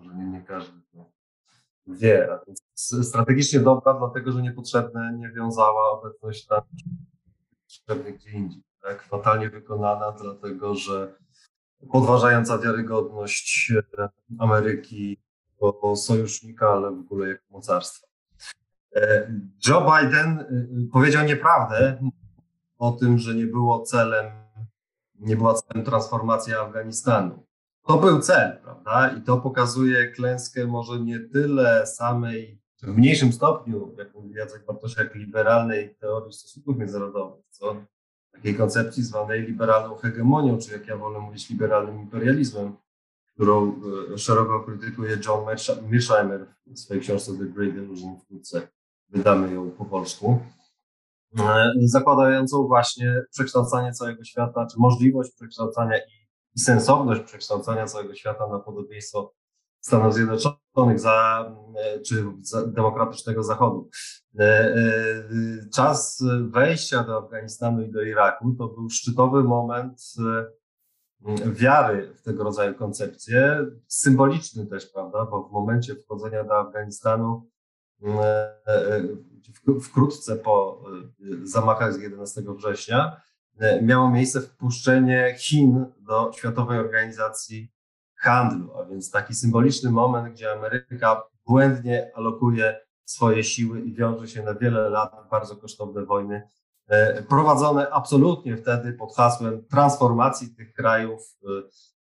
może nie, nie każdy to wie. Strategicznie dobra, dlatego że niepotrzebne nie wiązała obecność tam gdzie indziej. Tak? Fatalnie wykonana, dlatego że podważająca wiarygodność e, Ameryki jako sojusznika, ale w ogóle jako mocarstwa. E, Joe Biden e, powiedział nieprawdę o tym, że nie było celem, nie była celem transformacja Afganistanu to był cel, prawda? I to pokazuje klęskę może nie tyle samej, w mniejszym stopniu, jak mówi Jacek Bartosiak, liberalnej teorii stosunków międzynarodowych, co takiej koncepcji zwanej liberalną hegemonią, czy jak ja wolę mówić, liberalnym imperializmem, którą e, szeroko krytykuje John Mearsheimer w swojej książce The Great Illusion, wkrótce wydamy ją po polsku, e, zakładającą właśnie przekształcanie całego świata, czy możliwość przekształcania i i sensowność przekształcania całego świata na podobieństwo Stanów Zjednoczonych za, e, czy za demokratycznego Zachodu. E, e, czas wejścia do Afganistanu i do Iraku to był szczytowy moment wiary w tego rodzaju koncepcje, symboliczny też, prawda, bo w momencie wchodzenia do Afganistanu wkrótce po zamachach z 11 września miało miejsce wpuszczenie Chin do Światowej Organizacji Handlu, a więc taki symboliczny moment, gdzie Ameryka błędnie alokuje swoje siły i wiąże się na wiele lat bardzo kosztowne wojny, e, prowadzone absolutnie wtedy pod hasłem transformacji tych krajów, e,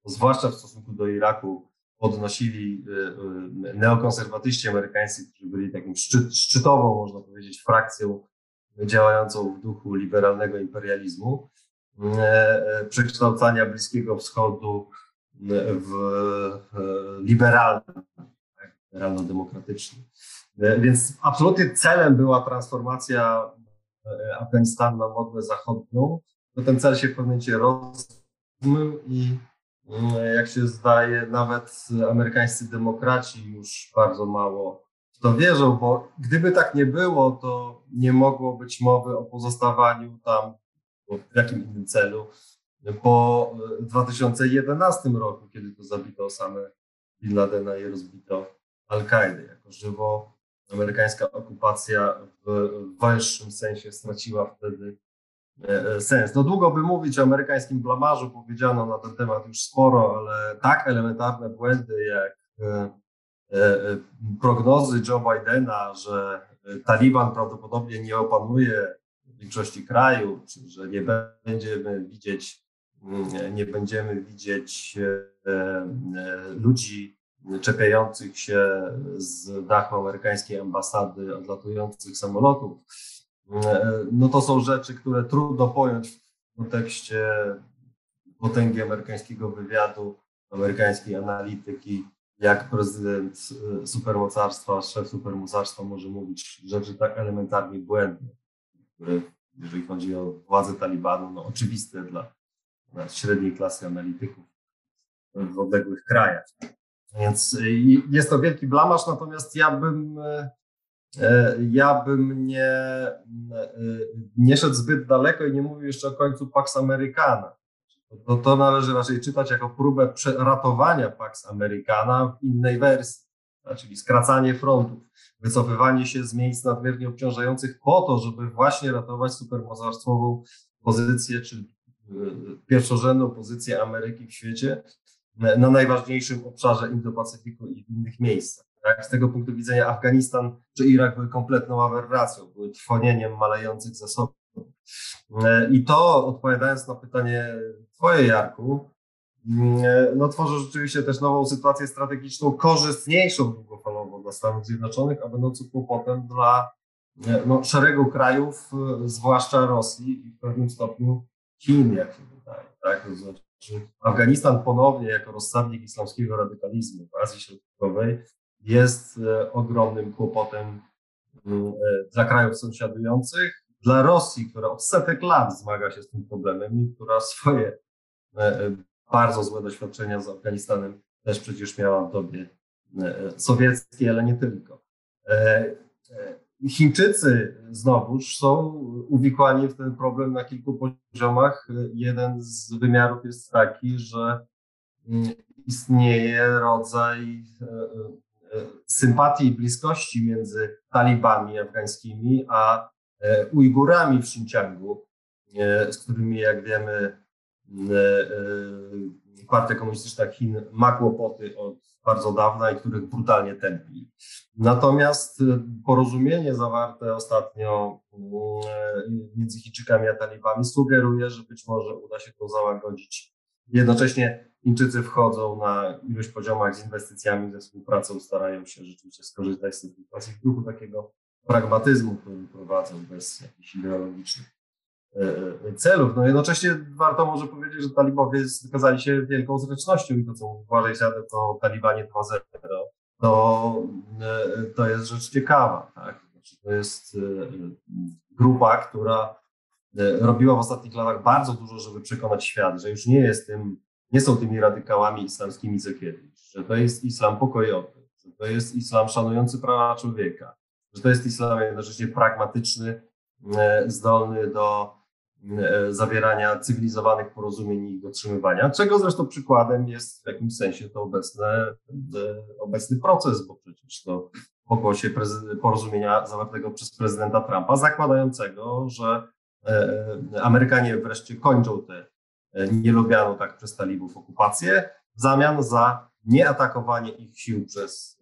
zwłaszcza w stosunku do Iraku, podnosili e, neokonserwatyści amerykańscy, którzy byli takim szczyt, szczytową, można powiedzieć, frakcją działającą w duchu liberalnego imperializmu, przekształcania Bliskiego Wschodu w liberalny, tak, liberalno-demokratyczny. E, więc absolutnie celem była transformacja e, Afganistanu na modłę zachodnią. To ten cel się w pewnym momencie rozmył i jak się zdaje, nawet amerykańscy demokraci już bardzo mało to wierzą, bo gdyby tak nie było, to nie mogło być mowy o pozostawaniu tam w jakim innym celu po 2011 roku, kiedy to zabito same Bin Ladena i rozbito Al-Kaidę. Jako żywo amerykańska okupacja w węższym sensie straciła wtedy e, e, sens. No długo by mówić o amerykańskim blamarzu, powiedziano na ten temat już sporo, ale tak elementarne błędy jak e, prognozy Joe Bidena, że Taliban prawdopodobnie nie opanuje większości kraju, czy że nie będziemy widzieć, nie będziemy widzieć ludzi czepiających się z dachu amerykańskiej ambasady odlatujących samolotów. No to są rzeczy, które trudno pojąć w kontekście potęgi amerykańskiego wywiadu, amerykańskiej analityki, jak prezydent supermocarstwa, szef supermocarstwa może mówić rzeczy tak elementarnie błędne, które jeżeli chodzi o władzę Talibanu, no oczywiste dla, dla średniej klasy analityków w odległych krajach. Więc y, jest to wielki blamasz, natomiast ja bym, y, ja bym nie, nie szedł zbyt daleko i nie mówił jeszcze o końcu Pax Americana. To, to należy raczej czytać jako próbę ratowania Pax Americana w innej wersji, czyli skracanie frontów, wycofywanie się z miejsc nadmiernie obciążających po to, żeby właśnie ratować supermocarstwową pozycję, czy pierwszorzędną pozycję Ameryki w świecie, na najważniejszym obszarze Indo-Pacyfiku i w innych miejscach. Tak? Z tego punktu widzenia Afganistan czy Irak były kompletną aberracją, były trwonieniem malejących zasobów. I to, odpowiadając na pytanie Twoje, Jarku, no, tworzy rzeczywiście też nową sytuację strategiczną, korzystniejszą długofalowo dla Stanów Zjednoczonych, a będącą kłopotem dla no, szeregu krajów, zwłaszcza Rosji i w pewnym stopniu Chin, jak się wydaje. Tak? To znaczy, Afganistan ponownie jako rozsadnik islamskiego radykalizmu w Azji Środkowej jest e, ogromnym kłopotem mm, e, dla krajów sąsiadujących, dla Rosji, która od setek lat zmaga się z tym problemem i która swoje e, bardzo złe doświadczenia z Afganistanem też przecież miała w dobie sowieckiej, ale nie tylko. Chińczycy znowuż są uwikłani w ten problem na kilku poziomach. Jeden z wymiarów jest taki, że mm, istnieje rodzaj e, e, sympatii i bliskości między talibami afgańskimi a e, Ujgurami w Xinjiangu, z którymi, jak wiemy, Partia Komunistyczna Chin ma kłopoty od bardzo dawna i których brutalnie tępi. Natomiast y, porozumienie zawarte ostatnio między Chińczykami a talibami sugeruje, że być może uda się to załagodzić. Jednocześnie Chińczycy wchodzą na ilość poziomach z inwestycjami, ze współpracą, starają się rzeczywiście skorzystać z sytuacji w duchu takiego pragmatyzmu, który prowadzą bez jakichś ideologicznych E, e, celów. No jednocześnie warto może powiedzieć, że talibowie wykazali się wielką zręcznością i to, co uważaj siadę, to talibanie 2.0, to, e, to jest rzecz ciekawa. Tak? Znaczy, to jest grupa, która robiła w ostatnich latach bardzo dużo, żeby przekonać świat, że już nie jest tym, nie są tymi radykałami islamskimi co kiedyś, że to jest islam pokojowy, że to jest islam szanujący prawa człowieka, że to jest islam jednocześnie pragmatyczny, zdolny do E, zawierania cywilizowanych porozumień i ich dotrzymywania, czego zresztą przykładem jest w jakimś sensie to obecne, e, obecny proces, bo przecież to pokłosie porozumienia zawartego przez prezydenta Trumpa, zakładającego, że Amerykanie wreszcie kończą tę nielubianą tak przez talibów okupację w zamian za nieatakowanie ich sił przez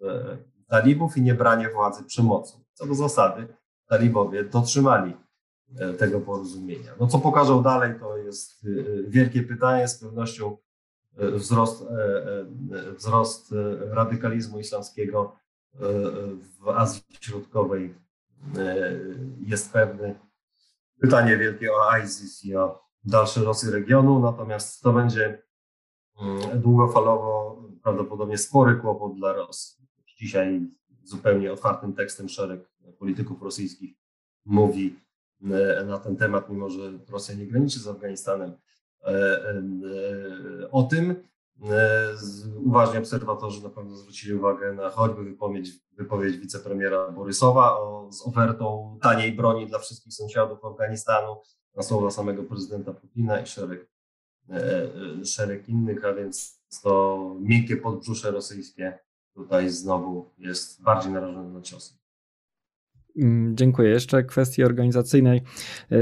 talibów i niebranie władzy przemocą. Co do zasady, talibowie dotrzymali e, tego porozumienia. No co pokażą dalej, to jest e, wielkie pytanie, z pewnością e, wzrost, wzrost radykalizmu islamskiego w Azji Środkowej jest pewny. Pytanie wielkie o ISIS i o dalsze losy regionu, natomiast to będzie mm, długofalowo prawdopodobnie spory kłopot dla Rosji. Dzisiaj zupełnie otwartym tekstem szereg polityków rosyjskich mówi e, na ten temat, mimo że Rosja nie graniczy z Afganistanem. E, e, o tym uważni obserwatorzy na pewno zwrócili uwagę na choćby wypowiedź, wypowiedź wicepremiera Borysowa o, z ofertą taniej broni dla wszystkich sąsiadów Afganistanu, na słowa samego prezydenta Putina i szereg, szereg innych, a więc to miękkie podbrzusze rosyjskie tutaj znowu jest bardziej narażony na ciosy. Mm, dziękuję. Jeszcze kwestii organizacyjnej. E,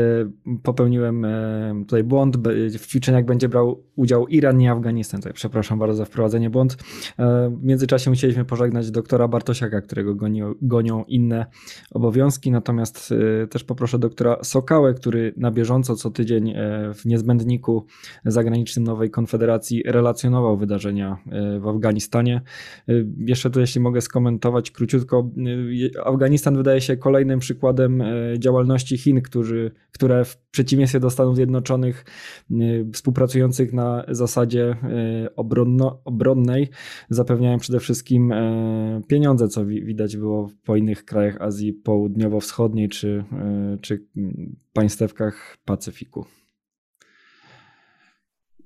popełniłem e, tutaj błąd. W ćwiczeniach będzie brał udział Iran, nie Afganistan. Tutaj przepraszam bardzo za wprowadzenie błąd. E, w międzyczasie musieliśmy pożegnać doktora Bartosiaka, którego gonią, gonią inne obowiązki. Natomiast też poproszę doktora Sokałę, który na bieżąco co tydzień w niezbędniku zagranicznym Nowej Konfederacji relacjonował wydarzenia w Afganistanie. Jeszcze tu, jeśli mogę skomentować króciutko, Afganistan wydaje się kolejnym przykładem e, działalności Chin, którzy, które w przeciwieństwie do Stanów Zjednoczonych e, współpracujących na zasadzie e, obronno, obronnej zapewniają przede wszystkim pieniądze, co widać było po innych krajach Azji Południowo-Wschodniej czy, czy państewkach Pacyfiku.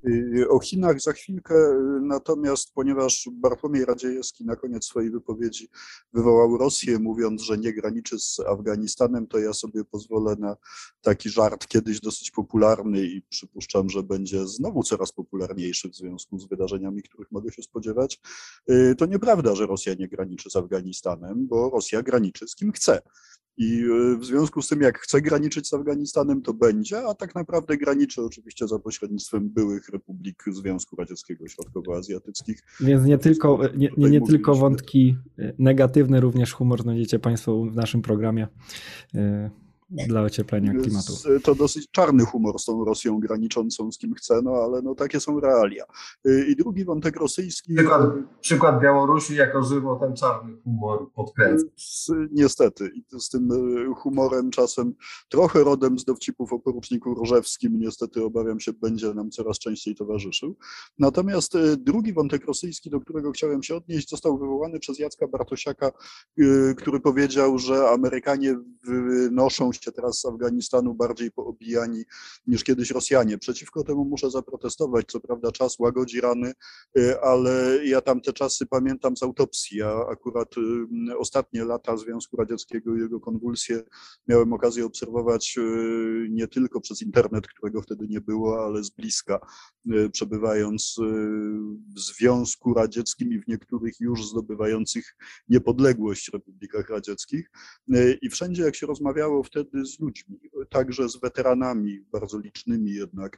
Y, o Chinach za chwilkę, y, natomiast ponieważ Bartłomiej Radziejewski na koniec swojej wypowiedzi wywołał Rosję, mówiąc, że nie graniczy z Afganistanem, to ja sobie pozwolę na taki żart kiedyś dosyć popularny i przypuszczam, że będzie znowu coraz popularniejszy w związku z wydarzeniami, których mogę się spodziewać. Y, to nieprawda, że Rosja nie graniczy z Afganistanem, bo Rosja graniczy z kim chce. I e, w związku z tym, jak chce graniczyć z Afganistanem, to będzie, a tak naprawdę graniczy oczywiście za pośrednictwem byłych republik Związku Radzieckiego Środkowoazjatyckich. Więc nie tylko, nie, nie, nie tylko wątki e, negatywne, również humor znajdziecie Państwo w naszym programie. Dla ocieplenia klimatu. To dosyć czarny humor z tą Rosją graniczącą z kim chce, no ale no takie są realia. Y, I drugi wątek rosyjski. Przykład, przykład Białorusi jako żywo ten czarny humor podkręca. Niestety. I z tym y, humorem czasem trochę rodem z dowcipów o poruczniku Różewskim, niestety obawiam się, będzie nam coraz częściej towarzyszył. Natomiast y, drugi wątek rosyjski, do którego chciałem się odnieść, został wywołany przez Jacka Bartosiaka, który powiedział, że Amerykanie wynoszą się teraz z Afganistanu bardziej poobijani niż kiedyś Rosjanie. Przeciwko temu muszę zaprotestować. Co prawda czas łagodzi rany, y, ale ja tam te czasy pamiętam z autopsji. Ja akurat y, ostatnie lata Związku Radzieckiego i jego konwulsje miałem okazję obserwować y, nie tylko przez internet, którego wtedy nie było, ale z bliska, przebywając w Związku Radzieckim i w niektórych już zdobywających niepodległość republikach radzieckich. I wszędzie, jak się rozmawiało wtedy wtedy z ludźmi, także z weteranami, bardzo licznymi jednak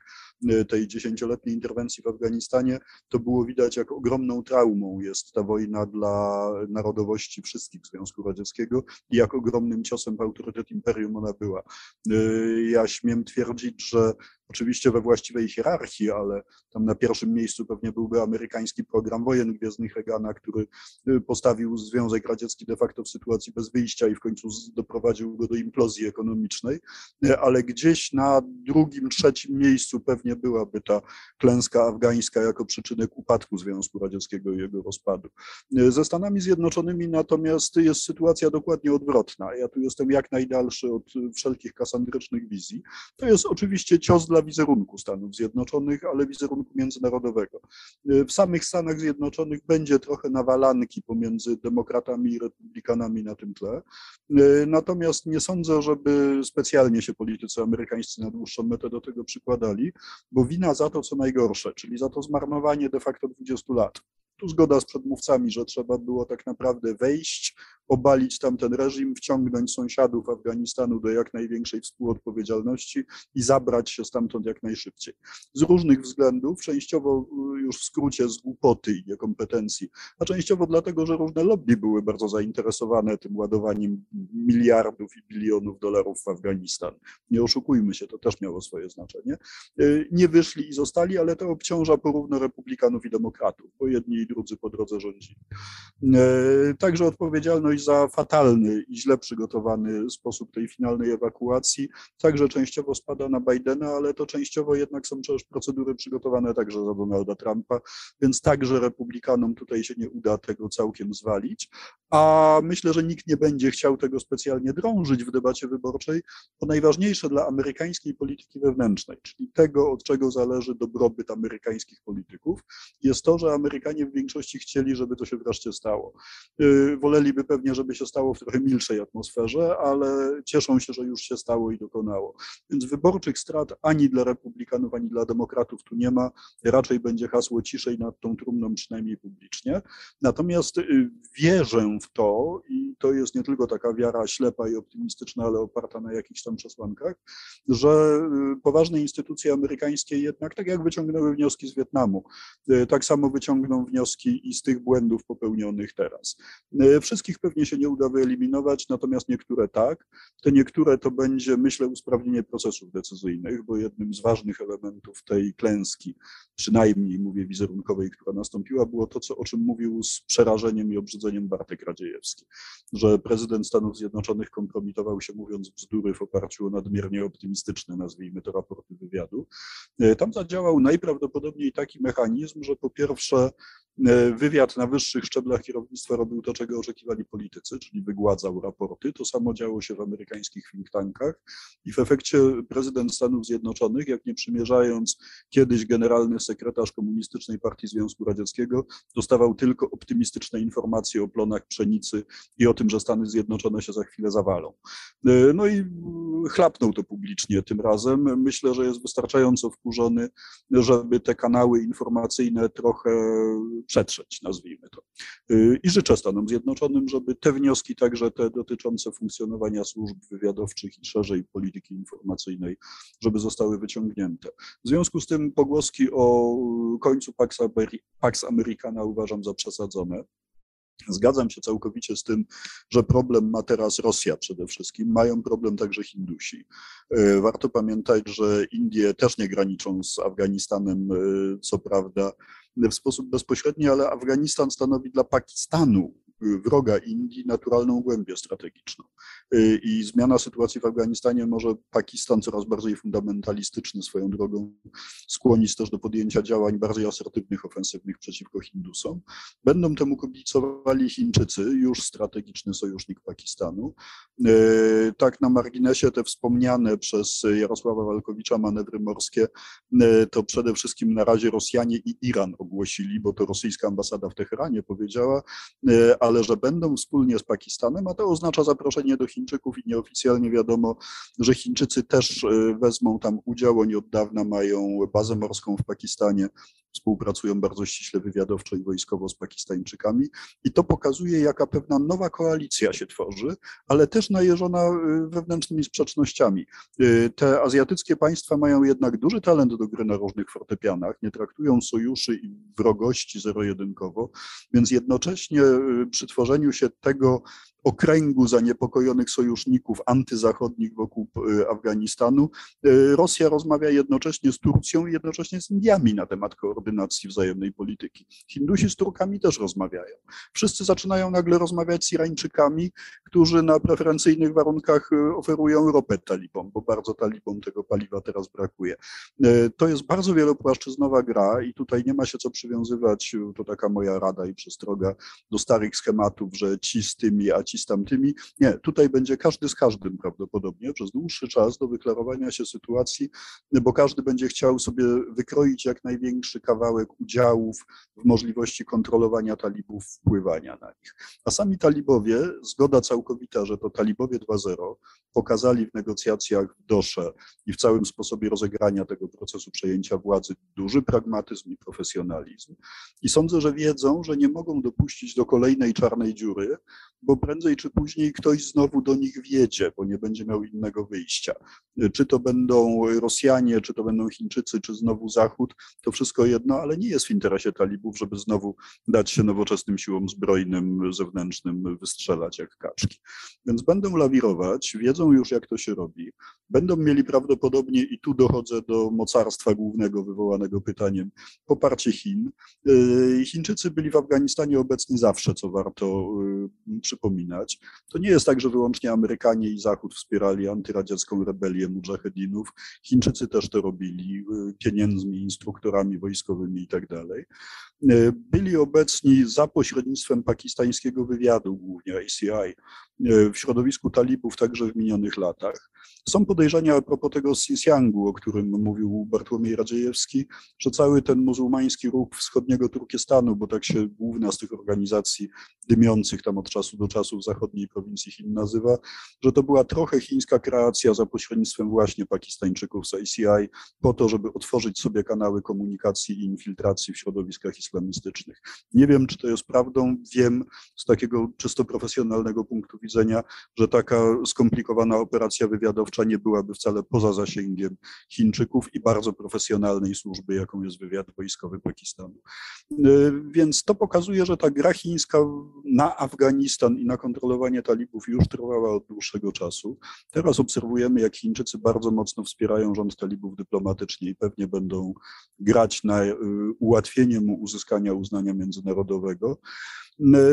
e, tej dziesięcioletniej interwencji w Afganistanie, to było widać, jak ogromną traumą jest ta wojna dla narodowości wszystkich Związku Radzieckiego i jak ogromnym ciosem w autorytet imperium ona była. E, ja śmiem twierdzić, że oczywiście we właściwej hierarchii, ale tam na pierwszym miejscu pewnie byłby amerykański program wojen gwiezdnych Reagana, który y, postawił Związek Radziecki de facto w sytuacji bez wyjścia i w końcu doprowadził go do implozji ekonomicznej, y, ale gdzieś na drugim, trzecim miejscu pewnie byłaby ta klęska afgańska jako przyczynek upadku Związku Radzieckiego i jego rozpadu. Y, ze Stanami Zjednoczonymi natomiast jest sytuacja dokładnie odwrotna. Ja tu jestem jak najdalszy od wszelkich kasandrycznych wizji. To jest oczywiście cios dla wizerunku Stanów Zjednoczonych, ale wizerunku międzynarodowego. W samych Stanach Zjednoczonych będzie trochę nawalanki pomiędzy demokratami i republikanami na tym tle. Natomiast nie sądzę, żeby specjalnie się politycy amerykańscy na dłuższą metę do tego przykładali, bo wina za to, co najgorsze, czyli za to zmarnowanie de facto 20 lat Tu zgoda z przedmówcami, że trzeba było tak naprawdę wejść, obalić tamten reżim, wciągnąć sąsiadów Afganistanu do jak największej współodpowiedzialności i zabrać się stamtąd jak najszybciej. Z różnych względów, częściowo y, już w skrócie z głupoty i niekompetencji, a częściowo dlatego, że różne lobby były bardzo zainteresowane tym ładowaniem miliardów i bilionów dolarów w Afganistan. Nie oszukujmy się, to też miało swoje znaczenie. Y, nie wyszli i zostali, ale to obciąża porówno republikanów i demokratów, bo jedni i drudzy po drodze rządzili. Y, także odpowiedzialność za fatalny i źle przygotowany sposób tej finalnej ewakuacji także częściowo spada na Bidena, ale to częściowo jednak są przecież procedury przygotowane także za Donalda Trumpa, więc także republikanom tutaj się nie uda tego całkiem zwalić, a myślę, że nikt nie będzie chciał tego specjalnie drążyć w debacie wyborczej, bo najważniejsze dla amerykańskiej polityki wewnętrznej, czyli tego, od czego zależy dobrobyt amerykańskich polityków, jest to, że Amerykanie większości chcieli, żeby to się wreszcie stało. Y, woleliby pewnie, żeby się stało w trochę milszej atmosferze, ale cieszą się, że już się stało i dokonało. Więc wyborczych strat ani dla republikanów, ani dla demokratów tu nie ma. Raczej będzie hasło ciszej nad tą trumną, przynajmniej publicznie. Natomiast y, wierzę w to, i to jest nie tylko taka wiara ślepa i optymistyczna, ale oparta na jakichś tam przesłankach, że y, poważne instytucje amerykańskie jednak, tak jak wyciągnęły wnioski z Wietnamu, tak samo wyciągną wnioski i z tych błędów popełnionych teraz. Wszystkich pewnie się nie uda wyeliminować, natomiast niektóre tak. Te niektóre to będzie, myślę, usprawnienie procesów decyzyjnych, bo jednym z ważnych elementów tej klęski, przynajmniej mówię wizerunkowej, która nastąpiła, było to, co, o czym mówił z przerażeniem i obrzydzeniem Bartek Radziejewski, że prezydent Stanów Zjednoczonych kompromitował się mówiąc bzdury w oparciu o nadmiernie optymistyczne, nazwijmy to, raporty wywiadu. E, tam zadziałał najprawdopodobniej taki mechanizm, że po pierwsze E, wywiad na wyższych szczeblach kierownictwa robił to, czego oczekiwali politycy, czyli wygładzał raporty. To samo działo się w amerykańskich think tankach i w efekcie prezydent Stanów Zjednoczonych, jak nie przymierzając kiedyś generalny sekretarz Komunistycznej Partii Związku Radzieckiego, dostawał tylko optymistyczne informacje o plonach pszenicy i o tym, że Stany Zjednoczone się za chwilę zawalą. E, no i chlapnął to publicznie tym razem. Myślę, że jest wystarczająco wkurzony, żeby te kanały informacyjne trochę przetrzeć, nazwijmy to. Y, I życzę Stanom Zjednoczonym, żeby te wnioski, także te dotyczące funkcjonowania służb wywiadowczych i szerzej polityki informacyjnej, żeby zostały wyciągnięte. W związku z tym pogłoski o końcu Pax, Pax Americana uważam za przesadzone. Zgadzam się całkowicie z tym, że problem ma teraz Rosja przede wszystkim, mają problem także Hindusi. Y, warto pamiętać, że Indie też nie graniczą z Afganistanem, y, co prawda, w sposób bezpośredni, ale Afganistan stanowi dla Pakistanu wroga Indii naturalną głębię strategiczną. Y, I zmiana sytuacji w Afganistanie może Pakistan coraz bardziej fundamentalistyczny swoją drogą skłonić też do podjęcia działań bardziej asertywnych, ofensywnych przeciwko Hindusom. Będą temu kibicowali Chińczycy, już strategiczny sojusznik Pakistanu. Y, tak na marginesie te wspomniane przez Jarosława Walkowicza manewry morskie y, to przede wszystkim na razie Rosjanie i Iran ogłosili, bo to rosyjska ambasada w Teheranie powiedziała, ale ale że będą wspólnie z Pakistanem, a to oznacza zaproszenie do Chińczyków i nieoficjalnie wiadomo, że Chińczycy też e, wezmą tam udział. Oni od dawna mają bazę morską w Pakistanie, współpracują bardzo ściśle wywiadowczo i wojskowo z Pakistańczykami i to pokazuje, jaka pewna nowa koalicja się tworzy, ale też najeżona e, wewnętrznymi sprzecznościami. E, te azjatyckie państwa mają jednak duży talent do gry na różnych fortepianach, nie traktują sojuszy i wrogości zero-jedynkowo, więc jednocześnie przy przy tworzeniu się tego okręgu zaniepokojonych sojuszników antyzachodnich wokół e, Afganistanu, e, Rosja rozmawia jednocześnie z Turcją i jednocześnie z Indiami na temat koordynacji wzajemnej polityki. Hindusi z Turkami też rozmawiają. Wszyscy zaczynają nagle rozmawiać z Irańczykami, którzy na preferencyjnych warunkach e, oferują ropę talibom, bo bardzo talibom tego paliwa teraz brakuje. To jest bardzo wielopłaszczyznowa gra i tutaj nie ma się co przywiązywać, to taka moja rada i przestroga, do starych schematów, że ci z tymi, a ci ci z tamtymi. Nie, tutaj będzie każdy z każdym prawdopodobnie przez dłuższy czas do wyklarowania się sytuacji, bo każdy będzie chciał sobie wykroić jak największy kawałek udziałów w możliwości kontrolowania talibów, wpływania na nich. A sami talibowie, zgoda całkowita, że to talibowie 2.0 pokazali w negocjacjach w Dosze i w całym sposobie rozegrania tego procesu przejęcia władzy duży pragmatyzm i profesjonalizm. I sądzę, że wiedzą, że nie mogą dopuścić do kolejnej czarnej dziury, bo prędzej czy później ktoś znowu do nich wiedzie, bo nie będzie miał innego wyjścia. Czy to będą Rosjanie, czy to będą Chińczycy, czy znowu Zachód, to wszystko jedno, ale nie jest w interesie talibów, żeby znowu dać się nowoczesnym siłom zbrojnym, zewnętrznym wystrzelać jak kaczki. Więc będą lawirować, wiedzą już jak to się robi. Będą mieli prawdopodobnie, i tu dochodzę do mocarstwa głównego wywołanego pytaniem, poparcie Chin. Yy, Chińczycy byli w Afganistanie obecni zawsze, co warto yy, To nie jest tak, że wyłącznie Amerykanie i Zachód wspierali antyradziecką rebelię mujahedinów. Chińczycy też to robili yy, pieniędzmi, instruktorami wojskowymi i tak dalej. Byli obecni za pośrednictwem pakistańskiego wywiadu, głównie ICI, w środowisku talibów także w minionych latach. Są podejrzenia a propos tego Xinjiangu, o którym mówił Bartłomiej Radziejewski, że cały ten muzułmański ruch wschodniego Turkestanu, bo tak się główna z tych organizacji dymiących tam od czasu do czasu w zachodniej prowincji Chin nazywa, że to była trochę chińska kreacja za pośrednictwem właśnie Pakistańczyków z ICI po to, żeby otworzyć sobie kanały komunikacji i infiltracji w środowiskach islamistycznych. Nie wiem, czy to jest prawdą, wiem z takiego czysto profesjonalnego punktu widzenia, że taka skomplikowana operacja wywiadowcza nie byłaby wcale poza zasięgiem Chińczyków i bardzo profesjonalnej służby, jaką jest wywiad wojskowy Pakistanu. Y, więc to pokazuje, że ta gra chińska na Afganistan i na kontrolowanie talibów już trwała od dłuższego czasu. Teraz obserwujemy, jak Chińczycy bardzo mocno wspierają rząd talibów dyplomatycznie i pewnie będą grać na y, ułatwienie mu uzyskania uznania międzynarodowego.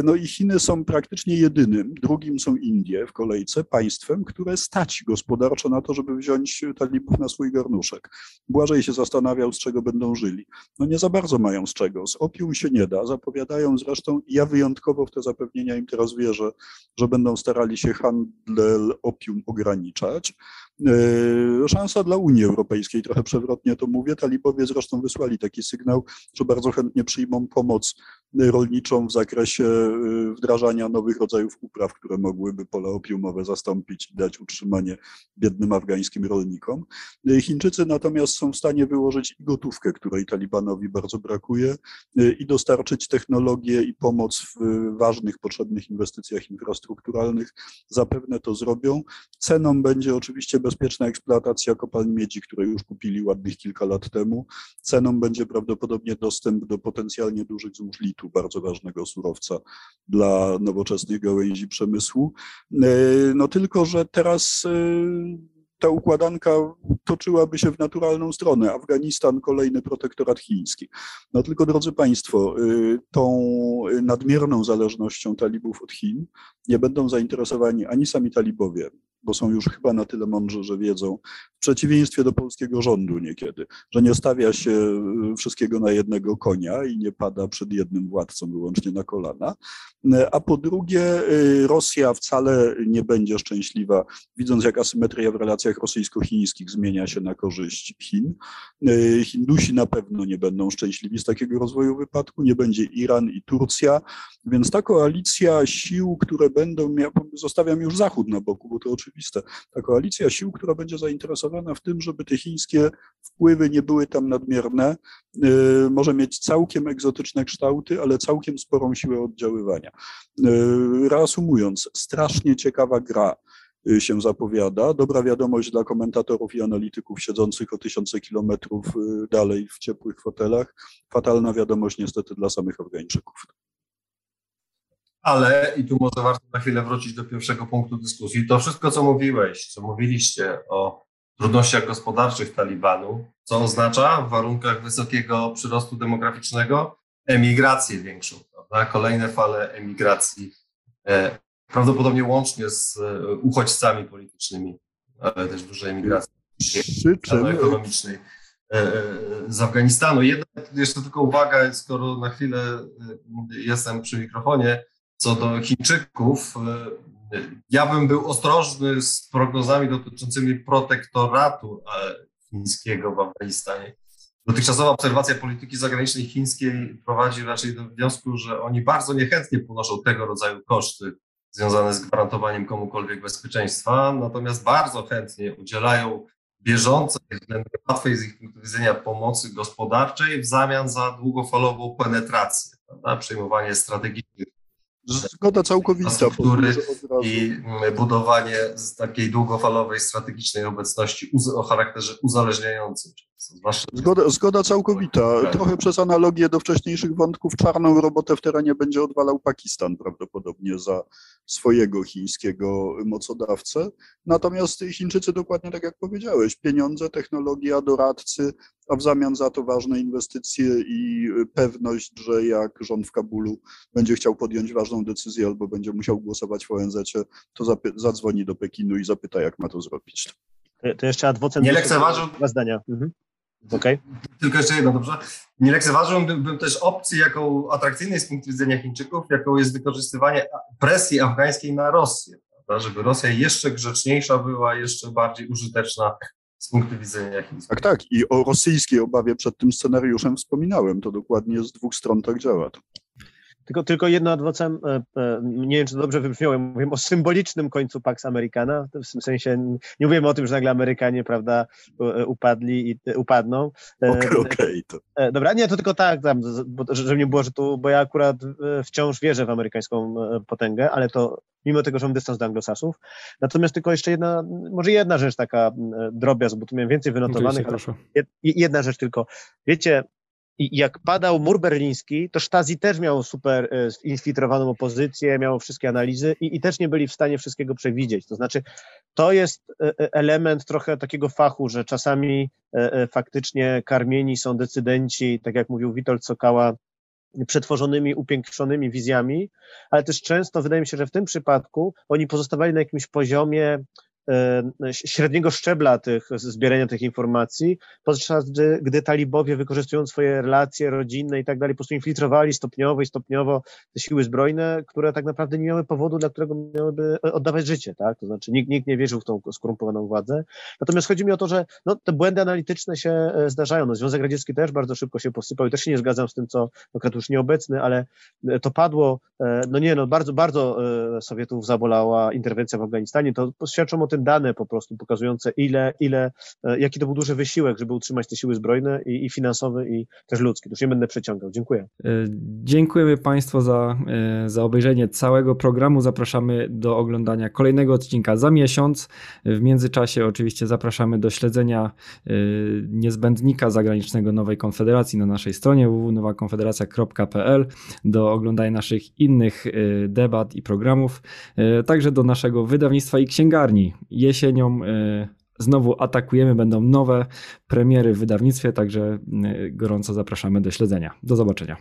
No i Chiny są praktycznie jedynym, drugim są Indie w kolejce, państwem, które stać gospodarczo na to, żeby wziąć talibów na swój garnuszek. Błażej się zastanawiał, z czego będą żyli. No nie za bardzo mają z czego. Z opium się nie da. Zapowiadają zresztą, ja wyjątkowo w te zapewnienia im teraz wierzę, że będą starali się handel opium ograniczać. E, szansa dla Unii Europejskiej, trochę przewrotnie to mówię. Talibowie zresztą wysłali taki sygnał, że bardzo chętnie przyjmą pomoc rolniczą w zakresie e, wdrażania nowych rodzajów upraw, które mogłyby pola opiumowe zastąpić i dać utrzymanie biednym afgańskim rolnikom. E, Chińczycy natomiast są w stanie wyłożyć i gotówkę, której Talibanowi bardzo brakuje, i dostarczyć technologię i pomoc w ważnych, potrzebnych inwestycjach infrastrukturalnych. Zapewne to zrobią. Ceną będzie oczywiście bez bezpieczna eksploatacja kopalni miedzi, które już kupili ładnych kilka lat temu. Ceną będzie prawdopodobnie dostęp do potencjalnie dużych złóż litu, bardzo ważnego surowca dla nowoczesnych gałęzi przemysłu. E, no tylko, że teraz e, ta układanka toczyłaby się w naturalną stronę. Afganistan, kolejny protektorat chiński. No tylko, drodzy Państwo, e, tą nadmierną zależnością talibów od Chin nie będą zainteresowani ani sami talibowie, bo są już chyba na tyle mądrzy, że wiedzą, w przeciwieństwie do polskiego rządu niekiedy, że nie stawia się y, wszystkiego na jednego konia i nie pada przed jednym władcą wyłącznie na kolana. A po drugie, y, Rosja wcale nie będzie szczęśliwa, widząc jak asymetria w relacjach rosyjsko-chińskich zmienia się na korzyść Chin. Y, Hindusi na pewno nie będą szczęśliwi z takiego rozwoju wypadku, nie będzie Iran i Turcja, więc ta koalicja sił, które będą miały, zostawiam już Zachód na boku, bo to oczywiste, ta koalicja sił, która będzie zainteresowana w tym, żeby te chińskie wpływy nie były tam nadmierne, y, może mieć całkiem egzotyczne kształty, ale całkiem sporą siłę oddziaływania. Y, reasumując, strasznie ciekawa gra y, się zapowiada. Dobra wiadomość dla komentatorów i analityków siedzących o tysiące kilometrów dalej w ciepłych fotelach. Fatalna wiadomość niestety dla samych Afgańczyków. Ale, i tu może warto na chwilę wrócić do pierwszego punktu dyskusji, to wszystko, co mówiłeś, co mówiliście o trudnościach gospodarczych Talibanu, co oznacza w warunkach wysokiego przyrostu demograficznego emigrację większą, prawda? kolejne fale emigracji, e, prawdopodobnie łącznie z e, uchodźcami politycznymi, ale też dużej emigracji ekonomicznej e, z Afganistanu. Jedna jeszcze tylko uwaga, skoro na chwilę jestem przy mikrofonie, co do Chińczyków, e, ja bym był ostrożny z prognozami dotyczącymi protektoratu e, chińskiego w Afganistanie, Dotychczasowa obserwacja polityki zagranicznej chińskiej prowadzi raczej do wniosku, że oni bardzo niechętnie ponoszą tego rodzaju koszty związane z gwarantowaniem komukolwiek bezpieczeństwa, natomiast bardzo chętnie udzielają bieżącej, łatwej z ich punktu widzenia pomocy gospodarczej w zamian za długofalową penetrację, prawda? przejmowanie strategicznych Zgoda całkowita. i mm, budowanie z takiej długofalowej, strategicznej obecności o charakterze uzależniającym. Zwłaszcza Zgoda, zgoda całkowita. Tak. Trochę przez analogię do wcześniejszych wątków, czarną robotę w terenie będzie odwalał Pakistan prawdopodobnie za swojego chińskiego mocodawcę. Natomiast Chińczycy dokładnie tak jak powiedziałeś, pieniądze, technologia, doradcy, a w zamian za to ważne inwestycje i pewność, że jak rząd w Kabulu będzie chciał podjąć ważną decyzję albo będzie musiał głosować w ONZ, to zadzwoni do Pekinu i zapyta, jak ma to zrobić. To, to jeszcze adwocent. Nie lekceważył- Dwa zdania. Mhm. Okej. Tylko jeszcze jedno, dobrze? Nie lekceważyłbym bym też opcji, jaką atrakcyjnej z punktu widzenia Chińczyków, jaką jest wykorzystywanie presji afgańskiej na Rosję, prawda? żeby Rosja jeszcze grzeczniejsza była, jeszcze bardziej użyteczna z punktu widzenia chińskiego. Tak, tak. I o rosyjskiej obawie przed tym scenariuszem wspominałem. To dokładnie z dwóch stron tak działa. Tylko, tylko jedno adwocem, e, e, nie wiem, czy to dobrze wybrzmiałem, mówię o symbolicznym końcu Pax Americana, w tym sensie nie mówimy o tym, że nagle Amerykanie, prawda, e, upadli i upadną. Okej, okej. to E, Dobra, nie, to tylko tak, tam, żeby nie było, że tu, bo ja akurat wciąż wierzę w amerykańską potęgę, ale to mimo tego, że mam dystans do anglosasów. Natomiast tylko jeszcze jedna, może jedna rzecz taka drobiazg, bo tu miałem więcej wynotowanych, ale jedna rzecz tylko. Wiecie, i jak padał mur berliński, to Stasi też miało super e, infiltrowaną opozycję, miało wszystkie analizy i, i też nie byli w stanie wszystkiego przewidzieć. To znaczy, to jest e, e, element trochę takiego fachu, że czasami faktycznie karmieni są decydenci, tak jak mówił Witold Sokała, przetworzonymi, upiększonymi wizjami, ale też często wydaje mi się, że w tym przypadku oni pozostawali na jakimś poziomie średniego szczebla tych, zbierania tych informacji, podczas gdy, gdy talibowie wykorzystując swoje relacje rodzinne i tak dalej, po prostu infiltrowali stopniowo i stopniowo te siły zbrojne, które tak naprawdę nie miały powodu, dla którego miałyby oddawać życie, tak? To znaczy nikt, nikt nie wierzył w tą skorumpowaną władzę. Natomiast chodzi mi o to, że no, te błędy analityczne się e, zdarzają. No, Związek Radziecki też bardzo szybko się posypał i też się nie zgadzam z tym, co akurat już nieobecny, ale e, to padło, e, no nie, no bardzo, bardzo e, Sowietów zabolała interwencja w Afganistanie. To świadczą o tym dane po prostu pokazujące, ile, ile, e, jaki to był duży wysiłek, żeby utrzymać te siły zbrojne i, i i też ludzki. To już nie będę przeciągał. Dziękuję. E, Dziękujemy Państwu za, e, za obejrzenie całego programu. Zapraszamy do oglądania kolejnego odcinka za miesiąc. W międzyczasie oczywiście zapraszamy do śledzenia niezbędnika zagranicznego Nowej Konfederacji na naszej stronie www.nowakonfederacja.pl, do oglądania naszych innych debat i programów, także do naszego wydawnictwa i księgarni. Jesienią e, Znowu atakujemy, będą nowe premiery w wydawnictwie, także e, gorąco zapraszamy do śledzenia. Do zobaczenia.